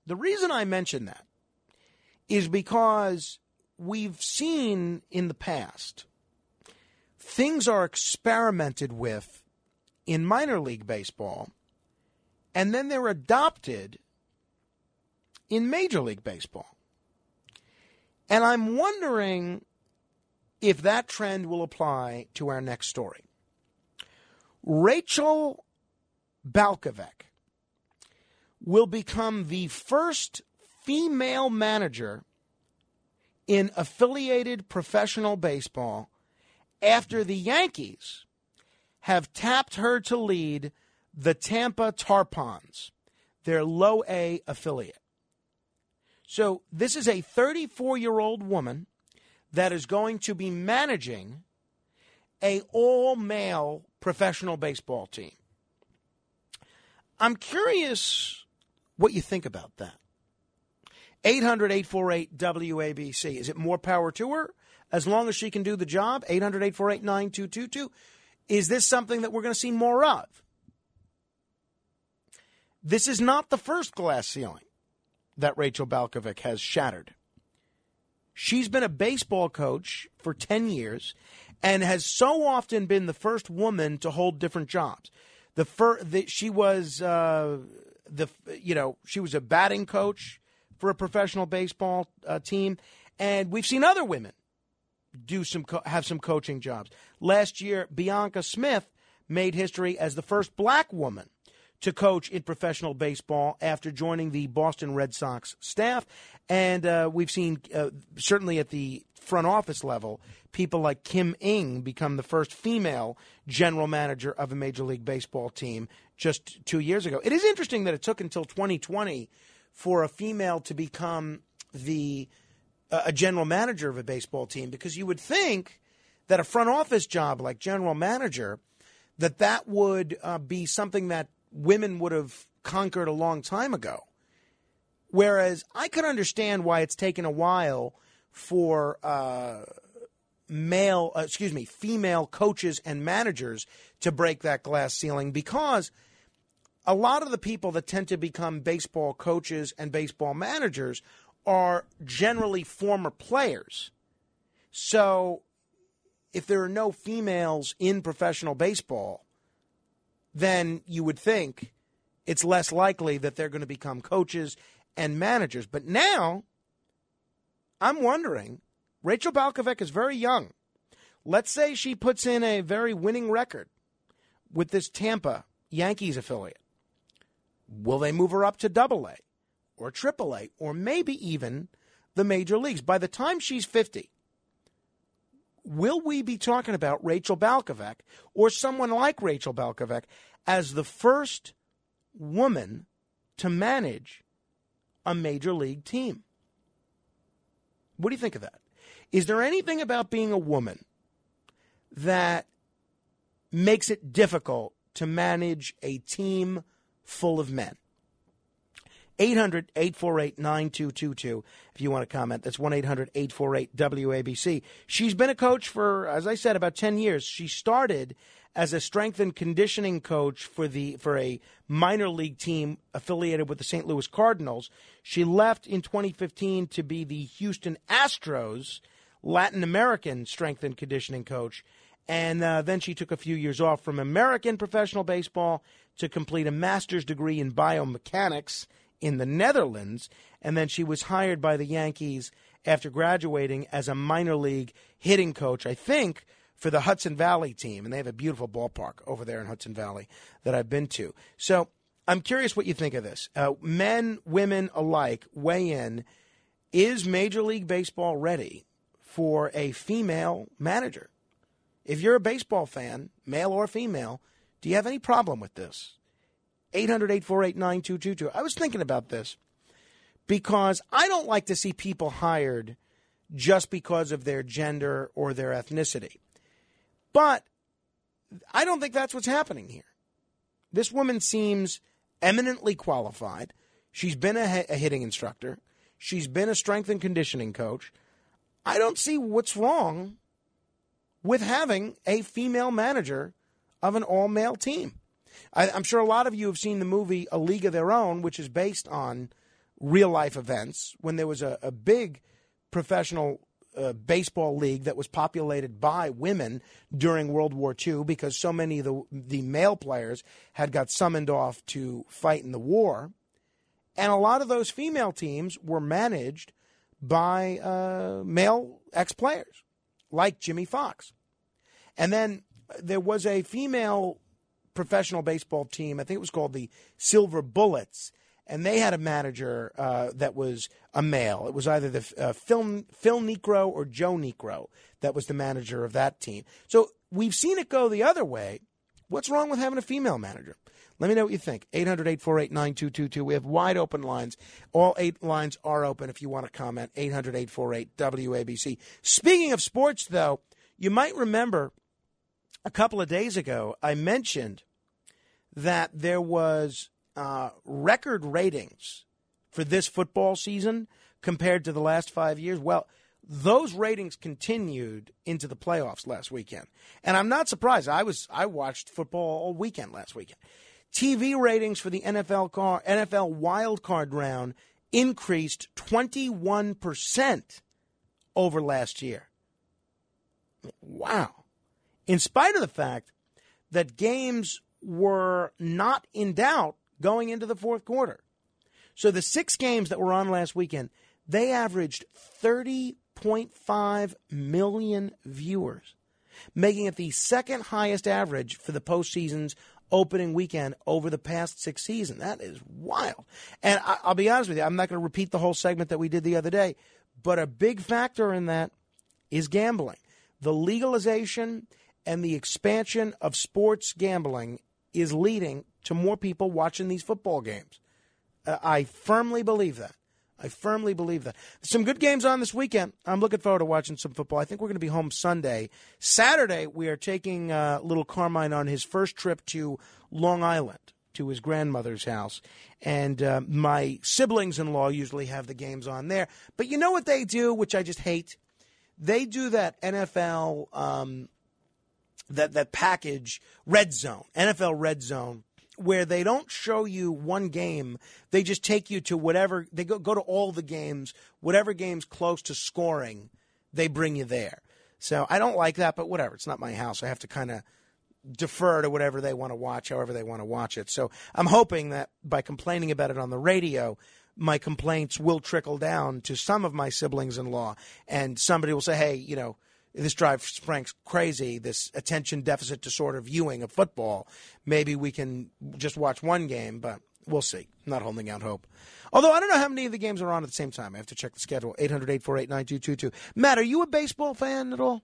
the reason I mention that is because we've seen in the past things are experimented with in minor league baseball and then they're adopted in major league baseball. And I'm wondering if that trend will apply to our next story. Rachel Balkovec will become the first female manager in affiliated professional baseball after the Yankees have tapped her to lead the Tampa Tarpons, their low A affiliate. So this is a 34 year old woman that is going to be managing a all male professional baseball team. I'm curious what you think about that. 800 848 WABC. Is it more power to her as long as she can do the job? 800 848 9222. Is this something that we're going to see more of? This is not the first glass ceiling that Rachel Balkovec has shattered. She's been a baseball coach for 10 years and has so often been the first woman to hold different jobs. The, fir- the she was uh, the you know she was a batting coach for a professional baseball uh, team, and we've seen other women do some co- have some coaching jobs. Last year, Bianca Smith made history as the first black woman to coach in professional baseball after joining the Boston Red Sox staff. And uh, we've seen, uh, certainly at the front office level, people like Kim Ng become the first female general manager of a Major League Baseball team just two years ago. It is interesting that it took until 2020 for a female to become the uh, a general manager of a baseball team because you would think that a front office job like general manager that that would uh, be something that women would have conquered a long time ago. Whereas I could understand why it's taken a while for uh, male, uh, excuse me, female coaches and managers to break that glass ceiling because a lot of the people that tend to become baseball coaches and baseball managers are generally former players. So if there are no females in professional baseball, then you would think it's less likely that they're going to become coaches and managers. But now, I'm wondering Rachel Balkovec is very young. Let's say she puts in a very winning record with this Tampa Yankees affiliate. Will they move her up to double A or triple A or maybe even the major leagues? By the time she's 50, will we be talking about Rachel Balkovec or someone like Rachel Balkovec as the first woman to manage a major league team? What do you think of that? Is there anything about being a woman that makes it difficult to manage a team full of men? 800 848 9222 if you want to comment. That's 1 800 848 WABC. She's been a coach for, as I said, about 10 years. She started as a strength and conditioning coach for the for a minor league team affiliated with the St. Louis Cardinals. She left in 2015 to be the Houston Astros Latin American strength and conditioning coach. And uh, then she took a few years off from American professional baseball to complete a master's degree in biomechanics in the Netherlands. And then she was hired by the Yankees after graduating as a minor league hitting coach, I think, for the Hudson Valley team. And they have a beautiful ballpark over there in Hudson Valley that I've been to. So I'm curious what you think of this. Uh, men, women alike, weigh in. Is Major League Baseball ready for a female manager? If you're a baseball fan, male or female, do you have any problem with this? 800 848 9222. I was thinking about this because I don't like to see people hired just because of their gender or their ethnicity. But I don't think that's what's happening here. This woman seems eminently qualified. She's been a, a hitting instructor, she's been a strength and conditioning coach. I don't see what's wrong with having a female manager of an all male team. I, am sure a lot of you have seen the movie A League of Their Own, which is based on real life events when there was a, a big professional uh, baseball league that was populated by women during World War II because so many of the, the male players had got summoned off to fight in the war. And a lot of those female teams were managed by uh, male ex players like Jimmie Foxx. And then there was a female professional baseball team. I think it was called the Silver Bullets, and they had a manager uh, that was a male. It was either the uh, Phil, Phil or Joe Niekro that was the manager of that team. So we've seen it go the other way, What's wrong with having a female manager? Let me know what you think. 800 848 9222. We have wide open lines. All eight lines are open if you want to comment. 800 848 WABC. Speaking of sports, though, you might remember a couple of days ago, I mentioned that there was uh, record ratings for this football season compared to the last five years. Well, those ratings continued into the playoffs last weekend, and I'm not surprised. I was I watched football all weekend last weekend. TV ratings for the NFL car, NFL wild card round increased 21% over last year. Wow. In spite of the fact that games were not in doubt going into the fourth quarter. So the six games that were on last weekend, they averaged 30.5 million viewers, making it the second highest average for the postseason's opening weekend over the past six seasons. That is wild. And I, will be honest with you, I'm not going to repeat the whole segment that we did the other day, but a big factor in that is gambling. The legalization and the expansion of sports gambling is leading to more people watching these football games. Uh, I firmly believe that. I firmly believe that. Some good games on this weekend. I'm looking forward to watching some football. I think we're going to be home Sunday. Saturday, we are taking uh, little Carmine on his first trip to Long Island to his grandmother's house. And uh, my siblings in law usually have the games on there. But you know what they do, which I just hate? They do that NFL, um, that, that package, Red Zone, NFL Red Zone where they don't show you one game. They just take you to whatever they go go to all the games, whatever games close to scoring, they bring you there. So I don't like that, but whatever. It's not my house. I have to kind of defer to whatever they want to watch, however they want to watch it. So I'm hoping that by complaining about it on the radio, my complaints will trickle down to some of my siblings in law, and somebody will say, "Hey, you know." This drives Frank's crazy, this attention deficit disorder viewing of football. Maybe we can just watch one game, but we'll see. not holding out hope. Although I don't know how many of the games are on at the same time. I have to check the schedule. 800 848 9222. Matt, are you a baseball fan at all?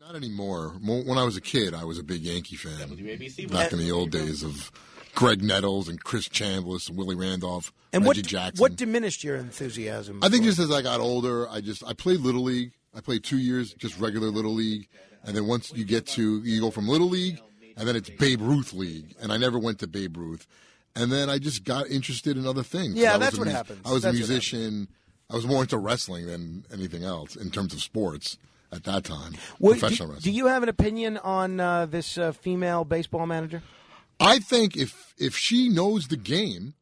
Not anymore. When I was a kid, I was a big Yankee fan. WABC back in the old days of Graig Nettles and Chris Chambliss and Willie Randolph, and Reggie what, Jackson. What diminished your enthusiasm? I think just as I got older, I just I played little league. I played two years just regular little league, and then once you get to you go from little league, and then it's Babe Ruth league, and I never went to Babe Ruth, and then I just got interested in other things. Yeah, that's what mu- happens. I was That's a musician. I was more into wrestling than anything else in terms of sports at that time. What- professional do, wrestling. do you have an opinion on uh, this uh, female baseball manager? I think if if she knows the game,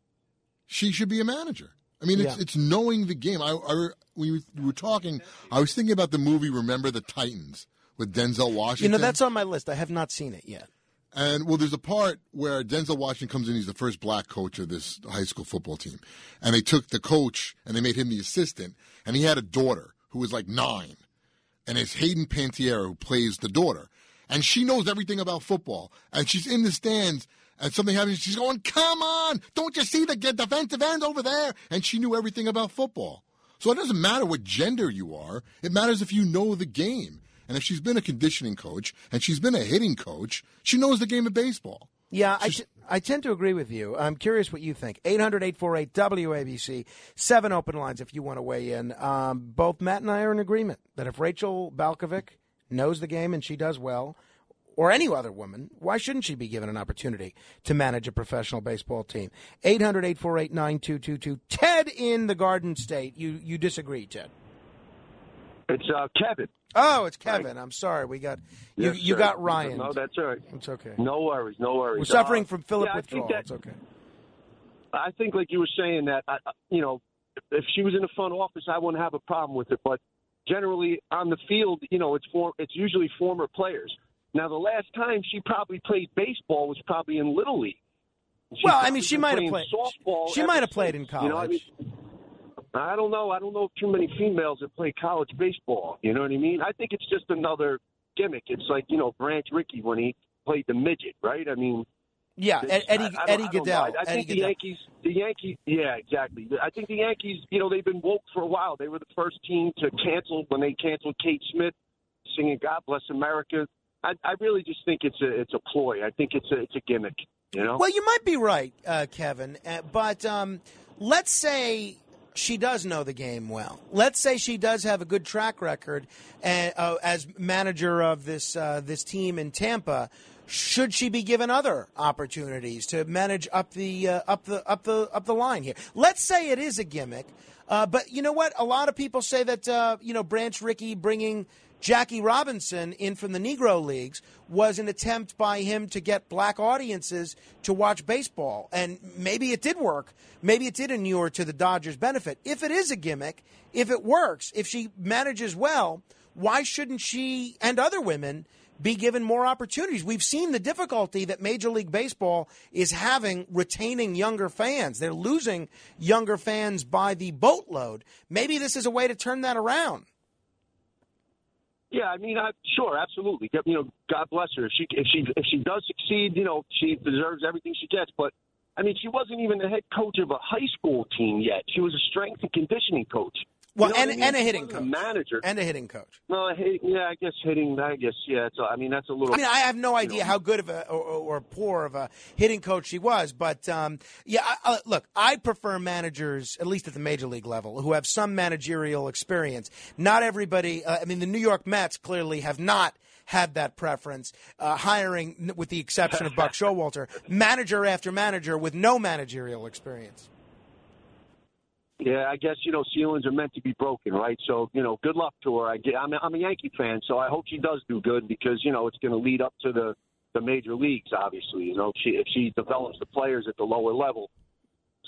she should be a manager. I mean, it's Yeah. it's knowing the game. I, I when we were talking, I was thinking about the movie Remember the Titans with Denzel Washington. You know, that's on my list. I have not seen it yet. And well, there's a part where Denzel Washington comes in. He's the first black coach of this high school football team, and they took the coach and they made him the assistant. And he had a daughter who was like nine, and it's Hayden Panettiere who plays the daughter, and she knows everything about football. And she's in the stands, and something happens. She's going, "Come on! Don't you see the defensive end over there?" And she knew everything about football. So it doesn't matter what gender you are. It matters if you know the game. And if she's been a conditioning coach and she's been a hitting coach, she knows the game of baseball. Yeah, I, t- I tend to agree with you. I'm curious what you think. 800 848 WABC, seven open lines if you want to weigh in. Um, both Matt and I are in agreement that if Rachel Balkovec knows the game and she does well, or any other woman, why shouldn't she be given an opportunity to manage a professional baseball team? 800 848 9222. Ted in the Garden State. You, you disagree, Ted? It's uh, Kevin. Oh, it's Kevin. I'm sorry. We got you. Yes, you sir. got Ryan. No, that's all right. It's okay. No worries. No worries. We're suffering Uh, from Philip yeah, withdrawal. that- it's okay. I think, like you were saying, that I- you know, if she was in the front office, I wouldn't have a problem with it. But generally, on the field, you know, it's for it's usually former players. Now, the last time she probably played baseball was probably in little league. She's Well, I mean, she might have played. softball. She might have played in college. You know, I mean, I don't know. I don't know too many females that play college baseball. You know what I mean? I think it's just another gimmick. It's like you know Branch Rickey when he played the midget, right? I mean, Yeah, Eddie I- I don't- Eddie I don't. Gaedel. I, I Eddie think the Gaedel. Yankees, the Yankees, yeah, exactly. I think the Yankees, you know, they've been woke for a while. They were the first team to cancel when they canceled Kate Smith singing "God Bless America." I, I really just think it's a it's a ploy. I think it's a it's a gimmick. You know. Well, you might be right, uh, Kevin. Uh, but um, let's say she does know the game well. Let's say she does have a good track record and, uh, as manager of this uh, this team in Tampa. Should she be given other opportunities to manage up the uh, up the up the up the line here? Let's say it is a gimmick, uh, but you know what? A lot of people say that uh, you know Branch Rickey bringing Jackie Robinson in from the Negro Leagues was an attempt by him to get black audiences to watch baseball. And maybe it did work. Maybe it did inure to the Dodgers' benefit. If it is a gimmick, if it works, if she manages well, why shouldn't she and other women be given more opportunities? We've seen the difficulty that Major League Baseball is having retaining younger fans. They're losing younger fans by the boatload. Maybe this is a way to turn that around. Yeah, I mean, I, sure, absolutely. You know, God bless her. If she if she if she does succeed, you know, she deserves everything she gets. But I mean, she wasn't even the head coach of a high school team yet. She was a strength and conditioning coach. Well, You know and, I mean? and a hitting coach. manager, And a hitting coach. No, hit, yeah, I guess hitting. I guess yeah. It's, a- I mean, that's a little. I mean, I have no idea how good of a or, or or poor of a hitting coach she was, but um, yeah, I, I, look, I prefer managers, at least at the major league level, who have some managerial experience. Not everybody. Uh, I mean, the New York Mets clearly have not had that preference, uh, hiring, with the exception of Buck Showalter, manager after manager with no managerial experience. Yeah, I guess you know ceilings are meant to be broken, right? So you know, good luck to her. I get, I'm, a, I'm a Yankee fan, so I hope she does do good because you know it's going to lead up to the the major leagues. Obviously, you know, if she if she develops the players at the lower level,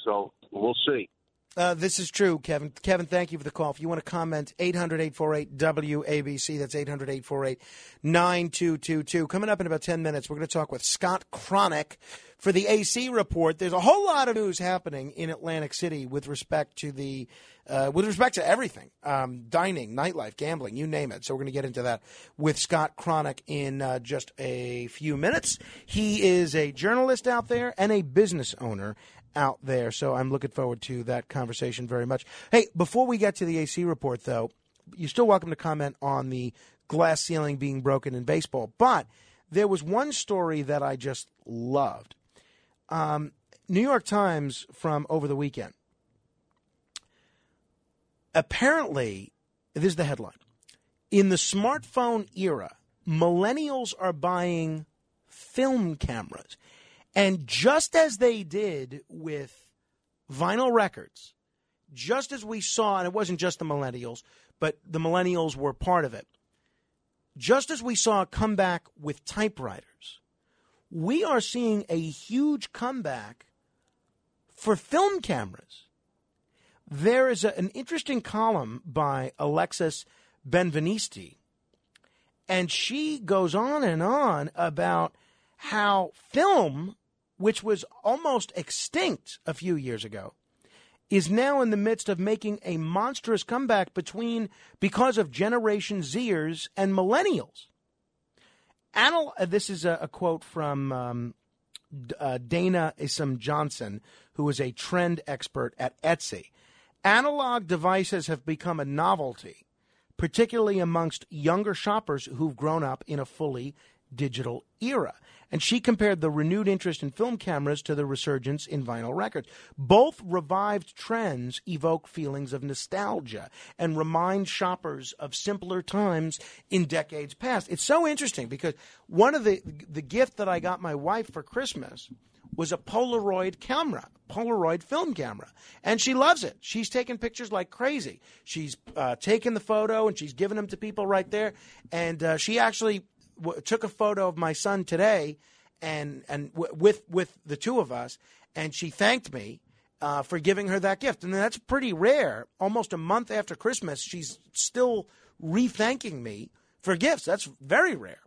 so we'll see. Uh, this is true, Kevin. Kevin, thank you for the call. If you want to comment, 800 848 WABC. That's 800 848 9222. Coming up in about 10 minutes, we're going to talk with Scott Cronick for the AC report. There's a whole lot of news happening in Atlantic City with respect to the. Uh, with respect to everything, um, dining, nightlife, gambling, you name it. So we're going to get into that with Scott Cronick in uh, just a few minutes. He is a journalist out there and a business owner out there. So I'm looking forward to that conversation very much. Hey, before we get to the AC report, though, you're still welcome to comment on the glass ceiling being broken in baseball. But there was one story that I just loved. Um, New York Times from over the weekend. Apparently, this is the headline. In the smartphone era, millennials are buying film cameras. And just as they did with vinyl records, just as we saw, and it wasn't just the millennials, but the millennials were part of it, just as we saw a comeback with typewriters, we are seeing a huge comeback for film cameras. There is a, an interesting column by Alexis Benveniste, and she goes on and on about how film, which was almost extinct a few years ago, is now in the midst of making a monstrous comeback between because of Generation Zers and millennials. Anal- uh, this is a, a quote from um, uh, Dayna Isom Johnson, who is a trend expert at Etsy. Analog devices have become a novelty, particularly amongst younger shoppers who've grown up in a fully digital era. And she compared the renewed interest in film cameras to the resurgence in vinyl records. Both revived trends evoke feelings of nostalgia and remind shoppers of simpler times in decades past. It's so interesting because one of the the gift that I got my wife for Christmas was a Polaroid camera, Polaroid film camera, and she loves it. She's taking pictures like crazy. She's uh, taken the photo and she's giving them to people right there. And uh, she actually w- took a photo of my son today, and and w- with with the two of us, and she thanked me. Uh, for giving her that gift, and that's pretty rare. Almost a month after Christmas, she's still re-thanking me for gifts. That's very rare.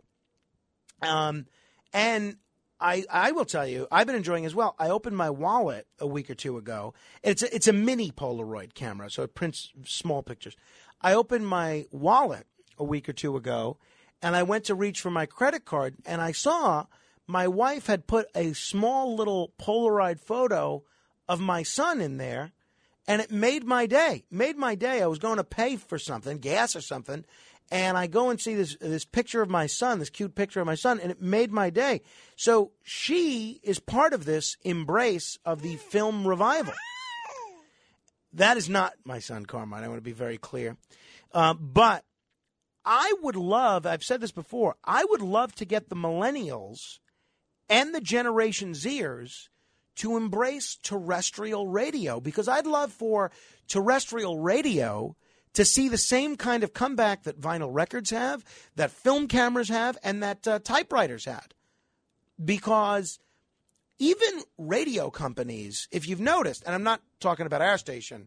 Um, and I, I will tell you, I've been enjoying as well. I opened my wallet a week or two ago. It's a, it's a mini Polaroid camera, so it prints small pictures. I opened my wallet a week or two ago, and I went to reach for my credit card, and I saw my wife had put a small little Polaroid photo of my son in there, and it made my day. Made my day. I was going to pay for something, gas or something, and I go and see this this picture of my son, this cute picture of my son, and it made my day. So she is part of this embrace of the film revival. That is not my son, Carmine. I want to be very clear. Uh, but I would love, I've said this before, I would love to get the millennials and the Generation Zers to embrace terrestrial radio because I'd love for terrestrial radio to see the same kind of comeback that vinyl records have, that film cameras have, and that uh, typewriters had. Because even radio companies, if you've noticed, and I'm not talking about our station,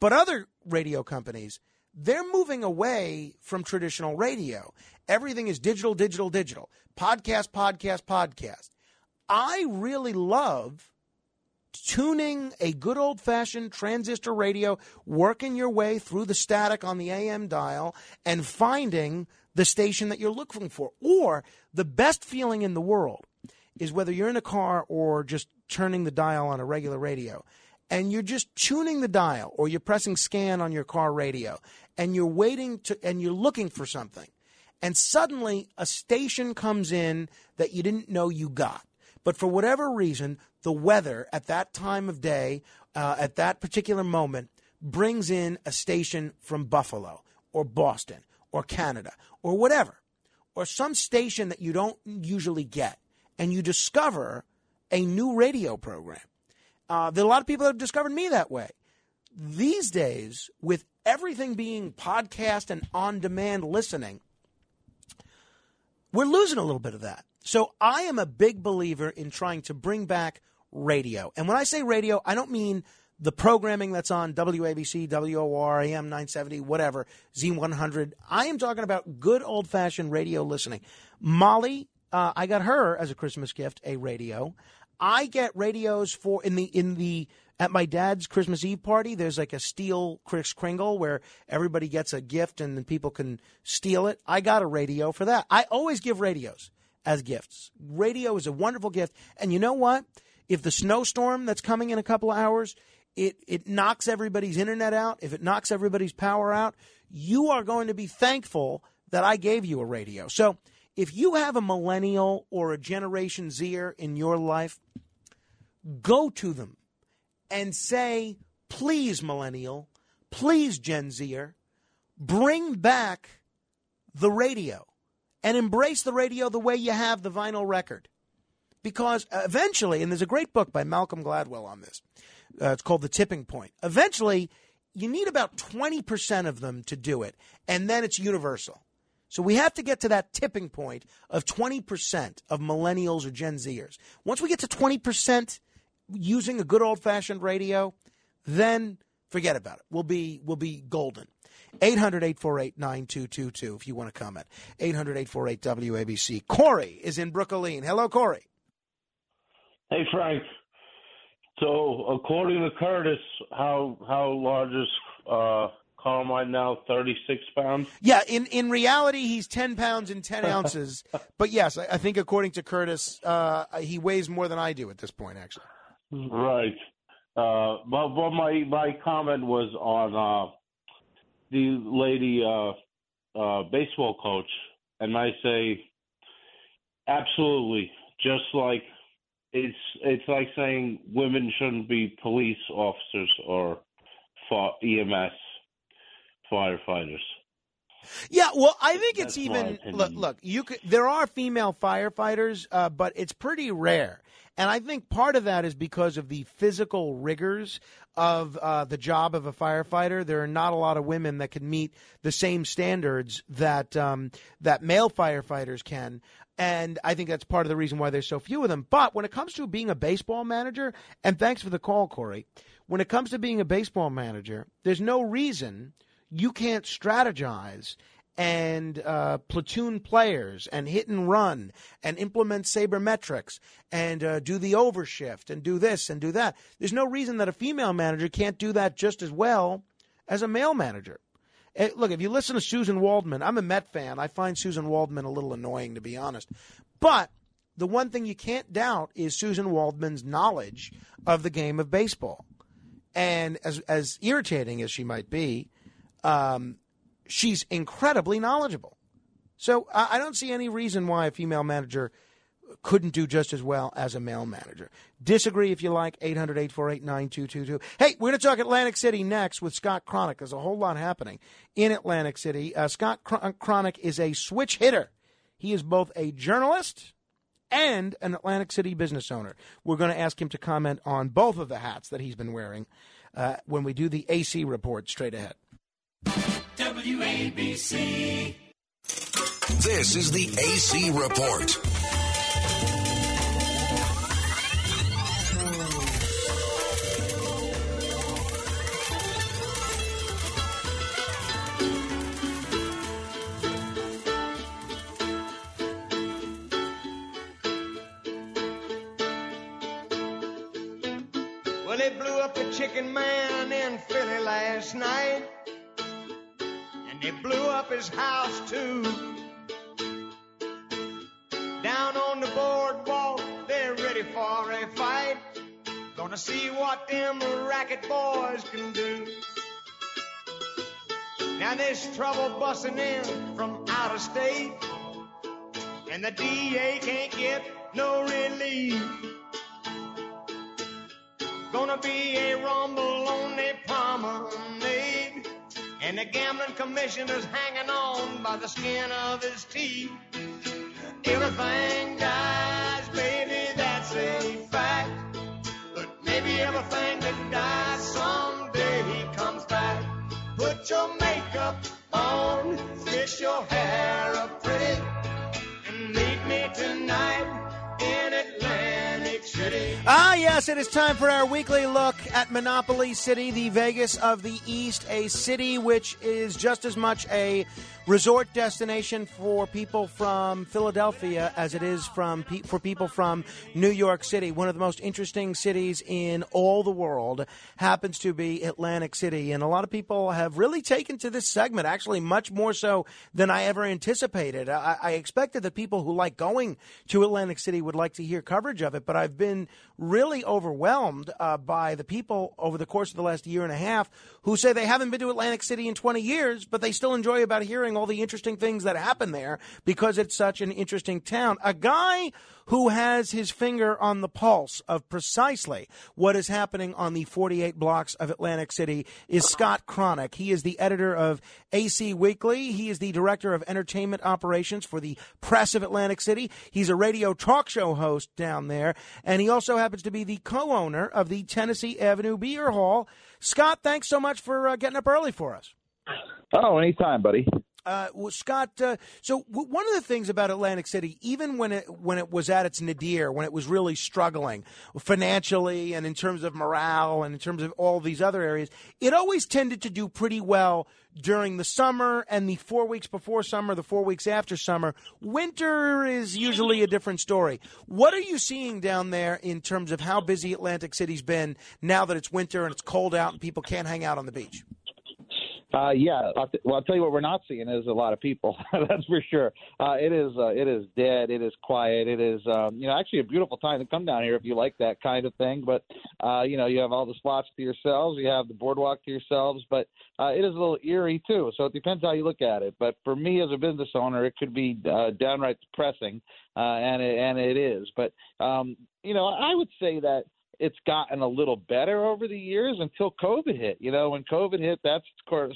but other radio companies, they're moving away from traditional radio. Everything is digital, digital, digital. Podcast, podcast, podcast. I really love tuning a good old fashioned transistor radio, working your way through the static on the AM dial, and finding the station that you're looking for. Or the best feeling in the world is whether you're in a car or just turning the dial on a regular radio. And you're just tuning the dial, or you're pressing scan on your car radio, and you're waiting to, and you're looking for something. And suddenly a station comes in that you didn't know you got. But for whatever reason, the weather at that time of day, uh, at that particular moment, brings in a station from Buffalo or Boston or Canada or whatever, or some station that you don't usually get, and you discover a new radio program. Uh, there are a lot of people that have discovered me that way. These days, with everything being podcast and on demand listening, we're losing a little bit of that. So I am a big believer in trying to bring back radio. And when I say radio, I don't mean the programming that's on WABC, WOR, AM 970, whatever, Z100. I am talking about good old fashioned radio listening. Molly, uh, I got her as a Christmas gift a radio. I get radios for in the in the at my dad's Christmas Eve party. There's like a steel Kris Kringle where everybody gets a gift and then people can steal it. I got a radio for that. I always give radios as gifts. Radio is a wonderful gift. And you know what? If the snowstorm that's coming in a couple of hours, it, it knocks everybody's internet out, if it knocks everybody's power out, you are going to be thankful that I gave you a radio. So if you have a millennial or a Generation Zer in your life, go to them and say, please, millennial, please, Gen Zer, bring back the radio and embrace the radio the way you have the vinyl record. Because eventually, and there's a great book by Malcolm Gladwell on this, uh, it's called The Tipping Point. Eventually, you need about 20% of them to do it, and then it's universal. So we have to get to that tipping point of 20% of millennials or Gen Zers. Once we get to 20% using a good old fashioned radio, then forget about it. We'll be, we'll be golden. 800 848 9222 if you want to comment. 800 848 WABC. Corey is in Brooklyn. Hello, Corey. Hey, Frank. So, according to Curtis, how how large is uh, Carmine now? Thirty six pounds. Yeah, in in reality, he's ten pounds and ten ounces. but yes, I, I, think according to Curtis, uh, he weighs more than I do at this point. Actually, right. Uh, but but my my comment was on uh, the lady uh, uh, baseball coach, and I say, absolutely, just like it's it's like saying women shouldn't be police officers or EMS firefighters. Yeah, well, I think it's even look. Look, you could. There are female firefighters, uh, but it's pretty rare. And I think part of that is because of the physical rigors of uh, the job of a firefighter. There are not a lot of women that can meet the same standards that um, that male firefighters can. And I think that's part of the reason why there's so few of them. But when it comes to being a baseball manager, and thanks for the call, Corey, when it comes to being a baseball manager, there's no reason you can't strategize and uh, platoon players and hit and run and implement sabermetrics and uh, do the overshift and do this and do that. There's no reason that a female manager can't do that just as well as a male manager. Eh, look, if you listen to Suzyn Waldman, I'm a Met fan. I find Suzyn Waldman a little annoying, to be honest. But the one thing you can't doubt is Suzyn Waldman's knowledge of the game of baseball. And as as irritating as she might be, um, she's incredibly knowledgeable. So I don't see any reason why a female manager couldn't do just as well as a male manager. Disagree if you like, 800 848 9222. Hey, we're going to talk Atlantic City next with Scott Cronick. There's a whole lot happening in Atlantic City. Uh, Scott Cronick is a switch hitter. He is both a journalist and an Atlantic City business owner. We're going to ask him to comment on both of the hats that he's been wearing uh, when we do the AC report straight ahead. WABC. This is the AC Report. They blew up his house too. Down on the boardwalk, they're ready for a fight. Gonna see what them racket boys can do. Now there's trouble busting in from out of state. And the DA can't get no relief. Gonna be a rumble on the promenade. And the gambling commissioner's hanging on by the skin of his teeth. Everything dies, baby, that's a fact. But maybe everything that dies someday comes back. Put your makeup on, fix your hair Ah, yes, it is time for our weekly look at Monopoly City, the Vegas of the East, a city which is just as much a resort destination for people from Philadelphia as it is from pe- for people from New York City. One of the most interesting cities in all the world happens to be Atlantic City, and a lot of people have really taken to this segment, actually much more so than I ever anticipated. I, I expected that people who like going to Atlantic City would like to hear coverage of it, but I've been really overwhelmed uh, by the people over the course of the last year and a half who say they haven't been to Atlantic City in 20 years, but they still enjoy about hearing all the interesting things that happen there because it's such an interesting town. A guy who has his finger on the pulse of precisely what is happening on the 48 blocks of Atlantic City is Scott Cronick. He is the editor of AC Weekly. He is the director of entertainment operations for the Press of Atlantic City. He's a radio talk show host down there, and he also happens to be the co-owner of the Tennessee Avenue Beer Hall. Scott, thanks so much for uh, getting up early for us. Oh, anytime, buddy. Uh, well, Scott, uh, so w- one of the things about Atlantic City, even when it when it was at its nadir, when it was really struggling financially and in terms of morale and in terms of all these other areas, it always tended to do pretty well during the summer and the four weeks before summer, the four weeks after summer. Winter is usually a different story. What are you seeing down there in terms of how busy Atlantic City's been now that it's winter and it's cold out and people can't hang out on the beach? Uh, yeah, I'll t- well, I'll tell you what we're not seeing is a lot of people. That's for sure. Uh, it is uh, it is dead. It is quiet. It is um, you know actually a beautiful time to come down here if you like that kind of thing. But uh, you know you have all the spots to yourselves. You have the boardwalk to yourselves. But uh, it is a little eerie too. So it depends how you look at it. But for me as a business owner, it could be uh, downright depressing, uh, and it, and it is. But um, you know I would say that it's gotten a little better over the years until COVID hit. You know, when COVID hit, that's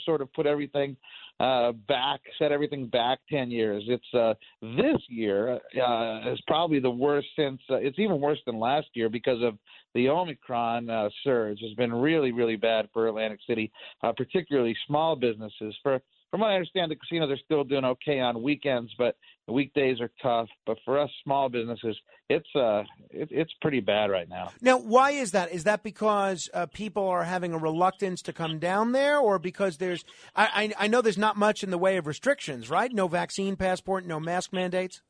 sort of put everything uh, back, set everything back ten years. It's uh, this year uh, is probably the worst since. Uh, it's even worse than last year because of the Omicron uh, surge. Has been really, really bad for Atlantic City, uh, particularly small businesses. For from what I understand, the casinos are still doing okay on weekends, but the weekdays are tough. But for us small businesses, it's uh, it, it's pretty bad right now. Now, why is that? Is that because uh, people are having a reluctance to come down there, or because there's? I, I I know there's not much in the way of restrictions, right? No vaccine passport, no mask mandates.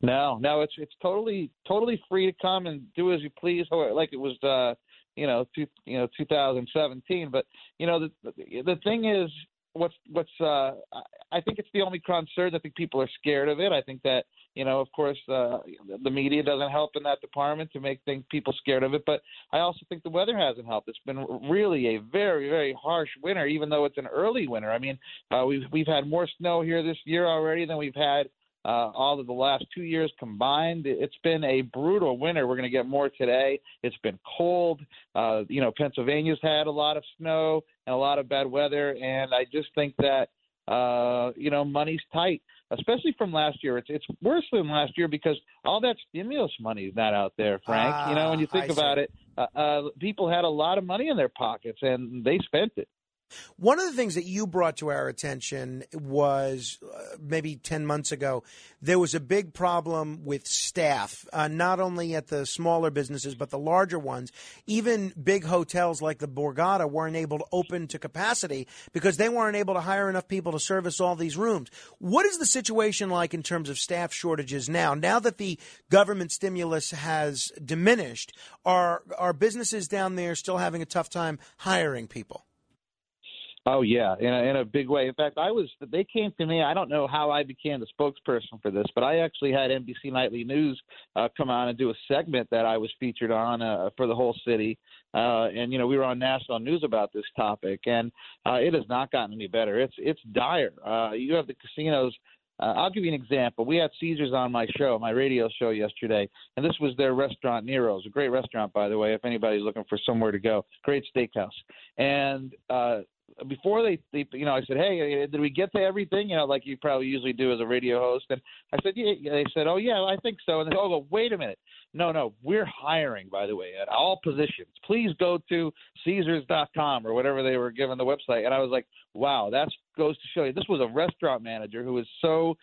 No, no, it's it's totally totally free to come and do as you please, like it was, uh, you know, two, you know, 2017. But you know, the the thing is, what's what's uh, I- think it's the Omicron surge. I think people are scared of it. I think that you know, of course, uh, the media doesn't help in that department to make things people scared of it. But I also think the weather hasn't helped. It's been really a very very harsh winter, even though it's an early winter. I mean, uh, we've we've had more snow here this year already than we've had uh, all of the last two years combined. It's been a brutal winter. We're going to get more today. It's been cold. Uh, you know, Pennsylvania's had a lot of snow and a lot of bad weather, and I just think that uh, you know money's tight, especially from last year. It's it's worse than last year because all that stimulus money is not out there, Frank. you know, when you Ah, think I about see. it, uh, uh, people had a lot of money in their pockets and they spent it. One of the things that you brought to our attention was uh, maybe 10 months ago, there was a big problem with staff, uh, not only at the smaller businesses, but the larger ones. Even big hotels like the Borgata weren't able to open to capacity because they weren't able to hire enough people to service all these rooms. What is the situation like in terms of staff shortages now? Now that the government stimulus has diminished, are, are businesses down there still having a tough time hiring people? Oh yeah, in a, in a big way. In fact, I was. They came to me. I don't know how I became the spokesperson for this, but I actually had NBC Nightly News uh, come on and do a segment that I was featured on uh, for the whole city. Uh, and you know, we were on national news about this topic, and uh, it has not gotten any better. It's it's dire. Uh, you have the casinos. Uh, I'll give you an example. We had Caesars on my show, my radio show yesterday, and this was their restaurant Nero's, a great restaurant, by the way. If anybody's looking for somewhere to go, great steakhouse. And uh, before they, they, you know, I said, "Hey, uh, did we get to everything?" You know, like you probably usually do as a radio host. And I said, "Yeah." yeah." They said, "Oh yeah, I think so." And they said, oh, go, "Wait a minute, no, no, we're hiring, by the way, at all positions. Please go to Caesars.com or whatever they were given the website." And I was like, "Wow, that goes to show you." This was a restaurant manager who was so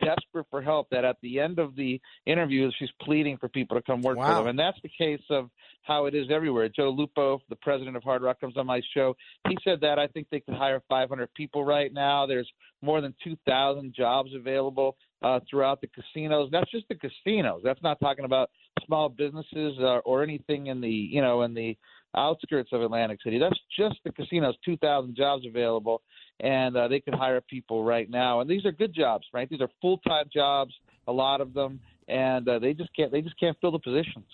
desperate for help that at the end of the interview, she's pleading for people to come work for them. And that's the case of how it is everywhere. Joe Lupo, the president of Hard Rock, comes on my show. He said that I think they could hire 500 people right now. There's more than 2,000 jobs available uh, throughout the casinos. That's just the casinos. That's not talking about small businesses uh, or anything in the you know in the outskirts of Atlantic City. That's just the casinos. 2,000 jobs available, and uh, they could hire people right now. And these are good jobs, right? These are full-time jobs, a lot of them, and uh, they just can't they just can't fill the positions.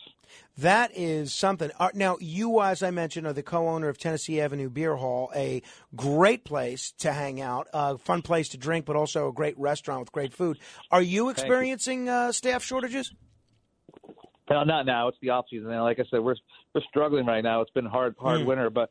That is something. Uh, Now, you, as I mentioned, are the co-owner of Tennessee Avenue Beer Hall, a great place to hang out, a fun place to drink, but also a great restaurant with great food. Are you you. experiencing uh, staff shortages? No, not now. It's the off season. And like I said, we're we're struggling right now. It's been hard hard Hmm. winter, but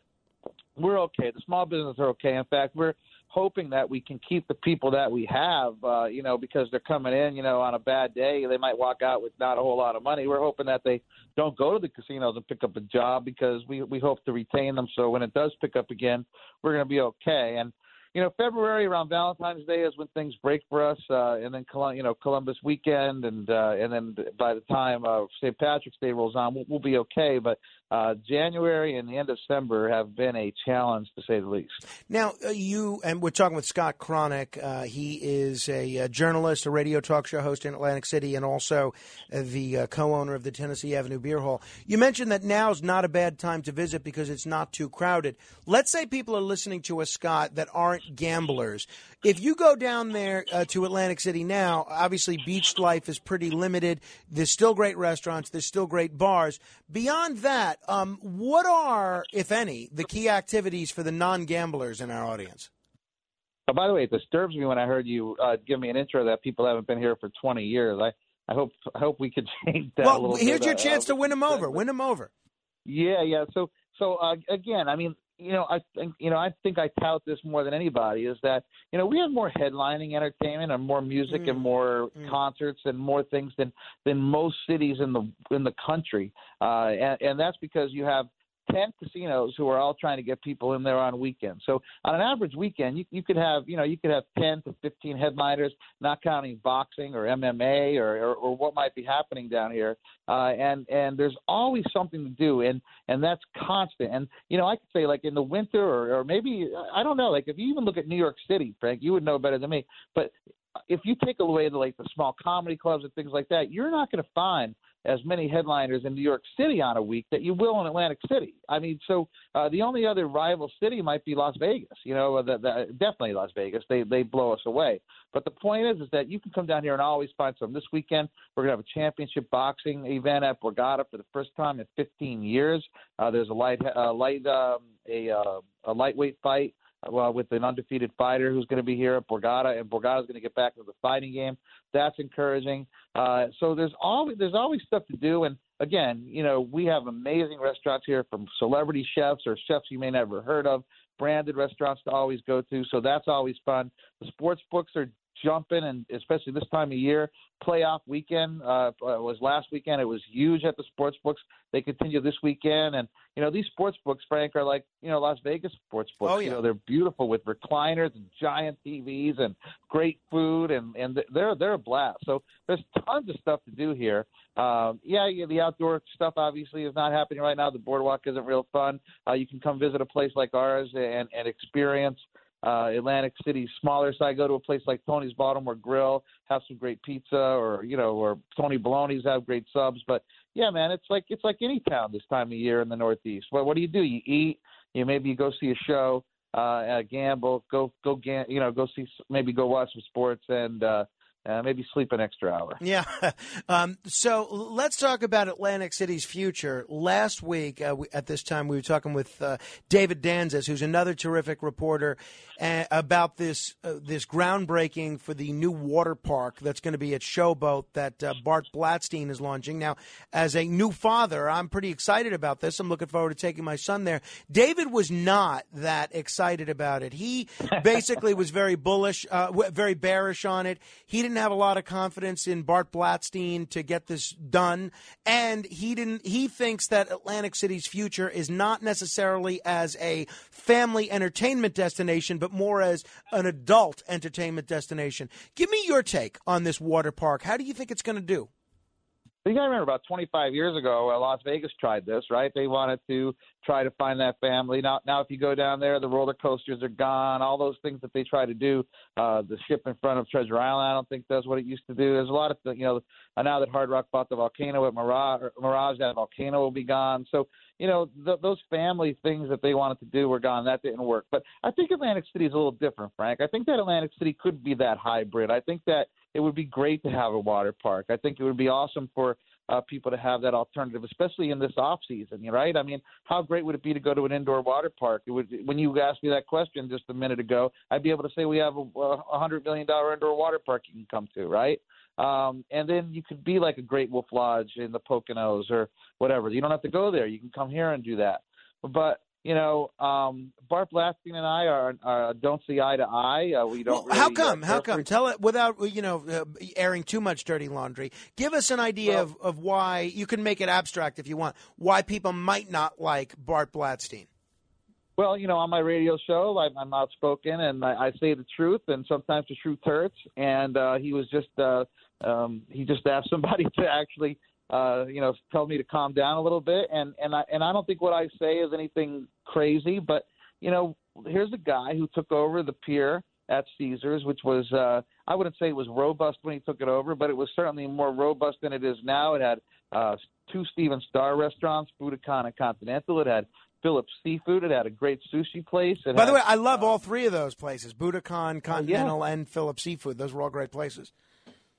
we're okay. The small businesses are okay. In fact, we're hoping that we can keep the people that we have. Uh, you know, because they're coming in. You know, on a bad day, they might walk out with not a whole lot of money. We're hoping that they don't go to the casinos and pick up a job because we we hope to retain them. So when it does pick up again, we're going to be okay. And you know, February around Valentine's Day is when things break for us, uh, and then Colum- you know Columbus weekend, and uh, and then by the time uh, St. Patrick's Day rolls on, we'll, we'll be okay. But uh, January and the end of December have been a challenge to say the least. Now, uh, you and we're talking with Scott Cronick. Uh, he is a, uh journalist, a radio talk show host in Atlantic City, and also uh, the uh, co-owner of the Tennessee Avenue Beer Hall. You mentioned that now's not a bad time to visit because it's not too crowded. Let's say people are listening to us, Scott, that aren't gamblers. If you go down there uh, to Atlantic City now, obviously beach life is pretty limited. There's still great restaurants. There's still great bars. Beyond that, um, what are, if any, the key activities for the non-gamblers in our audience? Oh, by the way, it disturbs me when I heard you uh, give me an intro that people haven't been here for 20 years. I I hope I hope we could change that. a Well, here's bit, your uh, chance to win them over. Win them over. Yeah, yeah. So, so uh, again, I mean, you know, I think, you know, I think I tout this more than anybody is that, you know, we have more headlining entertainment and more music and more concerts and more things than than most cities in the in the country, uh, and, and that's because you have. 10 casinos who are all trying to get people in there on weekends. So on an average weekend, you, you could have, you know, you could have 10 to 15 headliners, not counting boxing or MMA or, or, or what might be happening down here. Uh, and, and there's always something to do. And, and that's constant. And, you know, I could say like in the winter or, or maybe, I don't know, like if you even look at New York City, Frank, you would know better than me. But if you take away the like the small comedy clubs and things like that, you're not going to find as many headliners in New York City on a week that you will in Atlantic City. I mean, so uh, the only other rival city might be Las Vegas. You know, the, the, definitely Las Vegas. They they blow us away. But the point is, is that you can come down here and always find some. This weekend we're gonna have a championship boxing event at Borgata for the first time in 15 years. Uh, there's a light uh, light um, a uh, a lightweight fight well, with an undefeated fighter who's going to be here at Borgata, and Borgata is going to get back into the fighting game. That's encouraging. Uh, so there's always there's always stuff to do, and again, you know, we have amazing restaurants here from celebrity chefs or chefs you may never heard of, branded restaurants to always go to. So that's always fun. The sports books are jumping, and especially this time of year, playoff weekend uh, was last weekend. It was huge at the sports books. They continue this weekend, and you know these sports books, Frank, are like you know Las Vegas sports books. Oh, yeah. You know they're beautiful with recliners and giant TVs and great food, and and they're they're a blast. So there's tons of stuff to do here. Um, yeah, yeah, the outdoor stuff obviously is not happening right now. The boardwalk isn't real fun. Uh, you can come visit a place like ours and and experience uh, Atlantic City smaller So I go to a place like Tony's Baltimore Grill, have some great pizza, or you know, or Tony Baloney's have great subs. But yeah, man, it's like it's like any town this time of year in the Northeast. Well, what do you do? You eat. You maybe you go see a show, uh, gamble, go go gam- you know, go see maybe go watch some sports and uh, uh, maybe sleep an extra hour. Yeah. Um, so let's talk about Atlantic City's future. Last week, uh, we, at this time, we were talking with uh, David Danzis, who's another terrific reporter, uh, about this uh, this groundbreaking for the new water park that's going to be at Showboat that uh, Bart Blatstein is launching. Now, as a new father, I'm pretty excited about this. I'm looking forward to taking my son there. David was not that excited about it. He basically was very bullish, very bearish on it. He didn't have a lot of confidence in Bart Blatstein to get this done, and he didn't. He thinks that Atlantic City's future is not necessarily as a family entertainment destination, but more as an adult entertainment destination. Give me your take on this water park. How do you think it's going to do? You got to remember, about 25 years ago, uh, Las Vegas tried this, right? They wanted to try to find that family. Now, now, if you go down there, the roller coasters are gone. All those things that they try to do, uh, the ship in front of Treasure Island, I don't think does what it used to do. There's a lot of, you know, now that Hard Rock bought the volcano at Mirage, Mirage that volcano will be gone. So, you know, th- those family things that they wanted to do were gone. That didn't work. But I think Atlantic City is a little different, Frank. I think that Atlantic City could be that hybrid. I think that it would be great to have a water park. I think it would be awesome for uh, people to have that alternative, especially in this off season, right? I mean, how great would it be to go to an indoor water park? It would. When you asked me that question just a minute ago, I'd be able to say we have a, a hundred million dollar indoor water park you can come to, right? Um, and then you could be like a Great Wolf Lodge in the Poconos or whatever. You don't have to go there. You can come here and do that. But you know, um, Bart Blatstein and I are, are don't see eye to eye. Uh, we don't. Well, how come? uh, how come? for- Tell it without you know uh, airing too much dirty laundry. Give us an idea Well- of, of why you can make it abstract if you want. Why people might not like Bart Blatstein. Well, you know, on my radio show, I'm, I'm outspoken and I, I say the truth, and sometimes the truth hurts. And uh, he was just, uh, um, he just asked somebody to actually, uh, you know, tell me to calm down a little bit. And and I and I don't think what I say is anything crazy, but you know, here's a guy who took over the pier at Caesars, which was, uh, I wouldn't say it was robust when he took it over, but it was certainly more robust than it is now. It had uh, two Stephen Starr restaurants, Buddakan and Continental. It had Phillips Seafood. It had a great sushi place. It By the way, I love all three of those places: Buddakan, Continental, and Phillips Seafood. Those were all great places.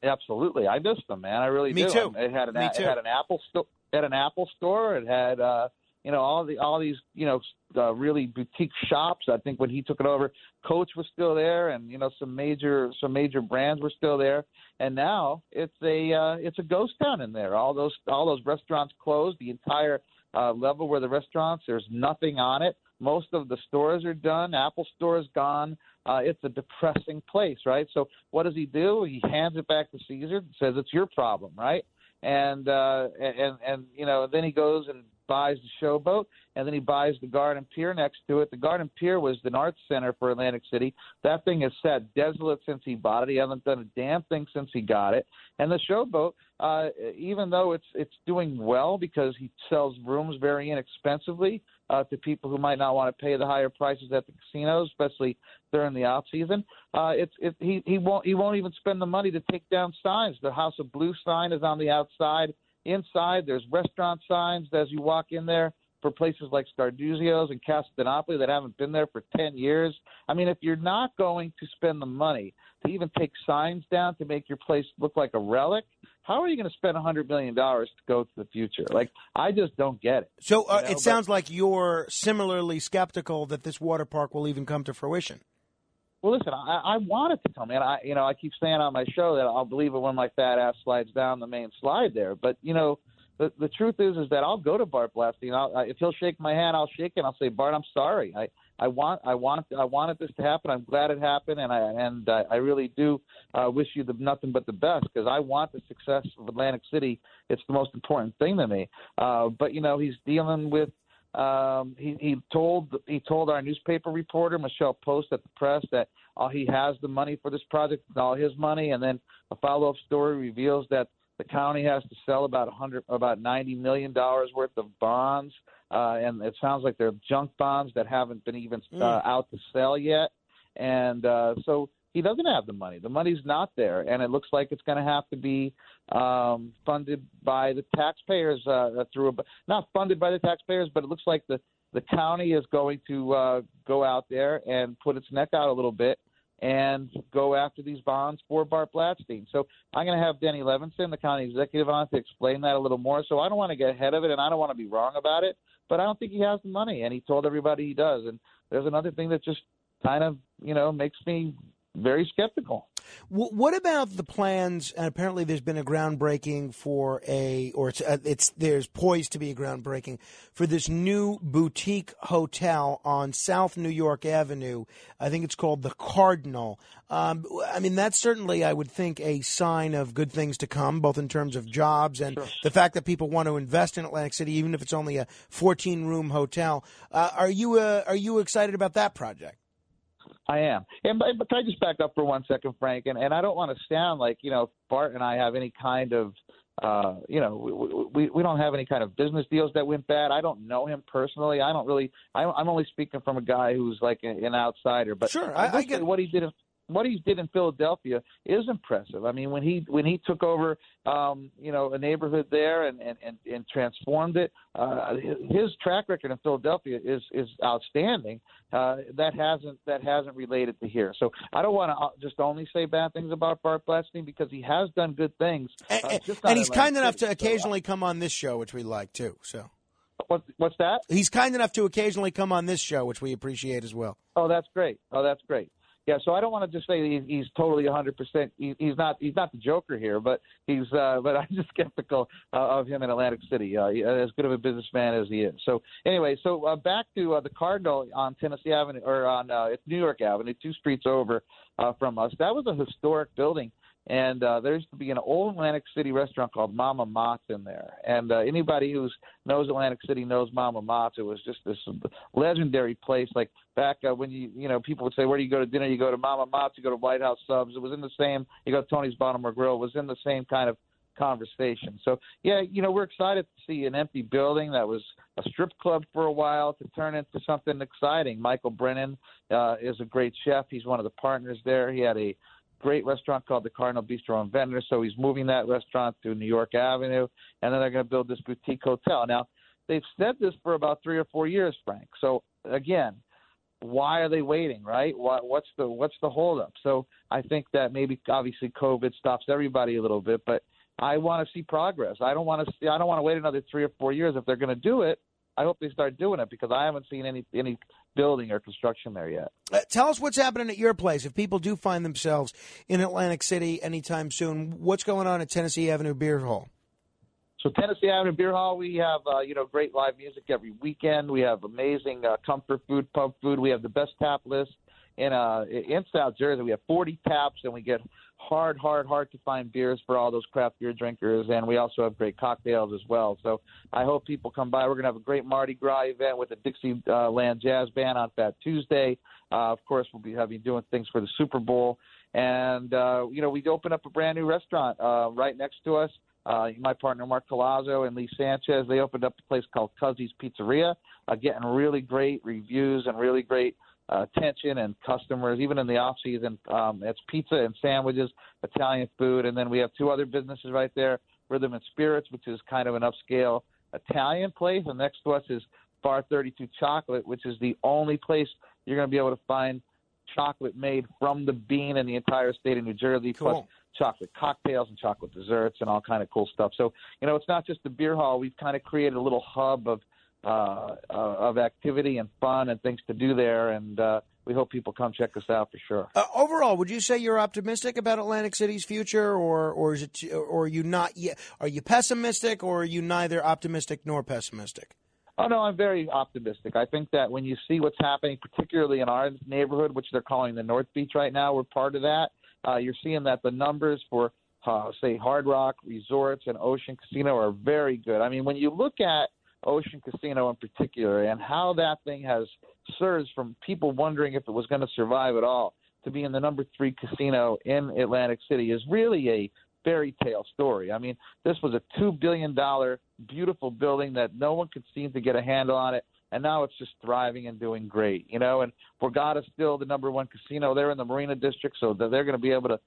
Absolutely, I missed them, man. I really Me do. too. It had an Me it had an Apple store. It had an Apple store. It had uh, you know all the all these you know uh, really boutique shops. I think when he took it over, Coach was still there, and you know some major some major brands were still there. And now it's a uh, it's a ghost town in there. All those all those restaurants closed. The entire uh, level where the restaurants, there's nothing on it. Most of the stores are done. Apple store is gone. Uh, it's a depressing place, right? So what does he do? He hands it back to Caesar, says it's your problem, right? And uh, and and you know then he goes and buys the showboat, and then he buys the Garden Pier next to it. The Garden Pier was the arts center for Atlantic City. That thing has sat desolate since he bought it. He hasn't done a damn thing since he got it. And the showboat, uh, even though it's it's doing well because he sells rooms very inexpensively uh, to people who might not want to pay the higher prices at the casinos, especially during the off season. Uh, it's it, he he won't he won't even spend the money to take down signs. The House of Blue sign is on the outside. inside. There's restaurant signs as you walk in there for places like Scarduzio's and Napoli that haven't been there for 10 years. I mean, if you're not going to spend the money to even take signs down to make your place look like a relic, how are you going to spend $100 million to go to the future? Like, I just don't get it. So uh, You know, it but- sounds like you're similarly skeptical that this water park will even come to fruition. Well, listen, I, I want it to come, and I, you know, I keep saying on my show that I'll believe it when my fat ass slides down the main slide there. But you know, the the truth is, is that I'll go to Bart Blatstein. I'll, I, if he'll shake my hand, I'll shake it. I'll say, Bart, I'm sorry. I, I want, I want, I wanted this to happen. I'm glad it happened, and I and I, I really do uh, wish you the nothing but the best because I want the success of Atlantic City. It's the most important thing to me. Uh, but you know, he's dealing with um, he, he told he told our newspaper reporter Michelle Post at the press that uh, he has the money for this project, all his money, and then a follow up story reveals that the county has to sell about a hundred about ninety million dollars worth of bonds, uh, and it sounds like they're junk bonds that haven't been even uh, Mm. out to sell yet, and uh, so he doesn't have the money. The money's not there, and it looks like it's going to have to be um, funded by the taxpayers uh, through a, not funded by the taxpayers, but it looks like the the county is going to uh, go out there and put its neck out a little bit and go after these bonds for Bart Blatstein. So I'm going to have Denny Levinson, the county executive, on to explain that a little more. So I don't want to get ahead of it, and I don't want to be wrong about it, but I don't think he has the money, and he told everybody he does. And there's another thing that just kind of you know makes me very skeptical. W- what about the plans? And apparently, there's been a groundbreaking for a, or it's uh, it's there's poised to be a groundbreaking for this new boutique hotel on South New York Avenue. I think it's called the Cardinal. Um, I mean, that's certainly, I would think, a sign of good things to come, both in terms of jobs and the fact that people want to invest in Atlantic City, even if it's only a 14 room hotel. Uh, are you uh, are you excited about that project? I am. And but, but can I just back up for one second, Frank? And and I don't want to sound like you know Bart and I have any kind of uh you know we, we we don't have any kind of business deals that went bad. I don't know him personally. I don't really. I'm, I'm only speaking from a guy who's like an, an outsider. But Sure, I- I get what he did. What he did in Philadelphia is impressive. I mean, when he when he took over, um, you know, a neighborhood there and and and, and transformed it, uh, his, track record in Philadelphia is is outstanding. Uh, that hasn't that hasn't related to here. So I don't want to just only say bad things about Bart Blatstein because he has done good things. uh, just and he's kind enough City. to occasionally come on this show, which we like too. So, what, what's that? He's kind enough to occasionally come on this show, which we appreciate as well. Oh, that's great. Oh, that's great. Yeah, so I don't want to just say he's, he's totally 100. percent He's not. He's not the Joker here, but he's. Uh, but I'm just skeptical uh, of him in Atlantic City. Uh, he- as good of a businessman as he is. So anyway, so uh, back to uh, the Cardinal on Tennessee Avenue or on uh, New York Avenue, two streets over uh, from us. That was a historic building. And uh, there used to be an old Atlantic City restaurant called Mama Mott's in there. And uh, anybody who knows Atlantic City knows Mama Mott's. It was just this legendary place. Like back uh, when you you know people would say, "Where do you go to dinner?" You go to Mama Mott's. You go to White House Subs. It was in the same. You go to Tony's Baltimore Grill. It was in the same kind of conversation. So yeah, you know we're excited to see an empty building that was a strip club for a while to turn into something exciting. Michael Brennan uh, is a great chef. He's one of the partners there. He had a great restaurant called the Cardinal Bistro and Ventnor. So he's moving that restaurant to New York Avenue, and then they're going to build this boutique hotel. Now they've said this for about three or four years, Frank. So again, why are they waiting, right? What, what's the what's the holdup? So I think that maybe obviously COVID stops everybody a little bit, but I want to see progress. I don't want to see. I don't want to wait another three or four years. If they're going to do it, I hope they start doing it because I haven't seen any any building or construction there yet. Uh, tell us what's happening at your place. If people do find themselves in Atlantic City anytime soon, what's going on at Tennessee Avenue Beer Hall? So Tennessee Avenue Beer Hall, we have uh, you know great live music every weekend. We have amazing uh, comfort food, pub food. We have the best tap list in uh in South Jersey. We have 40 taps, and we get hard, hard, hard to find beers for all those craft beer drinkers. And we also have great cocktails as well. So I hope people come by. We're gonna have a great Mardi Gras event with the Dixieland Jazz Band on Fat Tuesday. Uh, of course, we'll be having doing things for the Super Bowl. And uh, you know, we opened up a brand new restaurant uh, right next to us. Uh, my partner Mark Callazzo and Lee Sanchez, they opened up a place called Cuzzy's Pizzeria, uh, getting really great reviews and really great uh, attention and customers, even in the off season. Um, it's pizza and sandwiches, Italian food, and then we have two other businesses right there. Rhythm and Spirits, which is kind of an upscale Italian place, and next to us is Bar 32 Chocolate, which is the only place you're going to be able to find chocolate made from the bean in the entire state of New Jersey, plus chocolate cocktails and chocolate desserts and all kind of cool stuff. So you know, it's not just the beer hall. We've kind of created a little hub of uh, uh, of activity and fun and things to do there, and uh, we hope people come check us out for sure. Uh, overall, would you say you're optimistic about Atlantic City's future, or or is it, or are you not yet? Are you pessimistic, or are you neither optimistic nor pessimistic? Oh no, I'm very optimistic. I think that when you see what's happening, particularly in our neighborhood, which they're calling the North Beach right now, we're part of that. Uh, you're seeing that the numbers for uh, say Hard Rock Resorts and Ocean Casino are very good. I mean, when you look at Ocean Casino in particular and how that thing has surged from people wondering if it was going to survive at all to being the number three casino in Atlantic City is really a fairy tale story. I mean, this was a two billion dollar beautiful building that no one could seem to get a handle on it, and now it's just thriving and doing great. You know, and Borgata's still the number one casino. They're in the Marina District, so they're going to be able to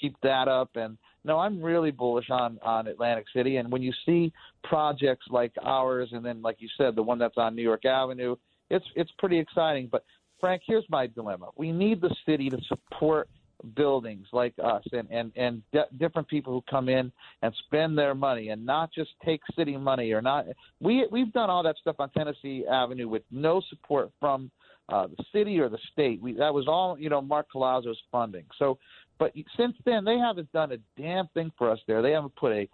keep that up. And no, I'm really bullish on on Atlantic City. And when you see projects like ours, and then like you said, the one that's on New York Avenue, it's it's pretty exciting. But Frank, here's my dilemma: we need the city to support buildings like us and and and di- different people who come in and spend their money and not just take city money or not we we've done all that stuff on Tennessee Avenue with no support from uh, the city or the state we that was all you know Mark Callazzo's funding so but since then they haven't done a damn thing for us there they haven't put a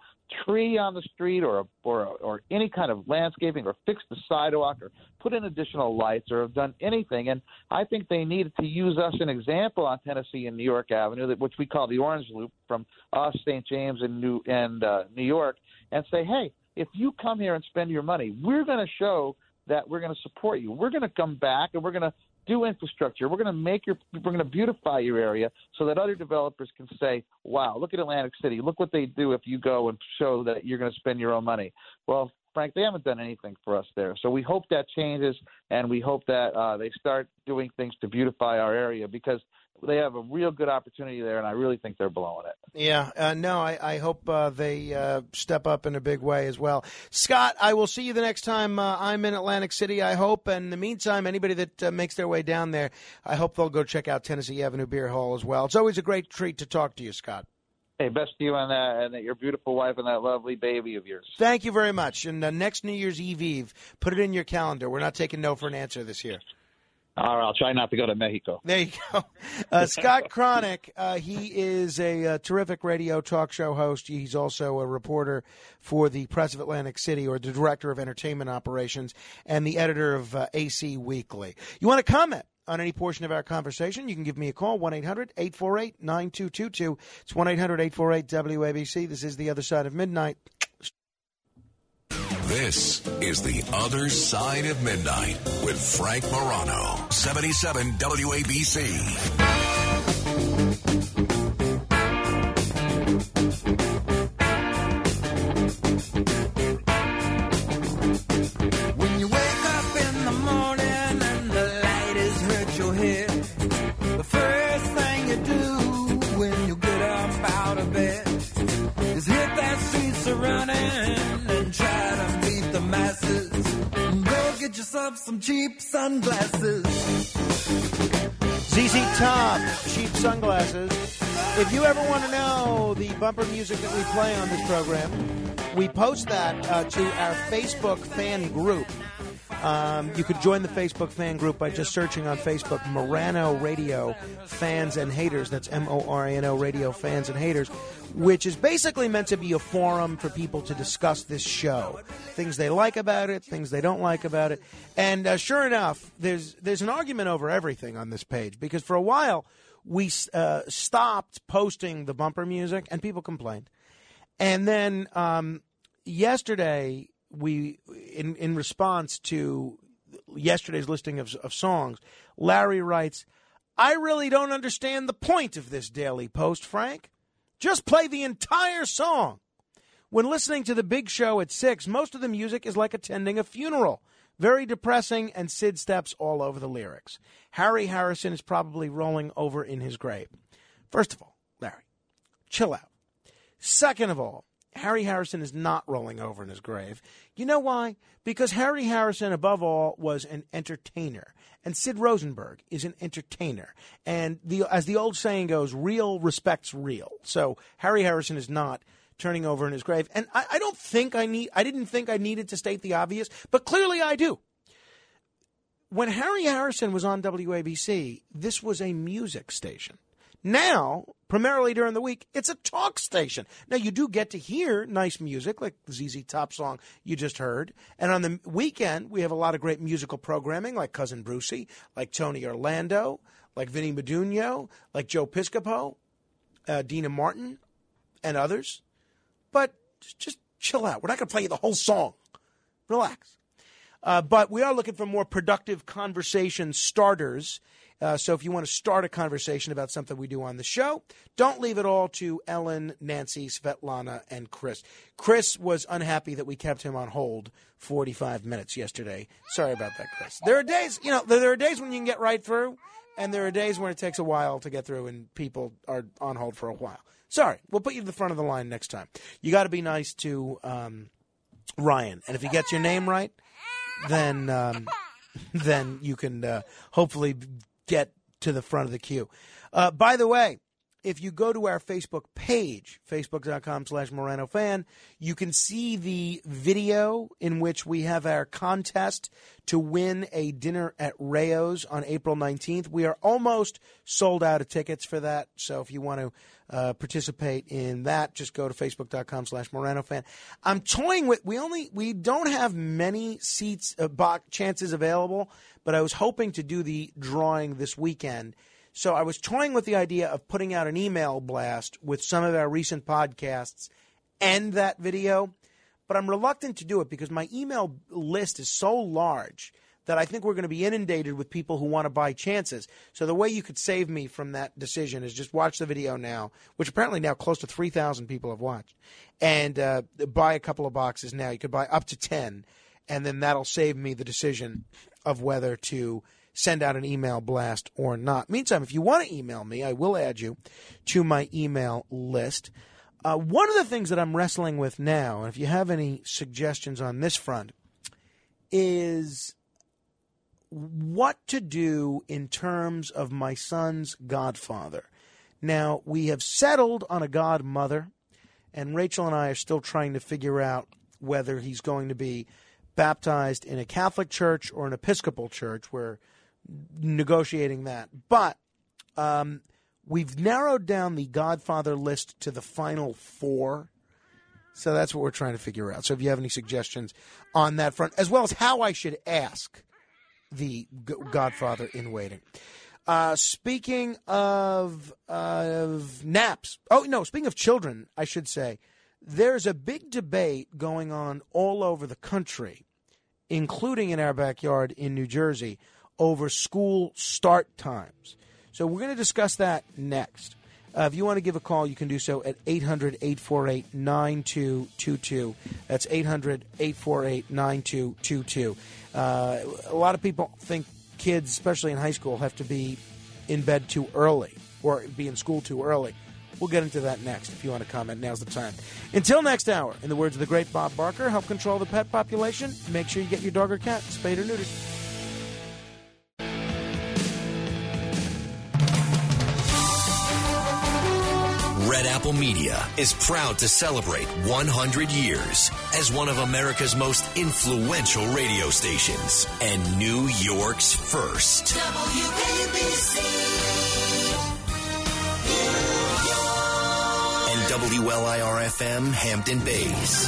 tree on the street or a, or or any kind of landscaping or fixed the sidewalk or put in additional lights or have done anything and I think they needed to use us an example on Tennessee and New York Avenue that which we call the Orange Loop from us St. James and New and uh, New York and say hey if you come here and spend your money we're going to show that we're going to support you we're going to come back and we're going to do infrastructure. We're going to make your, we're going to beautify your area so that other developers can say, "Wow, look at Atlantic City. Look what they do if you go and show that you're going to spend your own money." Well, Frank, they haven't done anything for us there. So we hope that changes, and we hope that uh, they start doing things to beautify our area because they have a real good opportunity there, and I really think they're blowing it. Yeah, uh, no, I, I hope uh, they uh, step up in a big way as well. Scott, I will see you the next time uh, I'm in Atlantic City, I hope. And in the meantime, anybody that uh, makes their way down there, I hope they'll go check out Tennessee Avenue Beer Hall as well. It's always a great treat to talk to you, Scott. Hey, best to you and that, and your beautiful wife and that lovely baby of yours. Thank you very much. And uh, next New Year's Eve Eve, put it in your calendar. We're not taking no for an answer this year. All right, I'll try not to go to Mexico. There you go. Uh, Scott Cronick, uh, he is a, uh terrific radio talk show host. He's also a reporter for the Press of Atlantic City, or the director of entertainment operations, and the editor of uh, AC Weekly. You want to comment? On any portion of our conversation, you can give me a call, 1 800 848 9222. It's 1 800 848 WABC. This is The Other Side of Midnight. This is The Other Side of Midnight with Frank Morano, 77 WABC. Get some cheap sunglasses. ZZ Top, cheap sunglasses. If you ever want to know the bumper music that we play on this program, we post that uh, to our Facebook fan group. Um, you could join the Facebook fan group by just searching on Facebook Morano Radio Fans and Haters. That's M O R A N O Radio Fans and Haters, which is basically meant to be a forum for people to discuss this show, things they like about it, things they don't like about it. And uh, sure enough, there's there's an argument over everything on this page because for a while we uh, stopped posting the bumper music and people complained. And then um, yesterday, we, in in response to yesterday's listing of, of songs, Larry writes, "I really don't understand the point of this daily post, Frank. Just play the entire song." When listening to the big show at six, most of the music is like attending a funeral. Very depressing, and Sid steps all over the lyrics. Harry Harrison is probably rolling over in his grave. First of all, Larry, chill out. Second of all, Harry Harrison is not rolling over in his grave. You know why? Because Harry Harrison, above all, was an entertainer. And Sid Rosenberg is an entertainer. And the, as the old saying goes, real respects real. So Harry Harrison is not turning over in his grave. And I, I don't think I need, I didn't think I needed to state the obvious, but clearly I do. When Harry Harrison was on WABC, this was a music station. Now, primarily during the week, it's a talk station. Now, you do get to hear nice music like the ZZ Top song you just heard. And on the weekend, we have a lot of great musical programming like Cousin Brucey, like Tony Orlando, like Vinnie Medugno, like Joe Piscopo, uh, Deana Martin, and others. But just chill out. We're not going to play you the whole song. Relax. Uh, but we are looking for more productive conversation starters. Uh, so if you want to start a conversation about something we do on the show, don't leave it all to Ellen, Nancy, Svetlana, and Chris. Chris was unhappy that we kept him on hold 45 minutes yesterday. Sorry about that, Chris. There are days, you know, there are days when you can get right through, and there are days when it takes a while to get through, and people are on hold for a while. Sorry, we'll put you to the front of the line next time. You got to be nice to um, Ryan, and if he gets your name right, then um, then you can uh, hopefully get to the front of the queue. Uh, by the way, if you go to our Facebook page, facebook.com slash Morano fan, you can see the video in which we have our contest to win a dinner at Rao's on April 19th. We are almost sold out of tickets for that. So if you want to uh, participate in that, just go to facebook.com slash Morano fan. I'm toying with, we only, we don't have many seats, uh, box, chances available, but I was hoping to do the drawing this weekend. So I was toying with the idea of putting out an email blast with some of our recent podcasts and that video, but I'm reluctant to do it because my email list is so large that I think we're going to be inundated with people who want to buy chances. So the way you could save me from that decision is just watch the video now, which apparently now close to 3,000 people have watched, and uh, buy a couple of boxes now. You could buy up to 10, and then that'll save me the decision of whether to send out an email blast or not. Meantime, if you want to email me, I will add you to my email list. Uh, one of the things that I'm wrestling with now, and if you have any suggestions on this front, is what to do in terms of my son's godfather. Now, we have settled on a godmother, and Rachel and I are still trying to figure out whether he's going to be baptized in a Catholic church or an Episcopal church. We're negotiating that. But um, we've narrowed down the Godfather list to the final four. So that's what we're trying to figure out. So if you have any suggestions on that front, as well as how I should ask the Godfather in waiting. Uh, speaking of of naps, oh no, speaking of children, I should say, there's a big debate going on all over the country, including in our backyard in New Jersey, over school start times. So we're going to discuss that next. Uh, if you want to give a call, you can do so at 800 848 9222. That's 800 848 9222. Uh, a lot of people think kids, especially in high school, have to be in bed too early or be in school too early. We'll get into that next. If you want to comment, now's the time. Until next hour, in the words of the great Bob Barker, help control the pet population. Make sure you get your dog or cat spayed or neutered. Red Apple Media is proud to celebrate 100 years as one of America's most influential radio stations and New York's first. WABC. And WLIR FM Hampton Bays.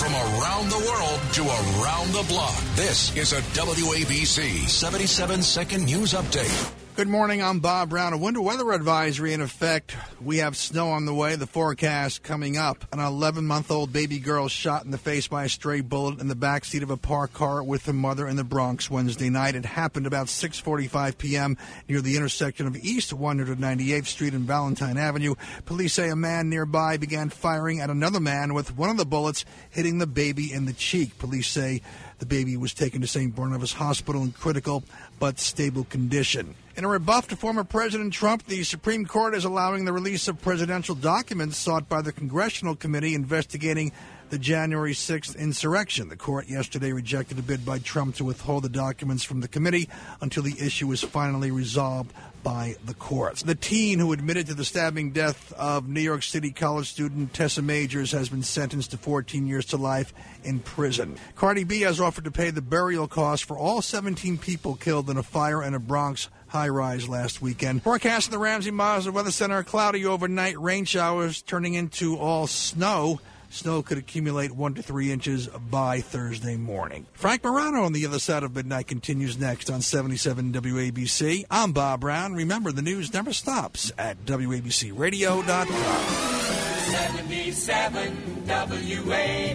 From around the world to around the block, this is a WABC 77 second news update. Good morning. I'm Bob Brown. A winter weather advisory in effect. We have snow on the way. The forecast coming up. An 11 month old baby girl shot in the face by a stray bullet in the back seat of a parked car with her mother in the Bronx Wednesday night. It happened about 6:45 p.m. near the intersection of East 198th Street and Valentine Avenue. Police say a man nearby began firing at another man with one of the bullets hitting the baby in the cheek. Police say The baby was taken to St. Barnabas Hospital in critical but stable condition. In a rebuff to former President Trump, the Supreme Court is allowing the release of presidential documents sought by the Congressional Committee investigating the January 6th insurrection. The court yesterday rejected a bid by Trump to withhold the documents from the committee until the issue is finally resolved by the courts. The teen who admitted to the stabbing death of New York City college student Tessa Majors has been sentenced to 14 years to life in prison. Cardi B has offered to pay the burial costs for all 17 people killed in a fire in a Bronx high rise last weekend. Forecast in the Ramsey Mazda Weather Center cloudy overnight, rain showers turning into all snow. Snow could accumulate one to three inches by Thursday morning. Frank Morano on the other side of midnight continues next on 77 WABC. I'm Bob Brown. Remember, the news never stops at WABCRadio.com. 77 WABC.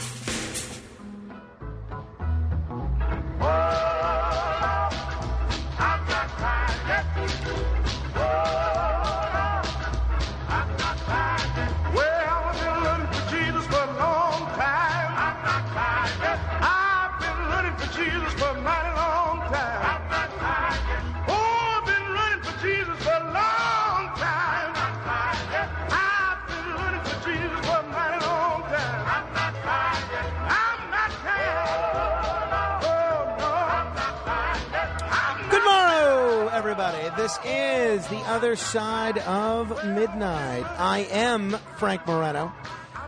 This is the other side of midnight. I am Frank Morano.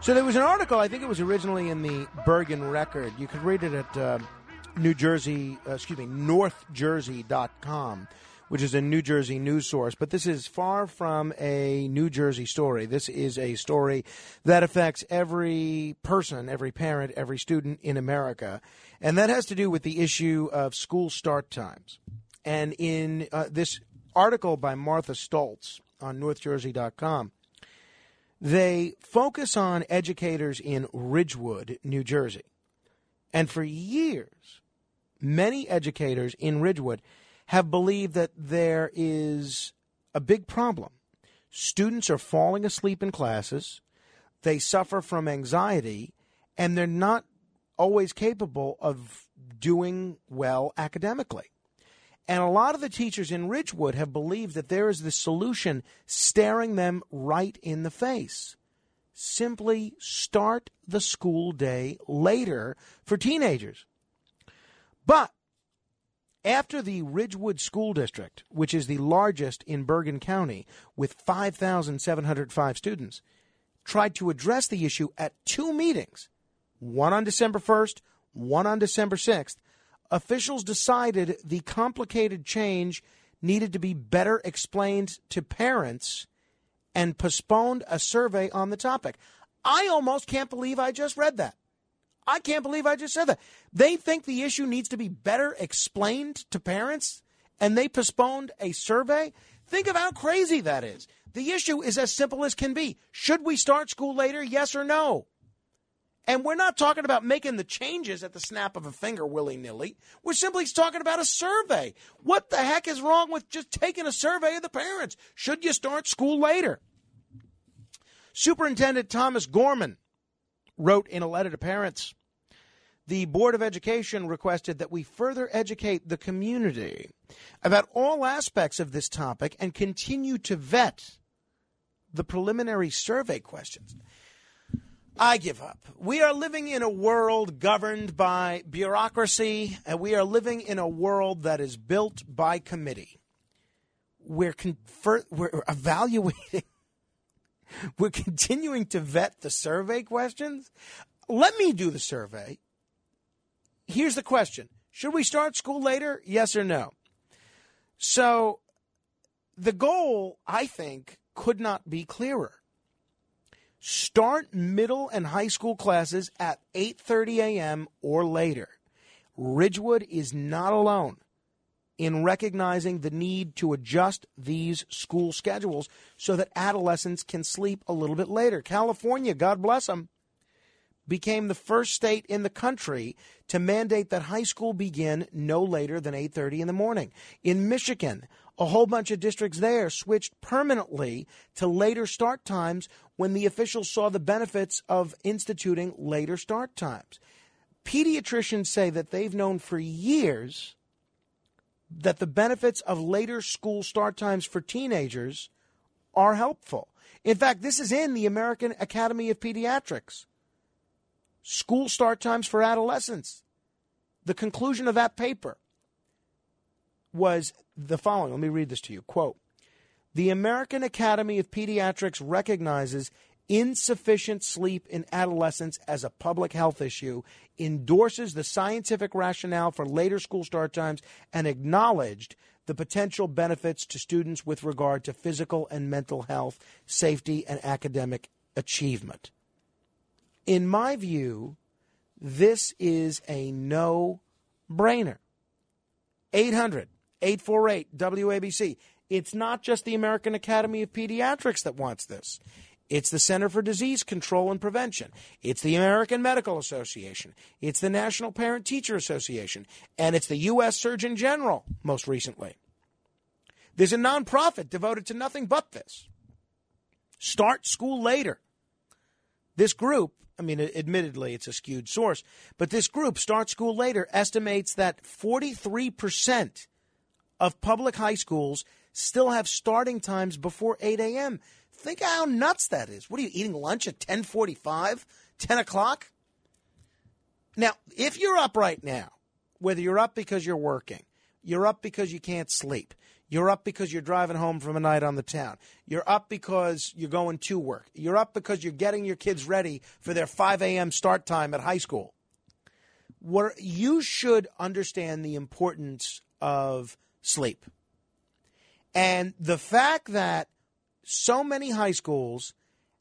So there was an article. I think it was originally in the Bergen Record. You could read it at uh, New Jersey, uh, excuse me, NorthJersey.com, which is a New Jersey news source. But this is far from a New Jersey story. This is a story that affects every person, every parent, every student in America, and that has to do with the issue of school start times. And in uh, this article by Marsha Stoltz on NorthJersey.com, they focus on educators in Ridgewood, New Jersey. And for years, many educators in Ridgewood have believed that there is a big problem. Students are falling asleep in classes, they suffer from anxiety, and they're not always capable of doing well academically. And a lot of the teachers in Ridgewood have believed that there is the solution staring them right in the face. Simply start the school day later for teenagers. But after the Ridgewood School District, which is the largest in Bergen County with 5,705 students, tried to address the issue at two meetings, one on December 1st, one on December 6th, officials decided the complicated change needed to be better explained to parents and postponed a survey on the topic. I almost can't believe I just read that. I can't believe I just said that. They think the issue needs to be better explained to parents and they postponed a survey. Think of how crazy that is. The issue is as simple as can be. Should we start school later? Yes or no? And we're not talking about making the changes at the snap of a finger willy nilly. We're simply talking about a survey. What the heck is wrong with just taking a survey of the parents? Should you start school later? Superintendent Thomas Gorman wrote in a letter to parents the Board of Education requested that we further educate the community about all aspects of this topic and continue to vet the preliminary survey questions. I give up. We are living in a world governed by bureaucracy, and we are living in a world that is built by committee. We're, confer- we're evaluating, we're continuing to vet the survey questions. Let me do the survey. Here's the question Should we start school later? Yes or no? So, the goal, I think, could not be clearer start middle and high school classes at 8:30 a.m. or later. Ridgewood is not alone in recognizing the need to adjust these school schedules so that adolescents can sleep a little bit later. California, God bless them, became the first state in the country to mandate that high school begin no later than 8:30 in the morning. In Michigan, a whole bunch of districts there switched permanently to later start times when the officials saw the benefits of instituting later start times. Pediatricians say that they've known for years that the benefits of later school start times for teenagers are helpful. In fact, this is in the American Academy of Pediatrics. School start times for adolescents. The conclusion of that paper was the following. Let me read this to you. Quote The American Academy of Pediatrics recognizes insufficient sleep in adolescents as a public health issue, endorses the scientific rationale for later school start times, and acknowledged the potential benefits to students with regard to physical and mental health, safety, and academic achievement. In my view, this is a no brainer. 800 848 WABC. It's not just the American Academy of Pediatrics that wants this. It's the Center for Disease Control and Prevention. It's the American Medical Association. It's the National Parent Teacher Association. And it's the U.S. Surgeon General, most recently. There's a nonprofit devoted to nothing but this. Start school later. This group, I mean, admittedly, it's a skewed source, but this group, Start School Later, estimates that 43% of public high schools still have starting times before 8 a.m. Think how nuts that is. What are you eating lunch at 10:45, 10 o'clock? Now, if you're up right now, whether you're up because you're working, you're up because you can't sleep, you're up because you're driving home from a night on the town. You're up because you're going to work. You're up because you're getting your kids ready for their 5 a.m. start time at high school. What you should understand the importance of sleep. And the fact that so many high schools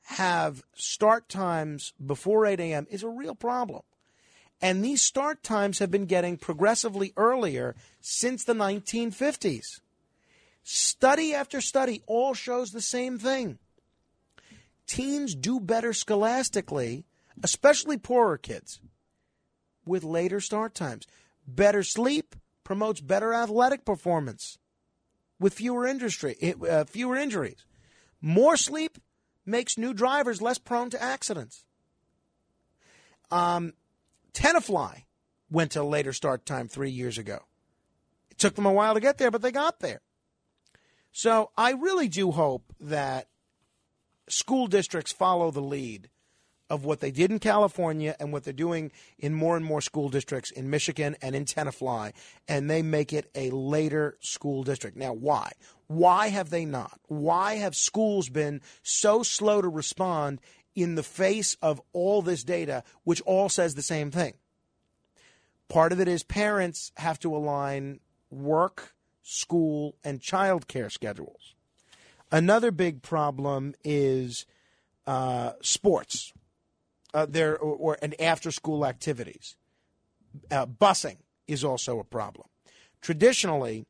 have start times before 8 a.m. is a real problem. And these start times have been getting progressively earlier since the 1950s. Study after study all shows the same thing. Teens do better scholastically, especially poorer kids, with later start times. Better sleep promotes better athletic performance with fewer industry, uh, fewer injuries. More sleep makes new drivers less prone to accidents. Um, Tenafly went to a later start time three years ago. It took them a while to get there, but they got there. So I really do hope that school districts follow the lead of what they did in California and what they're doing in more and more school districts in Michigan and in Tenafly, and they make it a later school district. Now, why? Why have they not? Why have schools been so slow to respond in the face of all this data, which all says the same thing? Part of it is parents have to align work school, and child care schedules. Another big problem is uh, sports, uh, there or, or and after school activities. Uh, busing is also a problem. Traditionally,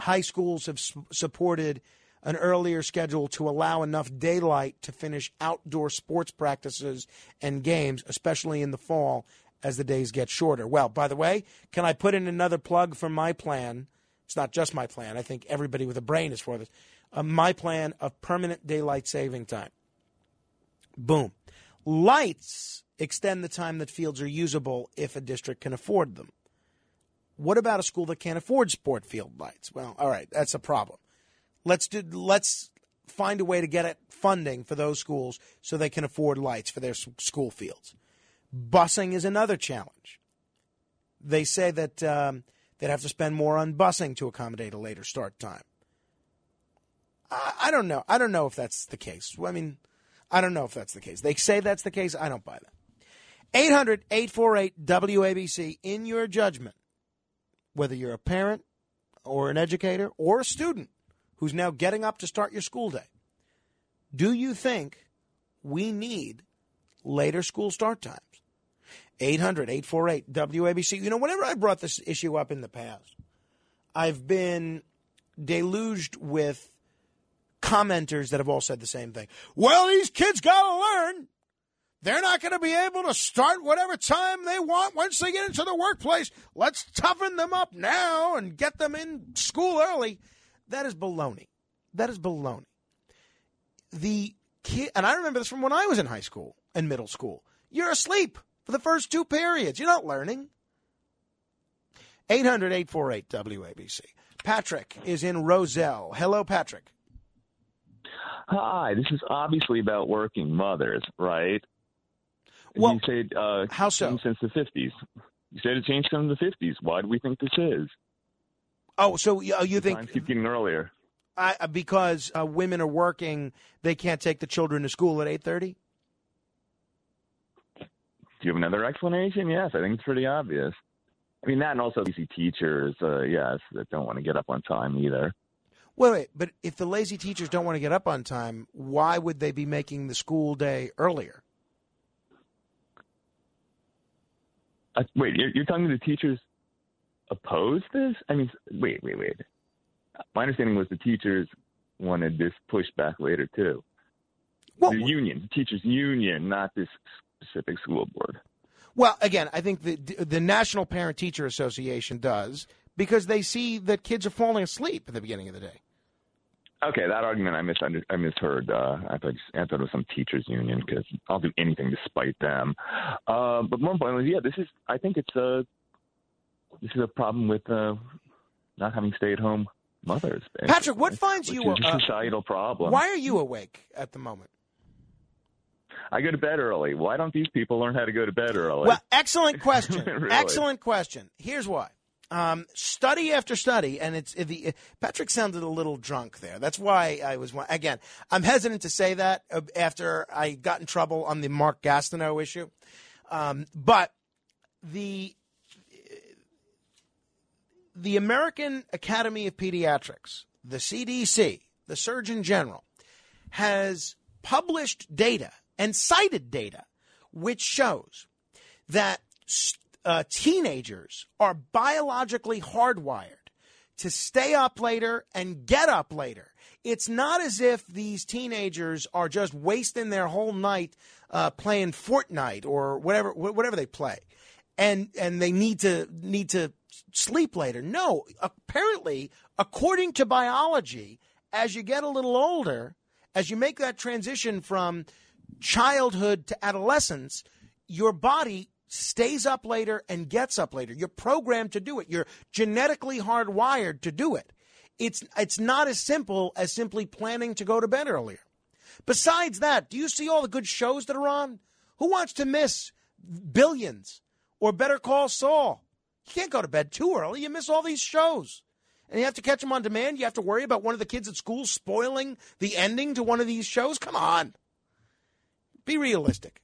high schools have su- supported an earlier schedule to allow enough daylight to finish outdoor sports practices and games, especially in the fall as the days get shorter. Well, by the way, can I put in another plug for my plan it's not just my plan. I think everybody with a brain is for this. Uh, my plan of permanent daylight saving time. Boom. Lights extend the time that fields are usable if a district can afford them. What about a school that can't afford sport field lights? Well, all right, that's a problem. Let's do let's find a way to get funding for those schools so they can afford lights for their school fields. Busing is another challenge. They say that um, They'd have to spend more on busing to accommodate a later start time. I, I don't know. I don't know if that's the case. I mean, I don't know if that's the case. They say that's the case. I don't buy that. 800 848 WABC, in your judgment, whether you're a parent or an educator or a student who's now getting up to start your school day, do you think we need later school start times? 800 848 WABC. You know, whenever I brought this issue up in the past, I've been deluged with commenters that have all said the same thing. Well, these kids got to learn they're not going to be able to start whatever time they want once they get into the workplace. Let's toughen them up now and get them in school early. That is baloney. That is baloney. The kid, and I remember this from when I was in high school and middle school. You're asleep for the first two periods. You're not learning. 800 848 WABC. Patrick is in Roselle. Hello, Patrick. Hi, this is obviously about working mothers, right? Well, you said uh, how so? since the fifties. You said it changed since the fifties. Why do we think this is? Oh, so uh, you think Times keep getting earlier? I, uh, because uh, women are working, they can't take the children to school at 8:30? Do you have another explanation? Yes, I think it's pretty obvious. I mean that, and also lazy teachers, uh, yes, that don't want to get up on time either. Wait, wait, but if the lazy teachers don't want to get up on time, why would they be making the school day earlier? Uh, wait, you're, you're telling me the teachers oppose this? I mean, wait, wait, wait. My understanding was the teachers wanted this pushed back later too. the union, the teachers' union, not this specific school board. Well, again, I think the the National Parent Teacher Association does because they see that kids are falling asleep at the beginning of the day. Okay, that argument I misunder- I misheard. Uh, I thought I thought it was some teachers union because I'll do anything to spite them. Uh, but more importantly, yeah, this is I think it's a this is a problem with uh, not having stay at home mothers. Patrick, what finds you is a societal problem? Why are you awake at the moment? I go to bed early. Why don't these people learn how to go to bed early? Well, excellent question. Really? Excellent question. Here's why. Um, study after study, and it's the Patrick sounded a little drunk there. That's why I was again. I'm hesitant to say that uh, after I got in trouble on the Mark Gastineau issue, um, but the the American Academy of Pediatrics, the CDC, the Surgeon General, has published data and cited data which shows that uh, teenagers are biologically hardwired to stay up later and get up later. It's not as if these teenagers are just wasting their whole night uh, playing Fortnite or whatever whatever they play, and and they need to need to sleep later. No, apparently, according to biology, as you get a little older, as you make that transition from childhood to adolescence, your body stays up later and gets up later. You're programmed to do it. You're genetically hardwired to do it. It's it's not as simple as simply planning to go to bed earlier. Besides that, do you see all the good shows that are on? Who wants to miss Billions or Better Call Saul? You can't go to bed too early. You miss all these shows. And you have to catch them on demand. You have to worry about one of the kids at school spoiling the ending to one of these shows. Come on. Be realistic.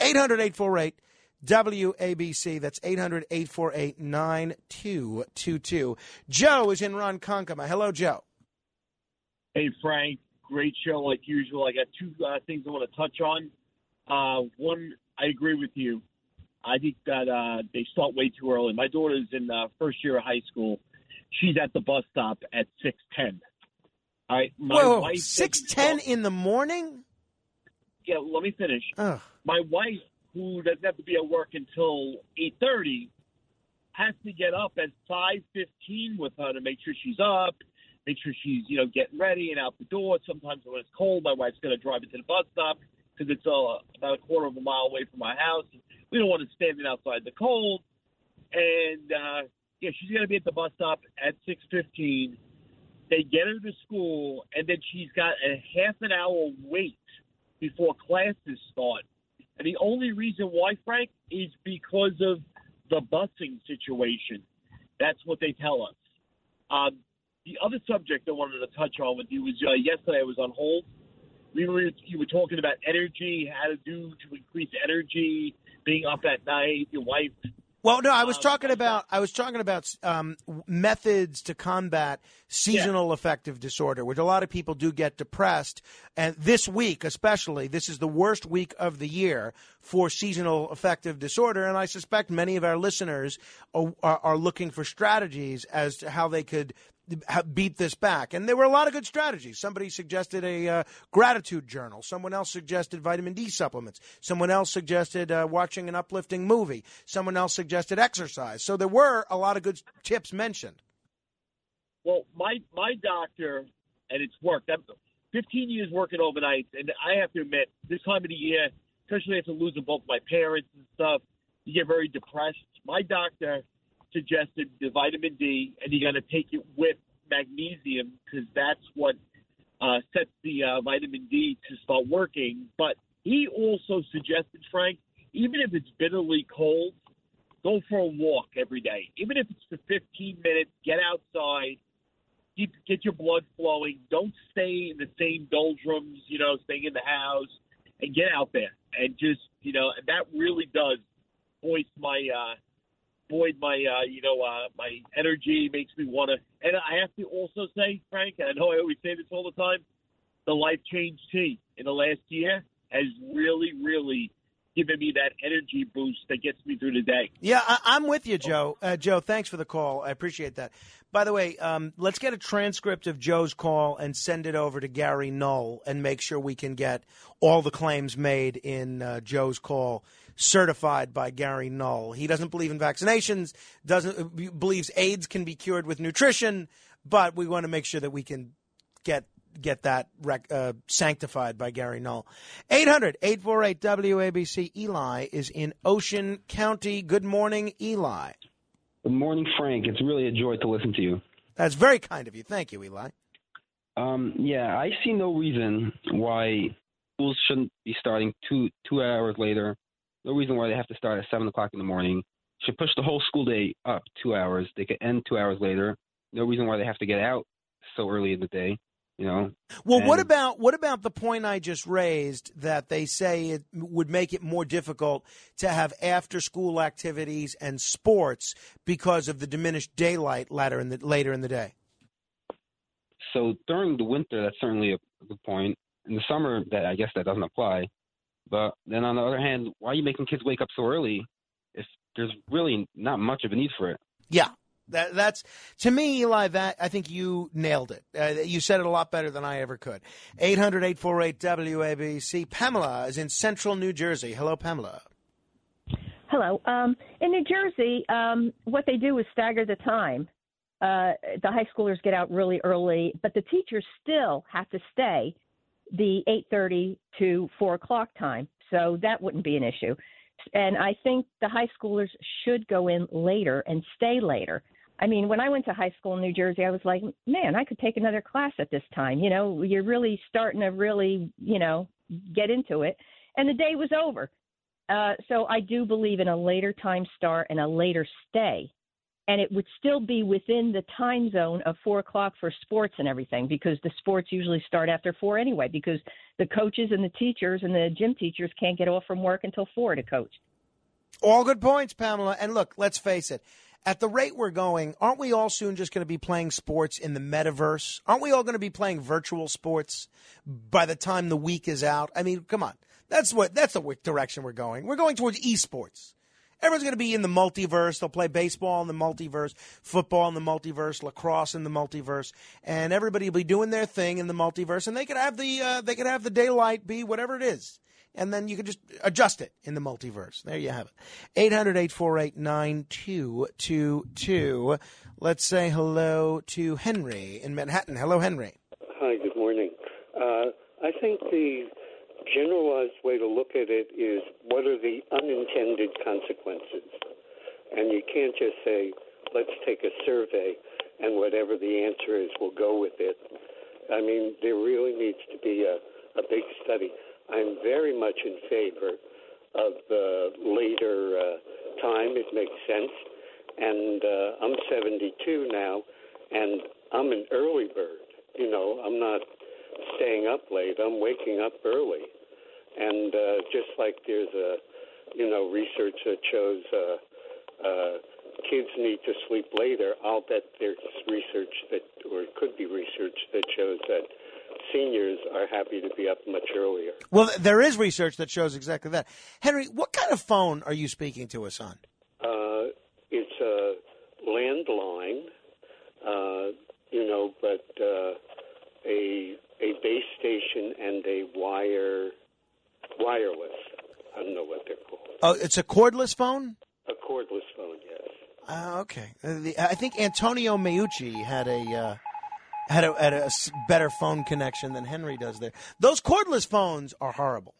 800 848 WABC. That's 800 848 9222. Joe is in Ronkonkoma. Hello, Joe. Hey, Frank. Great show like usual. I got two uh, things I want to touch on. Uh, one, I agree with you. I think that uh, they start way too early. My daughter's in uh, first year of high school. She's at the bus stop at six ten. All right, my Whoa, wife six ten in the morning? Yeah, let me finish. Ugh. My wife, who doesn't have to be at work until eight thirty, has to get up at five fifteen with her to make sure she's up, make sure she's you know getting ready and out the door. Sometimes when it's cold, my wife's going to drive it to the bus stop because it's uh, about a quarter of a mile away from my house. We don't want to stand it outside the cold. And uh, yeah, she's going to be at the bus stop at six fifteen. They get her to school, and then she's got a half an hour wait before classes start. The only reason why, Frank, is because of the busing situation. That's what they tell us. Um, the other subject I wanted to touch on with you was uh, yesterday I was on hold. We were you were talking about energy, how to do to increase energy, being up at night, your wife. Well, no, I was talking about I was talking about um, methods to combat seasonal affective disorder, which a lot of people do get depressed, and this week especially, this is the worst week of the year for seasonal affective disorder, and I suspect many of our listeners are, are, are looking for strategies as to how they could beat this back. And there were a lot of good strategies. Somebody suggested a uh, gratitude journal. Someone else suggested vitamin D supplements. Someone else suggested uh, watching an uplifting movie. Someone else suggested exercise. So there were a lot of good tips mentioned. Well, my my doctor, and it's worked. I'm 15 years working overnight, and I have to admit, this time of the year, especially after losing both my parents and stuff, you get very depressed. My doctor suggested the vitamin D, and you got to take it with magnesium because that's what uh, sets the uh, vitamin D to start working. But he also suggested, Frank, even if it's bitterly cold, go for a walk every day. Even if it's for 15 minutes, get outside, keep, get your blood flowing. Don't stay in the same doldrums, you know, staying in the house, and get out there and just, you know, and that really does voice my, uh, void my, uh, you know, uh, my energy makes me want to. And I have to also say, Frank, and I know I always say this all the time, the life change tea in the last year has really, really given me that energy boost that gets me through the day. Yeah, I, I'm with you, Joe. Uh, Joe, thanks for the call. I appreciate that. By the way, um, let's get a transcript of Joe's call and send it over to Gary Null and make sure we can get all the claims made in uh, Joe's call certified by Gary Null. He doesn't believe in vaccinations, doesn't believes AIDS can be cured with nutrition, but we want to make sure that we can get get that rec- uh, sanctified by Gary Null. 800 848 WABC. Eli is in Ocean County. Good morning, Eli. Good morning, Frank. It's really a joy to listen to you. That's very kind of you. Thank you, Eli. Um, yeah, I see no reason why schools shouldn't be starting two two hours later. No reason why they have to start at seven o'clock in the morning. Should push the whole school day up two hours. They could end two hours later. No reason why they have to get out so early in the day. You know. Well, what about what about the point I just raised that they say it would make it more difficult to have after school activities and sports because of the diminished daylight later in the later in the day? So during the winter, that's certainly a good point. In the summer, that I guess that doesn't apply. But then on the other hand, why are you making kids wake up so early if there's really not much of a need for it? Yeah. That, that's to me, Eli. That I think you nailed it. Uh, you said it a lot better than I ever could. 800-848 WABC. Pamela is in Central New Jersey. Hello, Pamela. Hello. Um, in New Jersey, um, what they do is stagger the time. Uh, the high schoolers get out really early, but the teachers still have to stay the 8:30 to 4 o'clock time. So that wouldn't be an issue. And I think the high schoolers should go in later and stay later. I mean, when I went to high school in New Jersey, I was like, man, I could take another class at this time. You know, you're really starting to really, you know, get into it. And the day was over. Uh, so I do believe in a later time start and a later stay. And it would still be within the time zone of four o'clock for sports and everything because the sports usually start after four anyway because the coaches and the teachers and the gym teachers can't get off from work until four to coach. All good points, Pamela. And look, let's face it. At the rate we're going, aren't we all soon just going to be playing sports in the metaverse? Aren't we all going to be playing virtual sports by the time the week is out? I mean, come on. That's what that's the direction we're going. We're going towards esports. Everyone's going to be in the multiverse. They'll play baseball in the multiverse, football in the multiverse, lacrosse in the multiverse, and everybody will be doing their thing in the multiverse. And they could have the uh, they could have the daylight be whatever it is, and then you could just adjust it in the multiverse. There you have it. 800 848 9222. Let's say hello to Henry in Manhattan. Hello, Henry. Hi, good morning. Uh, I think the generalized way to look at it is what are the unintended consequences? And you can't just say, let's take a survey and whatever the answer is, we'll go with it. I mean, there really needs to be a, a big study. I'm very much in favor of the later uh, time. It makes sense. And uh, I'm 72 now, and I'm an early bird. You know, I'm not staying up late. I'm waking up early. And uh, just like there's a, you know, research that shows uh, uh, kids need to sleep later, I'll bet there's research that, or could be research that shows that seniors are happy to be up much earlier. Well, there is research that shows exactly that. Henry, what kind of phone are you speaking to us on? Uh, it's a landline, uh, you know, but uh, a a base station and a wire Oh, it's a cordless phone. A cordless phone, yes. Uh, okay. Uh, the, I think Antonio Meucci had a uh, had a had a better phone connection than Henry does there. Those cordless phones are horrible.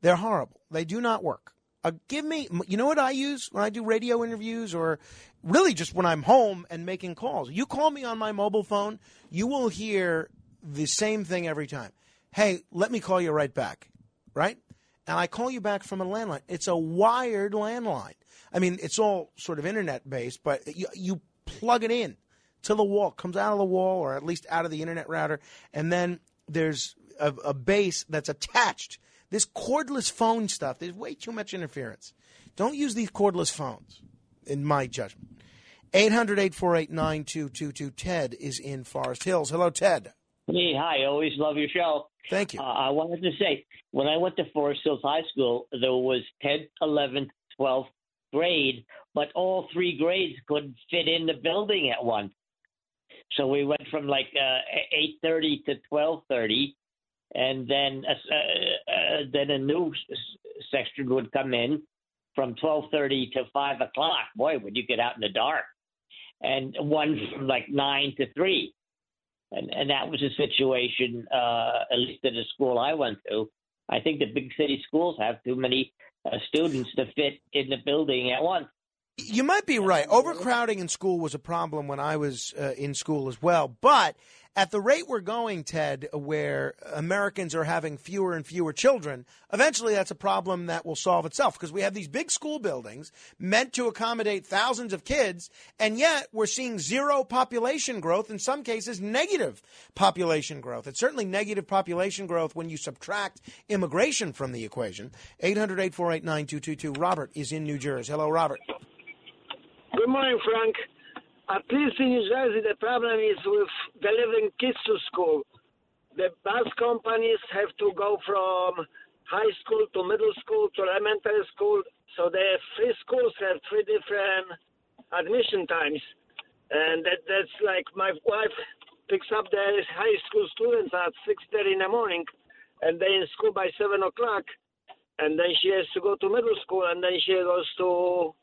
They're horrible. They do not work. Uh, give me, you know what I use when I do radio interviews or really just when I'm home and making calls. You call me on my mobile phone, you will hear the same thing every time. Hey, let me call you right back, right? And I call you back from a landline. It's a wired landline. I mean, it's all sort of internet based, but you, you plug it in to the wall, comes out of the wall or at least out of the internet router, and then there's a, a base that's attached. This cordless phone stuff, there's way too much interference. Don't use these cordless phones, in my judgment. 800 848 9222. Ted is in Forest Hills. Hello, Ted. Me, hi. Always love your show. Thank you. Uh, I wanted to say, when I went to Forest Hills High School, there was 10th, 11th, 12th grade, but all three grades couldn't fit in the building at once. So we went from like uh, 8:30 to 12:30, and then uh, uh, then a new section would come in from 12:30 to 5 o'clock. Boy, would you get out in the dark! And one from like nine to three and and that was a situation uh, at least at the school I went to. I think the big city schools have too many uh, students to fit in the building at once. You might be right. Overcrowding in school was a problem when I was uh, in school as well. But at the rate we're going, Ted, where Americans are having fewer and fewer children, eventually that's a problem that will solve itself because we have these big school buildings meant to accommodate thousands of kids, and yet we're seeing zero population growth, in some cases, negative population growth. It's certainly negative population growth when you subtract immigration from the equation. 800 848 9222. Robert is in New Jersey. Hello, Robert. Good morning, Frank. At least in New Jersey, the problem is with delivering kids to school. The bus companies have to go from high school to middle school to elementary school. So the three schools have three different admission times. And that, that's like my wife picks up the high school students at 6.30 in the morning and they're in school by 7 o'clock. And then she has to go to middle school and then she goes to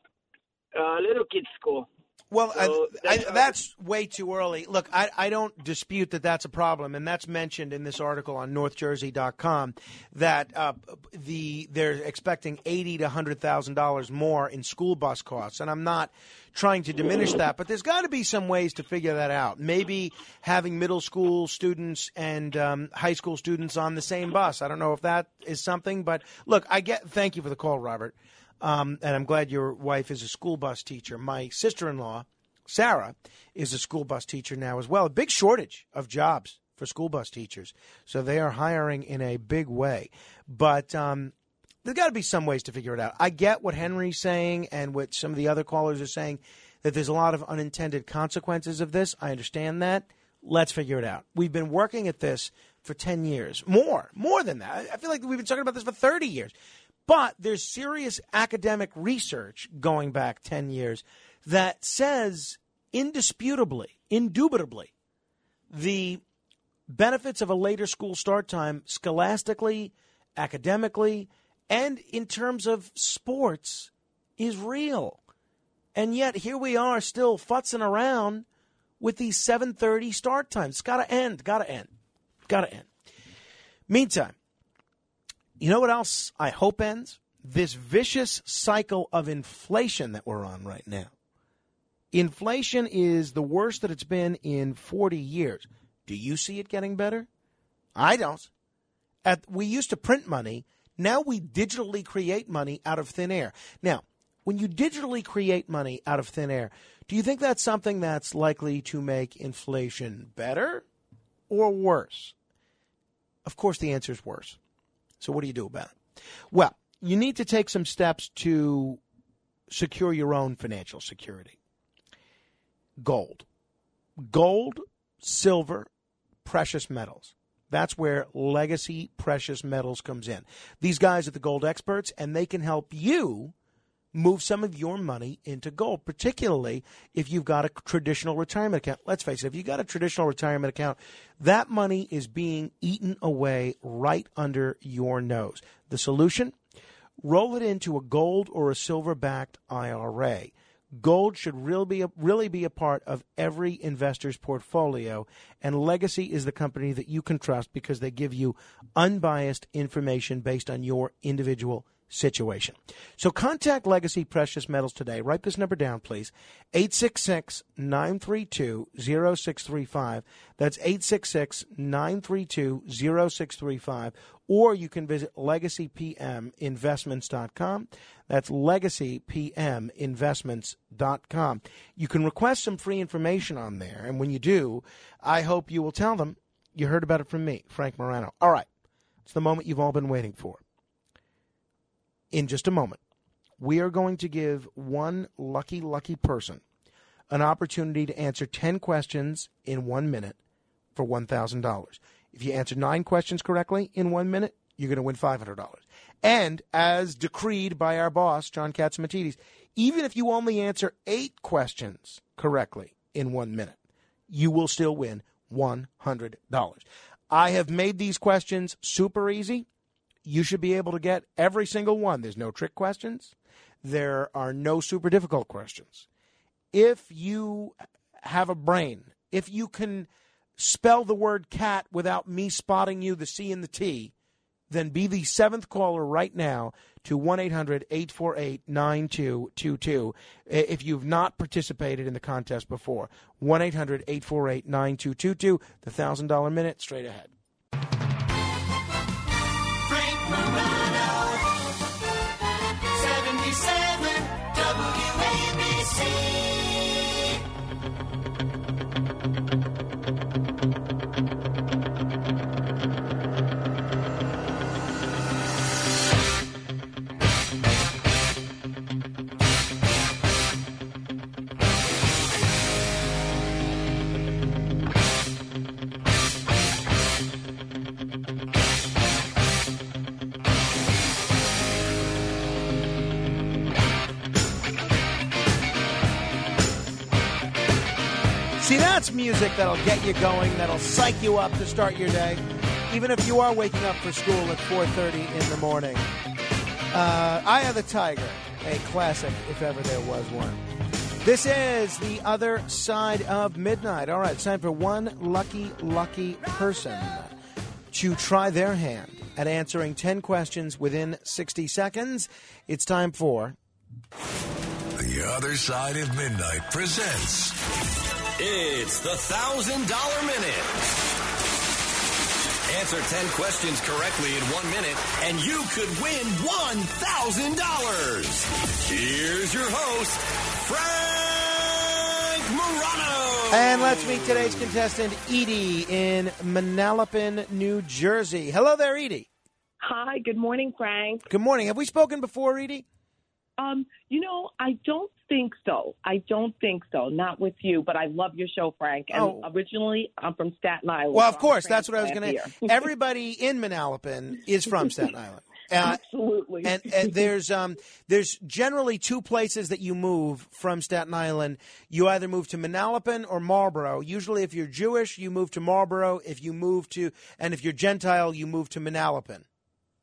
uh, little kids school. Well, So I, I, that's- that's way too early. Look, I, I don't dispute that that's a problem, and that's mentioned in this article on NorthJersey.com that uh, the they're expecting eighty to hundred thousand dollars more in school bus costs, and I'm not trying to diminish that, but there's got to be some ways to figure that out. Maybe having middle school students and um, high school students on the same bus. I don't know if that is something, but look, I get. Thank you for the call, Robert. Um, and I'm glad your wife is a school bus teacher. My sister in law, Sarah, is a school bus teacher now as well. A big shortage of jobs for school bus teachers. So they are hiring in a big way. But um, there's got to be some ways to figure it out. I get what Henry's saying and what some of the other callers are saying that there's a lot of unintended consequences of this. I understand that. Let's figure it out. We've been working at this for 10 years, more, more than that. I feel like we've been talking about this for 30 years. But there's serious academic research going back 10 years that says indisputably, indubitably, the benefits of a later school start time scholastically, academically, and in terms of sports is real. And yet here we are still futzing around with these 7:30 start times. It's got to end, got to end. Got to end. Meantime, you know what else I hope ends? This vicious cycle of inflation that we're on right now. Inflation is the worst that it's been in 40 years. Do you see it getting better? I don't. At, we used to print money. Now we digitally create money out of thin air. Now, when you digitally create money out of thin air, do you think that's something that's likely to make inflation better or worse? Of course, the answer is worse. So, what do you do about it? Well, you need to take some steps to secure your own financial security. Gold. Gold, silver, precious metals. That's where Legacy Precious Metals comes in. These guys are the gold experts, and they can help you move some of your money into gold, particularly if you've got a traditional retirement account. Let's face it, if you've got a traditional retirement account, that money is being eaten away right under your nose. The solution? roll it into a gold or a silver backed IRA. Gold should really be a, really be a part of every investor's portfolio, and Legacy is the company that you can trust because they give you unbiased information based on your individual situation. So contact Legacy Precious Metals today. Write this number down, please. 866-932-0635. That's 866-932-0635. Or you can visit legacypminvestments.com. That's legacypminvestments.com. You can request some free information on there, and when you do, I hope you will tell them you heard about it from me, Frank Morano. All right. It's the moment you've all been waiting for in just a moment, we are going to give one lucky, lucky person an opportunity to answer 10 questions in one minute for $1,000. If you answer nine questions correctly in one minute, you're going to win $500. And as decreed by our boss, John Catsimatidis, even if you only answer eight questions correctly in one minute, you will still win $100. I have made these questions super easy you should be able to get every single one. There's no trick questions. There are no super difficult questions. If you have a brain, if you can spell the word cat without me spotting you the C and the T, then be the seventh caller right now to 1 800 848 9222 if you've not participated in the contest before. 1 800 848 9222, the $1,000 minute straight ahead. Music that'll get you going, that'll psych you up to start your day, even if you are waking up for school at 4:30 in the morning. Uh, Eye of the Tiger, a classic, if ever there was one. This is the other side of midnight. All right, time for one lucky, lucky person to try their hand at answering 10 questions within 60 seconds. It's time for The Other Side of Midnight presents It's the $1,000 minute. Answer 10 questions correctly in one minute, and you could win $1,000. Here's your host, Frank Morano. And let's meet today's contestant, Edie, in Manalapan, New Jersey. Hello there, Edie. Hi, good morning, Frank. Good morning. Have we spoken before, Edie? Um, you know, I don't think so. I don't think so. Not with you, but I love your show, Frank. And Oh. originally, I'm from Staten Island. Well, of course. That's what I was going to. Everybody in Manalapan is from Staten Island. Uh, Absolutely. And, and there's um there's generally two places that you move from Staten Island. You either move to Manalapan or Marlboro. Usually, if you're Jewish, you move to Marlboro. If you move to and if you're Gentile, you move to Manalapan.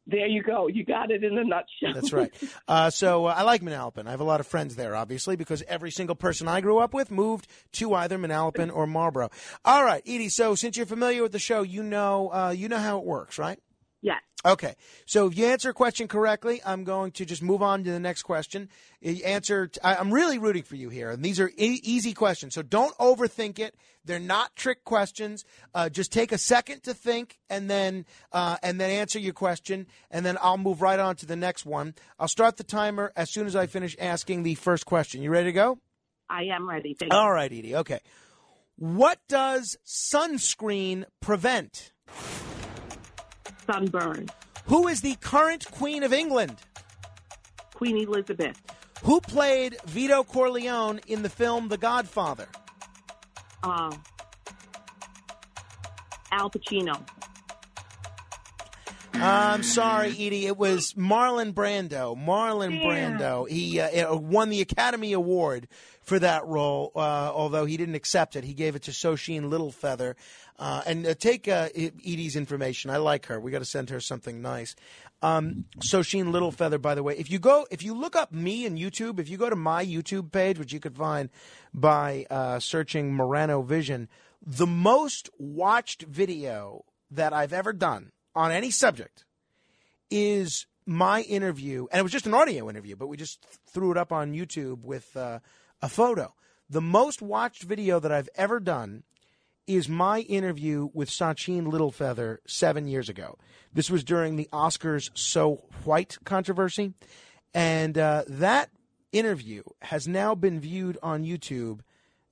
There you go. You got it in a nutshell. That's right. Uh, so uh, I like Manalapan. I have a lot of friends there, obviously, because every single person I grew up with moved to either Manalapan or Marlboro. All right, Edie. So since you're familiar with the show, you know uh, you know how it works, right? Yes. Okay. So if you answer a question correctly, I'm going to just move on to the next question. You answer. I- I'm really rooting for you here, and these are e- easy questions. So don't overthink it. They're not trick questions. Uh, just take a second to think, and then uh, and then answer your question, and then I'll move right on to the next one. I'll start the timer as soon as I finish asking the first question. You ready to go? I am ready. Thank All right, Edie. Okay. What does sunscreen prevent? Sunburn. Who is the current Queen of England? Queen Elizabeth. Who played Vito Corleone in the film The Godfather? Uh, Al Pacino. I'm sorry, Edie. It was Marlon Brando. Marlon. Brando. He uh, won the Academy Award for that role, uh, although he didn't accept it. He gave it to Sacheen Littlefeather. Uh, and uh, take uh, Edie's information. I like her. We got to send her something nice. Um, Sacheen Littlefeather, by the way, if you go, if you look up me in YouTube, if you go to my YouTube page, which you could find by uh, searching Morano Vision, the most watched video that I've ever done on any subject is my interview, and it was just an audio interview, but we just threw it up on YouTube with uh, a photo. The most watched video that I've ever done is my interview with Sacheen Littlefeather seven years ago. This was during the Oscars So White controversy. And uh, that interview has now been viewed on YouTube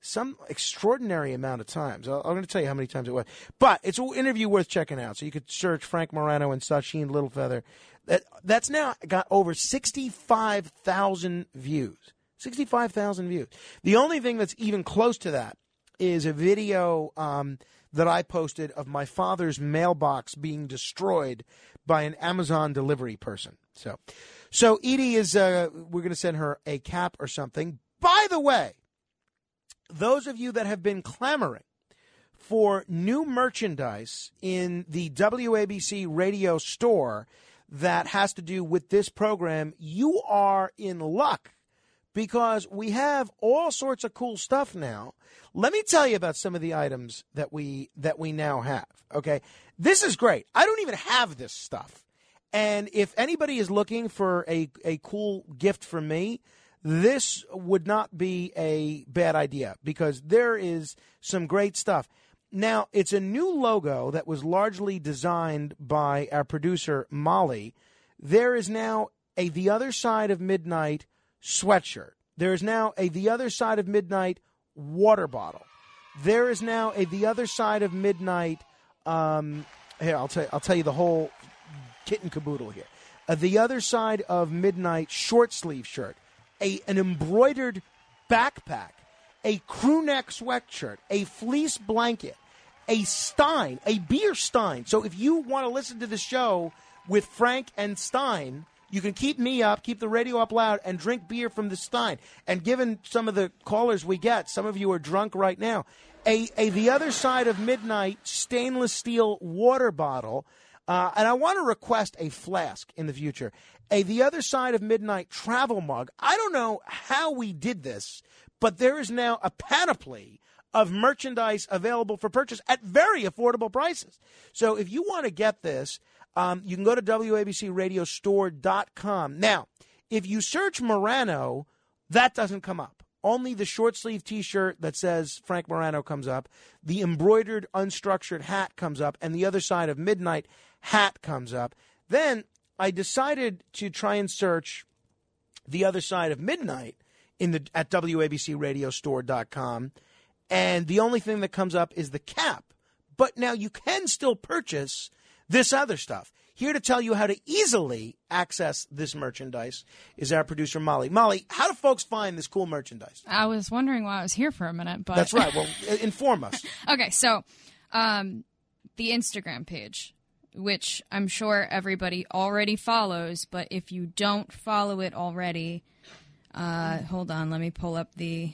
some extraordinary amount of times. I'm going to tell you how many times it was. But it's an interview worth checking out. So you could search Frank Morano and Sacheen Littlefeather. That, that's now got over 65,000 views. 65,000 views. The only thing that's even close to that is a video um, that I posted of my father's mailbox being destroyed by an Amazon delivery person. So, so Edie is. Uh, we're going to send her a cap or something. By the way, those of you that have been clamoring for new merchandise in the WABC radio store that has to do with this program, you are in luck because we have all sorts of cool stuff now. Let me tell you about some of the items that we that we now have. Okay, this is great. I don't even have this stuff, and if anybody is looking for a a cool gift for me, this would not be a bad idea because there is some great stuff. Now, it's a new logo that was largely designed by our producer, Molly. There is now a The Other Side of Midnight sweatshirt. There is now a The Other Side of Midnight water bottle. There is now a The Other Side of Midnight. Um, here, I'll tell, I'll tell you the whole kit and caboodle here. Uh, the Other Side of Midnight short sleeve shirt, a an embroidered backpack, a crew neck sweatshirt, a fleece blanket, a Stein, a beer Stein. So if you want to listen to the show with Frank and Stein, you can keep me up, keep the radio up loud, and drink beer from the Stein. And given some of the callers we get, some of you are drunk right now. A, a the other side of midnight stainless steel water bottle. Uh, and I want to request a flask in the future. A the other side of midnight travel mug. I don't know how we did this, but there is now a panoply of merchandise available for purchase at very affordable prices. So if you want to get this, um, you can go to WABCRadiostore.com. Now, if you search Morano, that doesn't come up. Only the short sleeve t shirt that says Frank Morano comes up, the embroidered unstructured hat comes up, and the other side of midnight hat comes up. Then I decided to try and search the other side of midnight in the at WABCRadiostore.com and the only thing that comes up is the cap. But now you can still purchase this other stuff. Here to tell you how to easily access this merchandise is our producer Molly. Molly, how do folks find this cool merchandise? I was wondering why I was here for a minute, but That's right. Well, inform us. okay, so um, the Instagram page, which I'm sure everybody already follows, but if you don't follow it already, uh, hold on, let me pull up the.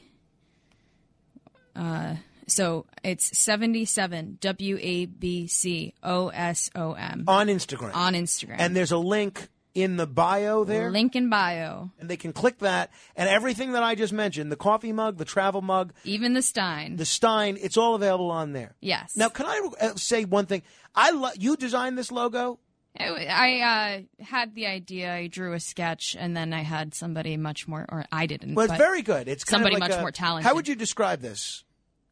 Uh, so it's 77 W A B C O S O M On Instagram. On Instagram. And there's a link in the bio there. Link in bio. And they can click that. And everything that I just mentioned the coffee mug, the travel mug, even the Stein, the Stein, it's all available on there. Yes. Now, can I uh, say one thing? I lo- You designed this logo? I uh, had the idea. I drew a sketch, and then I had somebody much more, or I didn't. Well, it's very good. It's kind of somebody like much a- more talented. How would you describe this?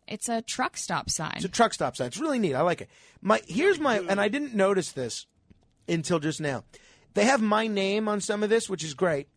It's a truck stop sign. It's a truck stop sign. It's really neat. I like it. My here's my and I didn't notice this until just now. They have my name on some of this, which is great.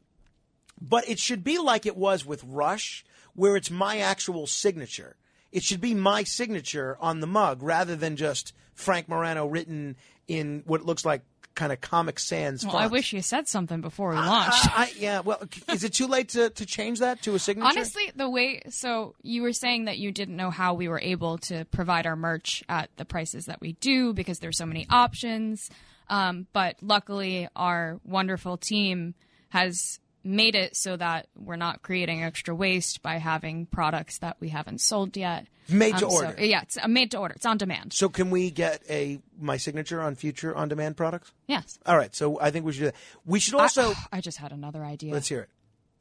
But it should be like it was with Rush, where it's my actual signature. It should be my signature on the mug rather than just Frank Morano written in what looks like kind of Comic Sans Well, font. I wish you said something before we launched. I, I- yeah, well, is it too late to, to change that to a signature? Honestly, the way so you were saying that you didn't know how we were able to provide our merch at the prices that we do because there's so many options. Um, but luckily, our wonderful team has made it so that we're not creating extra waste by having products that we haven't sold yet. Made to Um, so- order. yeah, it's uh, made to order. It's on demand. So can we get a my signature on future on demand products? Yes. All right. So I think we should do that. We should also. I, I just had another idea. Let's hear it.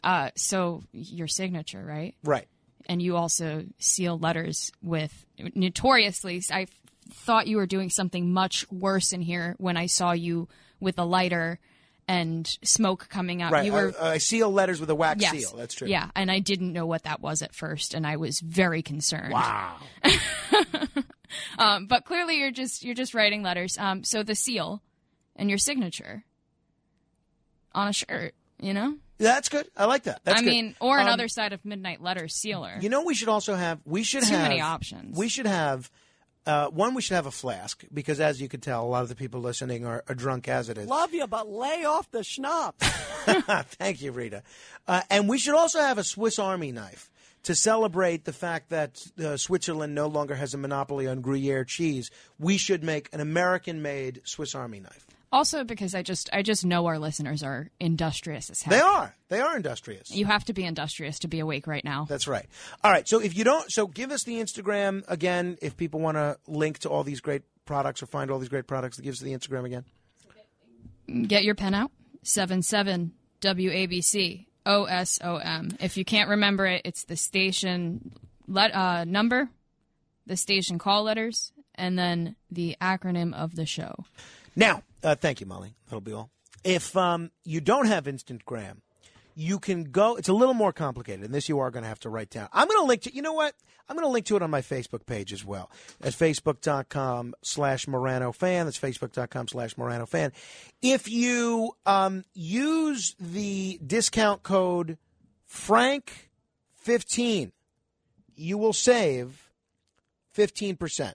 Uh, so your signature, right? Right. And you also seal letters with notoriously. I thought you were doing something much worse in here when I saw you with a lighter and smoke coming out. Right. You were I, I seal letters with a wax yes, seal. That's true. Yeah, and I didn't know what that was at first, and I was very concerned. Wow. um, but clearly, you're just you're just writing letters. Um, so the seal and your signature on a shirt, you know. That's good. I like that. That's I good. mean, or Um, another side of Midnight Letter sealer. You know, we should also have. We should Too have many options. We should have. Uh, one, we should have a flask because, as you can tell, a lot of the people listening are, are drunk as it is. Love you, but lay off the schnapps. Thank you, Rita. Uh, and we should also have a Swiss Army knife to celebrate the fact that uh, Switzerland no longer has a monopoly on Gruyere cheese. We should make an American-made Swiss Army knife. Also, because I just I just know our listeners are industrious as hell. They are. They are industrious. You have to be industrious to be awake right now. That's right. All right. So if you don't, so give us the Instagram again. If people want to link to all these great products or find all these great products, give us the Instagram again. Get your pen out. Seven seven W A B C O S O M. If you can't remember it, it's the station let uh, number, the station call letters, and then the acronym of the show. Now, uh, thank you, Molly. That'll be all. If um, you don't have Instagram, you can go. It's a little more complicated, and this you are going to have to write down. I'm going to link to. You know what? I'm going to link to it on my Facebook page as well. At facebook.com slash Morano fan. That's facebook.com slash Morano fan. If you um, use the discount code Frank15, you will save 15%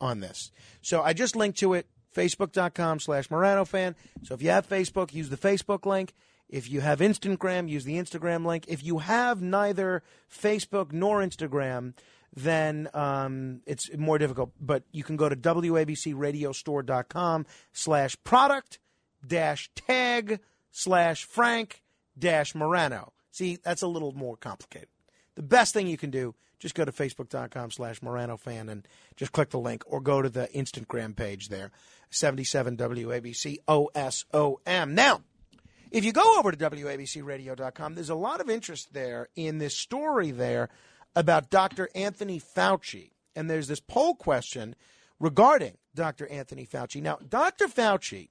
on this. So I just linked to it, facebook.com slash Morano fan. So if you have Facebook, use the Facebook link. If you have Instagram, use the Instagram link. If you have neither Facebook nor Instagram, then um, it's more difficult. But you can go to wabcradiostore.com slash product dash tag slash Frank dash Morano. See, that's a little more complicated. The best thing you can do, just go to facebook.com slash Morano fan and just click the link or go to the Instagram page there, 77 WABC OSOM. Now, if you go over to WABCRadio.com, there's a lot of interest there in this story there about Dr. Anthony Fauci. And there's this poll question regarding Dr. Anthony Fauci. Now, Dr. Fauci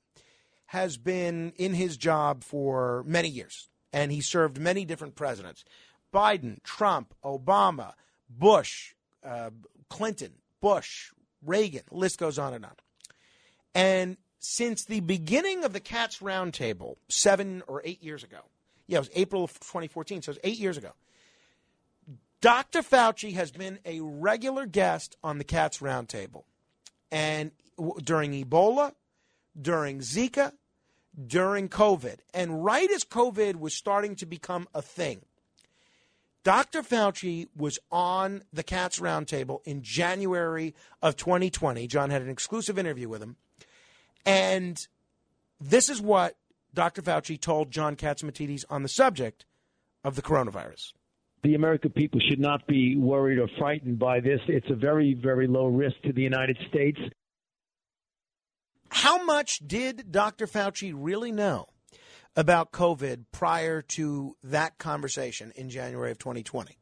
has been in his job for many years, and he served many different presidents Biden, Trump, Obama, Bush, uh, Clinton, Bush, Reagan. The list goes on and on. And since the beginning of the Cats Roundtable, seven or eight years ago, yeah, it was April of 2014, so it was eight years ago. Dr. Fauci has been a regular guest on the Cats Roundtable. And w- during Ebola, during Zika, during COVID, and right as COVID was starting to become a thing, Dr. Fauci was on the Cats Roundtable in January of 2020. John had an exclusive interview with him. And this is what Dr. Fauci told John Catsimatidis on the subject of the coronavirus. The American people should not be worried or frightened by this. It's a very, very low risk to the United States. How much did Dr. Fauci really know about COVID prior to that conversation in January of 2020?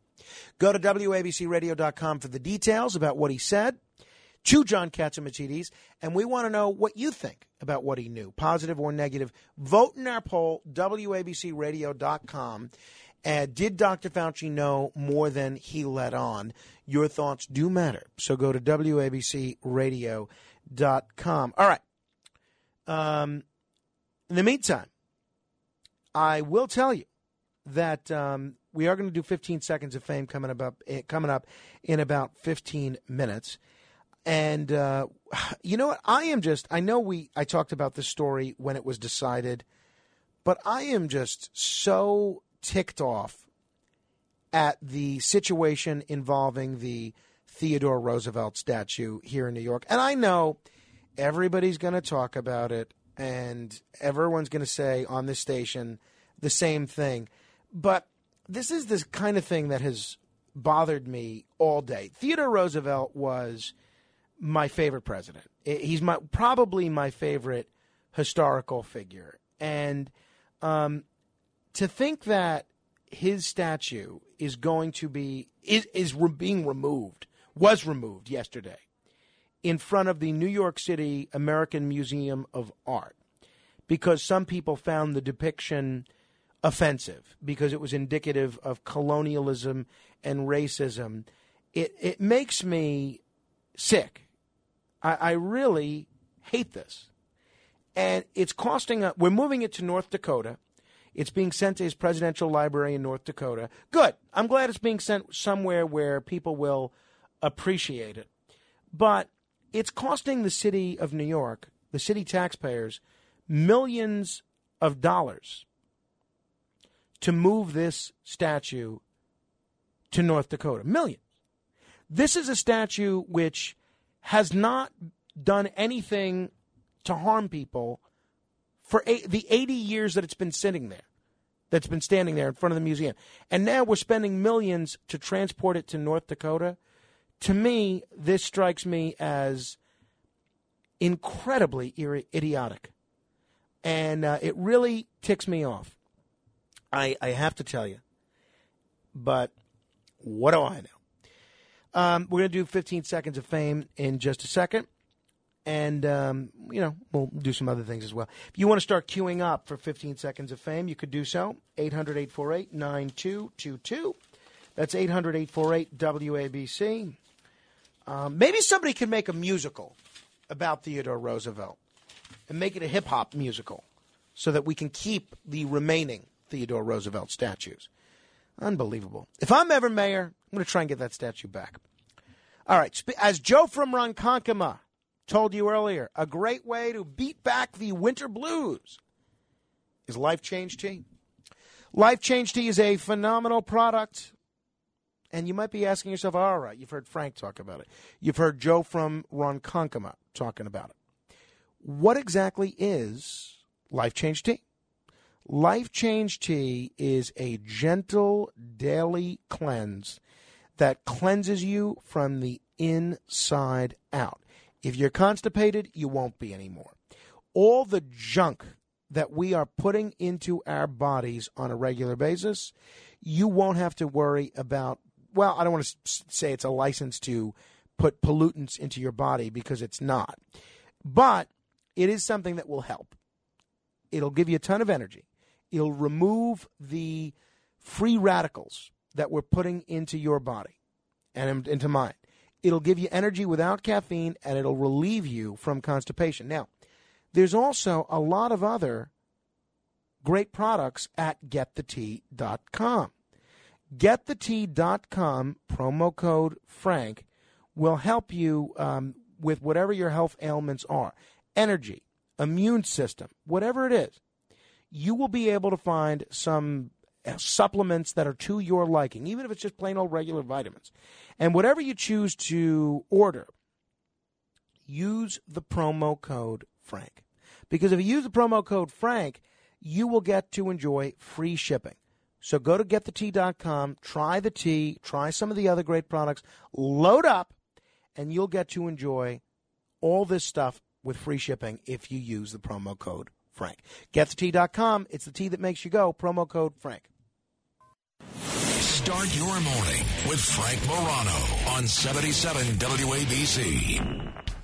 Go to WABCRadio.com for the details about what he said to John Catsimatidis, and we want to know what you think about what he knew, positive or negative. Vote in our poll, WABCRadio.com. And did Dr. Fauci know more than he let on? Your thoughts do matter. So go to WABCRadio.com. All right. Um, in the meantime, I will tell you that um, we are going to do 15 seconds of fame coming up eh, coming up in about 15 minutes. And uh, you know what? I am just. I know we. I talked about this story when it was decided, but I am just so ticked off at the situation involving the Theodore Roosevelt statue here in New York. And I know everybody's going to talk about it, and everyone's going to say on this station the same thing. But this is this kind of thing that has bothered me all day. Theodore Roosevelt was my favorite president. He's my probably my favorite historical figure, and um, to think that his statue is going to be is is being removed was removed yesterday in front of the New York City American Museum of Art because some people found the depiction offensive because it was indicative of colonialism and racism. It it makes me sick. I, I really hate this, and it's costing. A, we're moving it to North Dakota. It's being sent to his presidential library in North Dakota. Good. I'm glad it's being sent somewhere where people will appreciate it. But it's costing the city of New York, the city taxpayers, millions of dollars to move this statue to North Dakota. Millions. This is a statue which has not done anything to harm people for eight, the 80 years that it's been sitting there, that's been standing there in front of the museum. And now we're spending millions to transport it to North Dakota. To me, this strikes me as incredibly idiotic. And uh, it really ticks me off. I, I have to tell you. But what do I know? Um, we're going to do 15 seconds of fame in just a second. And, um, you know, we'll do some other things as well. If you want to start queuing up for 15 seconds of fame, you could do so. 800 848 9222. That's 800 848 WABC. Um, maybe somebody could make a musical about Theodore Roosevelt and make it a hip hop musical so that we can keep the remaining Theodore Roosevelt statues. Unbelievable. If I'm ever mayor, I'm going to try and get that statue back. All right. As Joe from Ronkonkoma told you earlier, a great way to beat back the winter blues is Life Change Tea. Life Change Tea is a phenomenal product. And you might be asking yourself, all right, you've heard Frank talk about it. You've heard Joe from Ronkonkoma talking about it. What exactly is Life Change Tea? Life Change Tea is a gentle daily cleanse that cleanses you from the inside out. If you're constipated, you won't be anymore. All the junk that we are putting into our bodies on a regular basis, you won't have to worry about. Well, I don't want to say it's a license to put pollutants into your body because it's not. But it is something that will help. It'll give you a ton of energy. It'll remove the free radicals that we're putting into your body and into mine. It'll give you energy without caffeine and it'll relieve you from constipation. Now, there's also a lot of other great products at getthetea.com. Getthetea.com, promo code Frank, will help you um, with whatever your health ailments are energy, immune system, whatever it is. You will be able to find some uh, supplements that are to your liking, even if it's just plain old regular vitamins. And whatever you choose to order, use the promo code Frank. Because if you use the promo code Frank, you will get to enjoy free shipping. So go to getthetea.com, try the tea, try some of the other great products, load up, and you'll get to enjoy all this stuff with free shipping if you use the promo code Frank. Getthetea.com, it's the tea that makes you go, promo code Frank. Start your morning with Frank Morano on 77 WABC.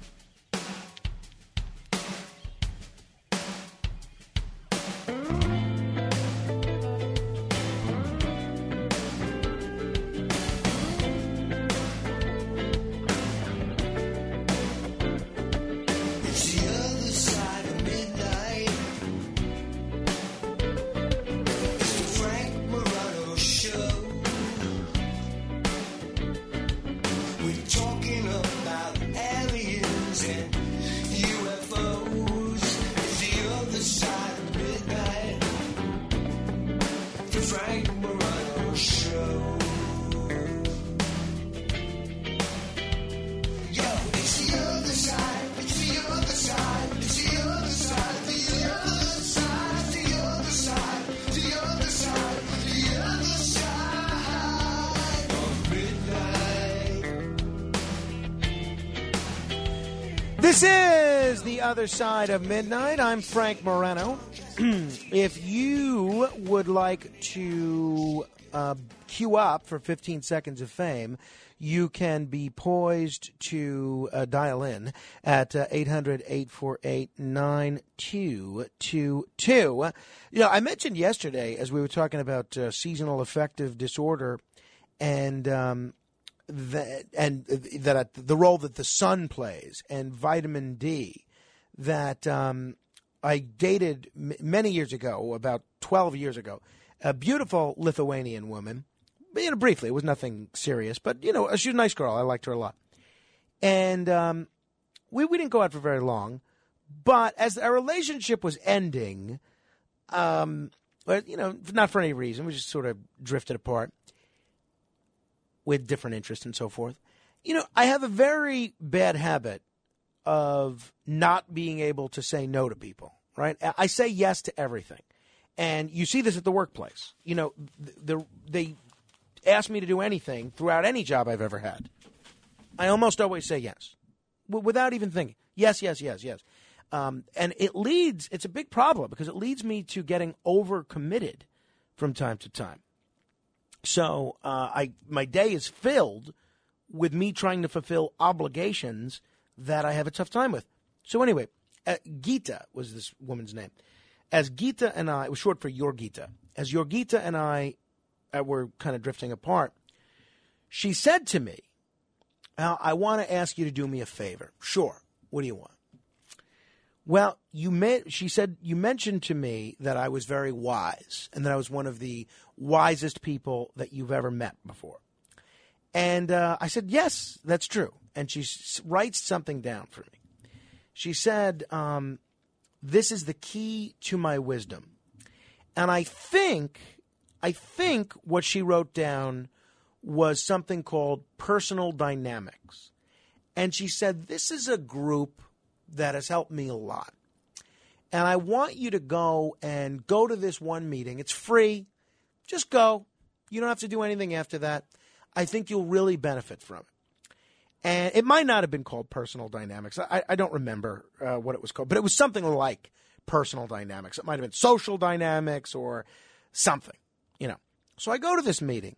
Other Side of Midnight. I'm Frank Morano. if you would like to uh, queue up for 15 seconds of fame, you can be poised to uh, dial in at 800 848 9222. You know, I mentioned yesterday as we were talking about uh, seasonal affective disorder and um, that and that the role that the sun plays and vitamin D that um, I dated m- many years ago, about 12 years ago, a beautiful Lithuanian woman. You know, briefly, it was nothing serious, but you know, she's a nice girl. I liked her a lot, and um, we we didn't go out for very long. But as our relationship was ending, um, you know, not for any reason, we just sort of drifted apart with different interests and so forth. You know, I have a very bad habit of not being able to say no to people, right? I say yes to everything. And you see this at the workplace. You know, the, they ask me to do anything throughout any job I've ever had. I almost always say yes without even thinking. Yes, yes, yes, yes. Um, and it leads, it's a big problem because it leads me to getting overcommitted from time to time. So uh, I my day is filled with me trying to fulfill obligations that I have a tough time with. So anyway, uh, Gita was this woman's name. As Gita and I, it was short for Yorgita. As Yorgita and I uh, were kind of drifting apart, she said to me, Now "I want to ask you to do me a favor." Sure. What do you want? Well, you may, she said you mentioned to me that I was very wise and that I was one of the wisest people that you've ever met before. And uh, I said, yes, that's true. And she writes something down for me. She said, um, this is the key to my wisdom. And I think, I think what she wrote down was something called personal dynamics. And she said, this is a group that has helped me a lot. And I want you to go and go to this one meeting. It's free. Just go. You don't have to do anything after that. I think you'll really benefit from it. And it might not have been called personal dynamics. I, I don't remember uh, what it was called, but it was something like personal dynamics. It might have been social dynamics or something, you know. So I go to this meeting,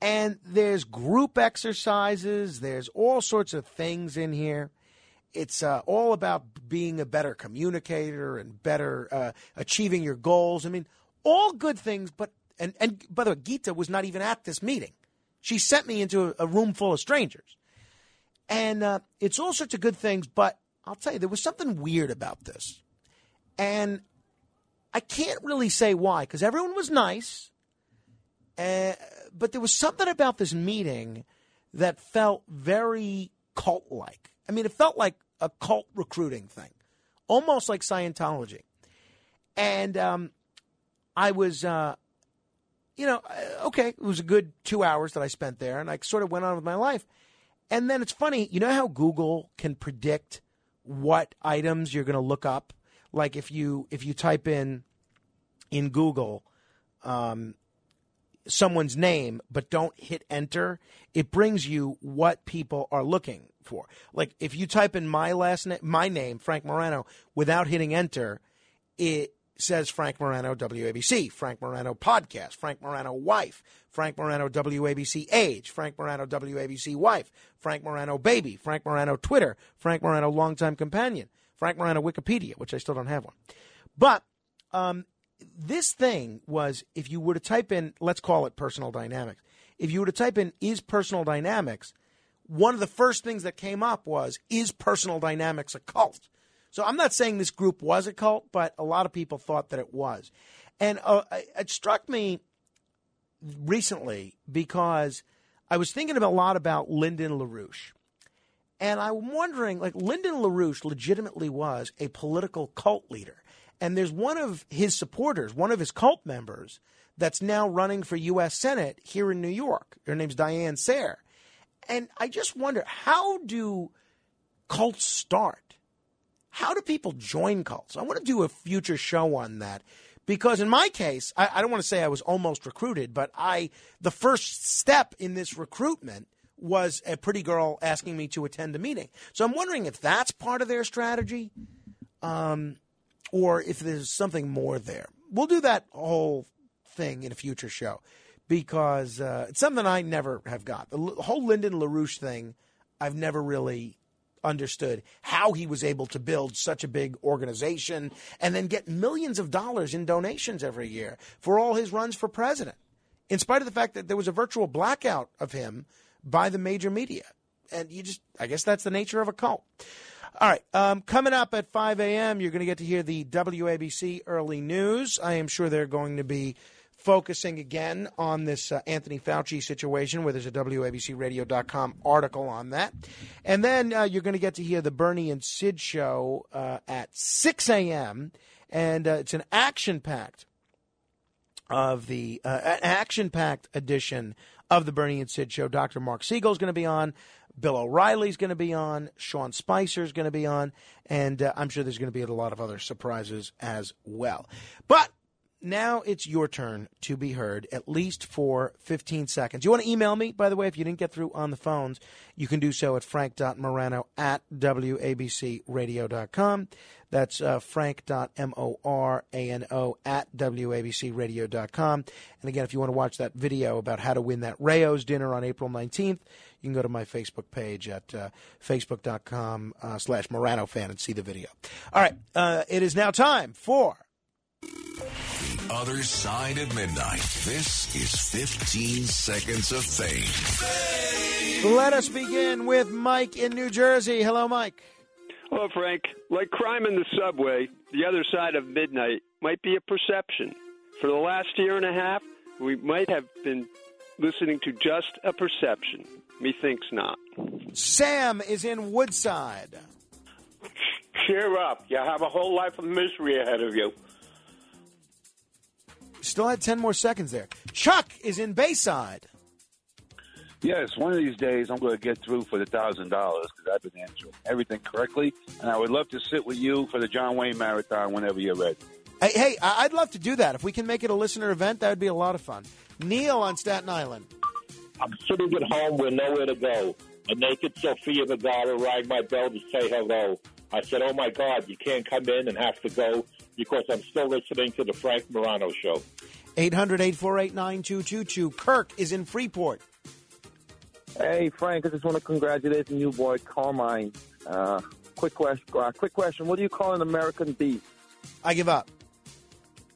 and there's group exercises, there's all sorts of things in here it's uh, all about being a better communicator and better uh, achieving your goals. I mean, all good things. But and and by the way, Gita was not even at this meeting. She sent me into a, a room full of strangers, and uh, it's all sorts of good things. But I'll tell you, there was something weird about this, and I can't really say why because everyone was nice, uh, but there was something about this meeting that felt very cult like. I mean, it felt like a cult recruiting thing, almost like Scientology. And um, I was, uh, you know, uh, okay, it was a good two hours that I spent there, and I sort of went on with my life. And then it's funny, you know how Google can predict what items you're going to look up? Like if you if you type in in Google um, someone's name but don't hit enter, it brings you what people are looking for. Like if you type in my last name, my name, Frank Morano, without hitting enter, it says Frank Morano WABC, Frank Morano podcast, Frank Morano wife, Frank Morano WABC age, Frank Morano WABC wife, Frank Morano baby, Frank Morano Twitter, Frank Morano longtime companion, Frank Morano Wikipedia, which I still don't have one. But um, this thing was if you were to type in, let's call it personal dynamics, if you were to type in is personal dynamics, one of the first things that came up was is personal dynamics a cult? So I'm not saying this group was a cult, but a lot of people thought that it was. And uh, it struck me recently because I was thinking a lot about Lyndon LaRouche. And I'm wondering, like, Lyndon LaRouche legitimately was a political cult leader. And there's one of his supporters, one of his cult members, that's now running for U.S. Senate here in New York. Her name's Diane Sare. And I just wonder how do cults start? How do people join cults? I want to do a future show on that because in my case, I, I don't want to say I was almost recruited, but I the first step in this recruitment was a pretty girl asking me to attend a meeting. So I'm wondering if that's part of their strategy, um, or if there's something more there. We'll do that whole thing in a future show because uh, it's something I never have got. The whole Lyndon LaRouche thing, I've never really understood how he was able to build such a big organization and then get millions of dollars in donations every year for all his runs for president, in spite of the fact that there was a virtual blackout of him by the major media. And you just, I guess that's the nature of a cult. All right. Um, coming up at 5 a.m., you're going to get to hear the WABC early news. I am sure they're going to be focusing again on this uh, Anthony Fauci situation, where there's a WABCRadio.com article on that. And then uh, you're going to get to hear the Bernie and Sid show uh, at 6 a.m., and uh, it's an action packed of the uh, action-packed edition of the Bernie and Sid show. Dr. Mark Siegel is going to be on. Bill O'Reilly's going to be on. Sean Spicer's going to be on, and uh, I'm sure there's going to be a lot of other surprises as well. But now it's your turn to be heard, at least for 15 seconds. You want to email me, by the way, if you didn't get through on the phones, you can do so at frank.morano at wabcradio.com. That's uh, frank.morano at wabcradio.com. And again, if you want to watch that video about how to win that Rao's dinner on April 19th, you can go to my Facebook page at uh, facebook.com uh, slash Morano fan and see the video. All right, uh, it is now time for The other side of midnight. This is 15 seconds of fame. Let us begin with Mike in New Jersey. Hello, Mike. Hello, Frank. Like crime in the subway, the other side of midnight might be a perception. For the last year and a half, we might have been listening to just a perception. Methinks not. Sam is in Woodside. Cheer up. You have a whole life of misery ahead of you. Still had 10 more seconds there. Chuck is in Bayside. Yes, one of these days I'm going to get through for the thousand dollars because I've been answering everything correctly, and I would love to sit with you for the John Wayne Marathon whenever you're ready. Hey, hey, I- I'd love to do that. If we can make it a listener event, that would be a lot of fun. Neil on Staten Island. I'm sitting at home with nowhere to go. A naked Sofia Vergara rang my bell to say hello. I said, "Oh my God, you can't come in and have to go because I'm still listening to the Frank Morano show." 800 848 9222. Kirk is in Freeport. Hey Frank, I just want to congratulate the new boy Carmine. Uh, quick question. Uh, quick question. What do you call an American beat? I give up.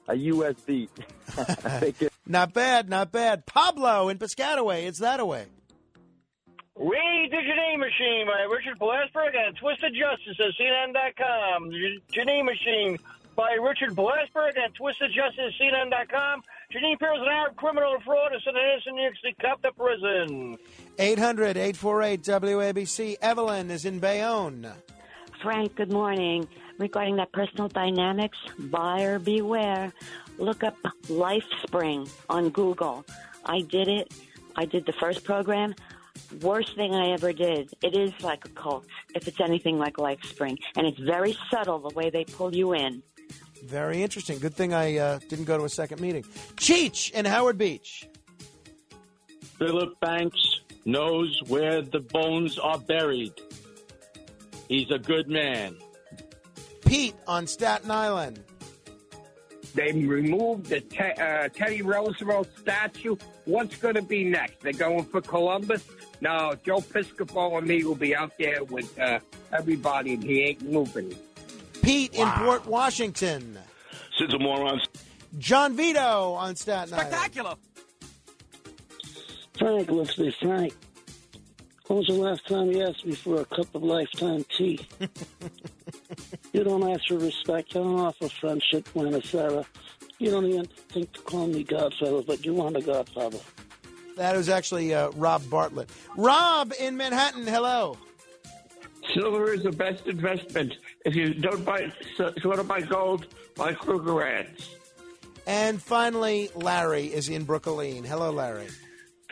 A U.S. beat. Take it. Not bad, not bad. Pablo in Piscataway. It's that away. Read the Janine Machine by Richard Blasberg and Twisted Justice at CNN.com. The Janine Machine by Richard Blasberg and Twisted Justice at CNN.com. Janine Pierce, an Arab criminal and fraud, is an innocent New York City cop to prison. 800 848 WABC. Evelyn is in Bayonne. Frank, good morning. Regarding that personal dynamics, buyer beware. Look up LifeSpring on Google. I did it. I did the first program. Worst thing I ever did. It is like a cult, if it's anything like LifeSpring. And it's very subtle the way they pull you in. Very interesting. Good thing I uh, didn't go to a second meeting. Cheech in Howard Beach. Philip Banks knows where the bones are buried. He's a good man. Pete on Staten Island. They removed the te- uh, Teddy Roosevelt statue. What's going to be next? They're going for Columbus? No, Joe Piscopo and me will be out there with uh, everybody, and he ain't moving. Pete in Port Washington. Sid's a moron. John Vito on Staten Island. Spectacular. Frank, let's be frank. When was the last time you asked me for a cup of lifetime tea? you don't ask for respect. You don't offer friendship, Lana Sarah. You don't even think to call me Godfather, but you want a Godfather. That was actually uh, Rob Bartlett. Rob in Manhattan. Hello. Silver is the best investment. If you don't buy, so, so want to buy gold, buy Krugerrands. And finally, Larry is in Brooklyn. Hello, Larry.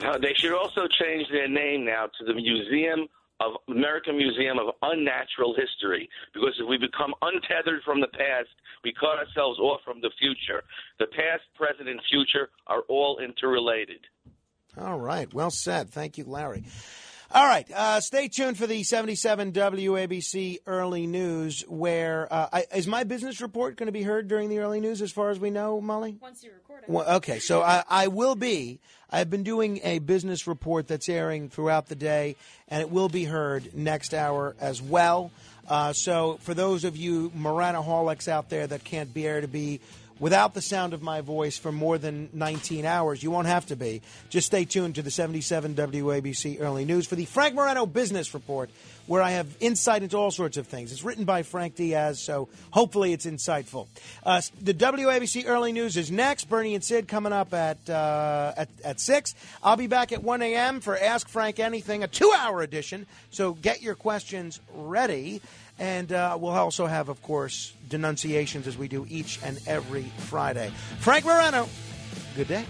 Uh, they should also change their name now to the Museum of American Museum of Unnatural History because if we become untethered from the past, we cut ourselves off from the future. The past, present, and future are all interrelated. All right. Well said. Thank you, Larry. All right, uh, stay tuned for the 77 WABC early news. Where uh, I, is my business report going to be heard during the early news? As far as we know, Molly. Once you record it. Well, okay, so I, I will be. I've been doing a business report that's airing throughout the day, and it will be heard next hour as well. Uh, so, for those of you Moranaholics out there that can't bear to be without the sound of my voice for more than 19 hours, you won't have to be. Just stay tuned to the 77 WABC Early News for the Frank Morano Business Report, where I have insight into all sorts of things. It's written by Frank Diaz, so hopefully it's insightful. Uh, the WABC Early News is next. Bernie and Sid coming up at, uh, at, at 6. I'll be back at 1 a.m. for Ask Frank Anything, a two hour edition. So get your questions ready. And uh, we'll also have, of course, denunciations as we do each and every Friday. Frank Morano, good day.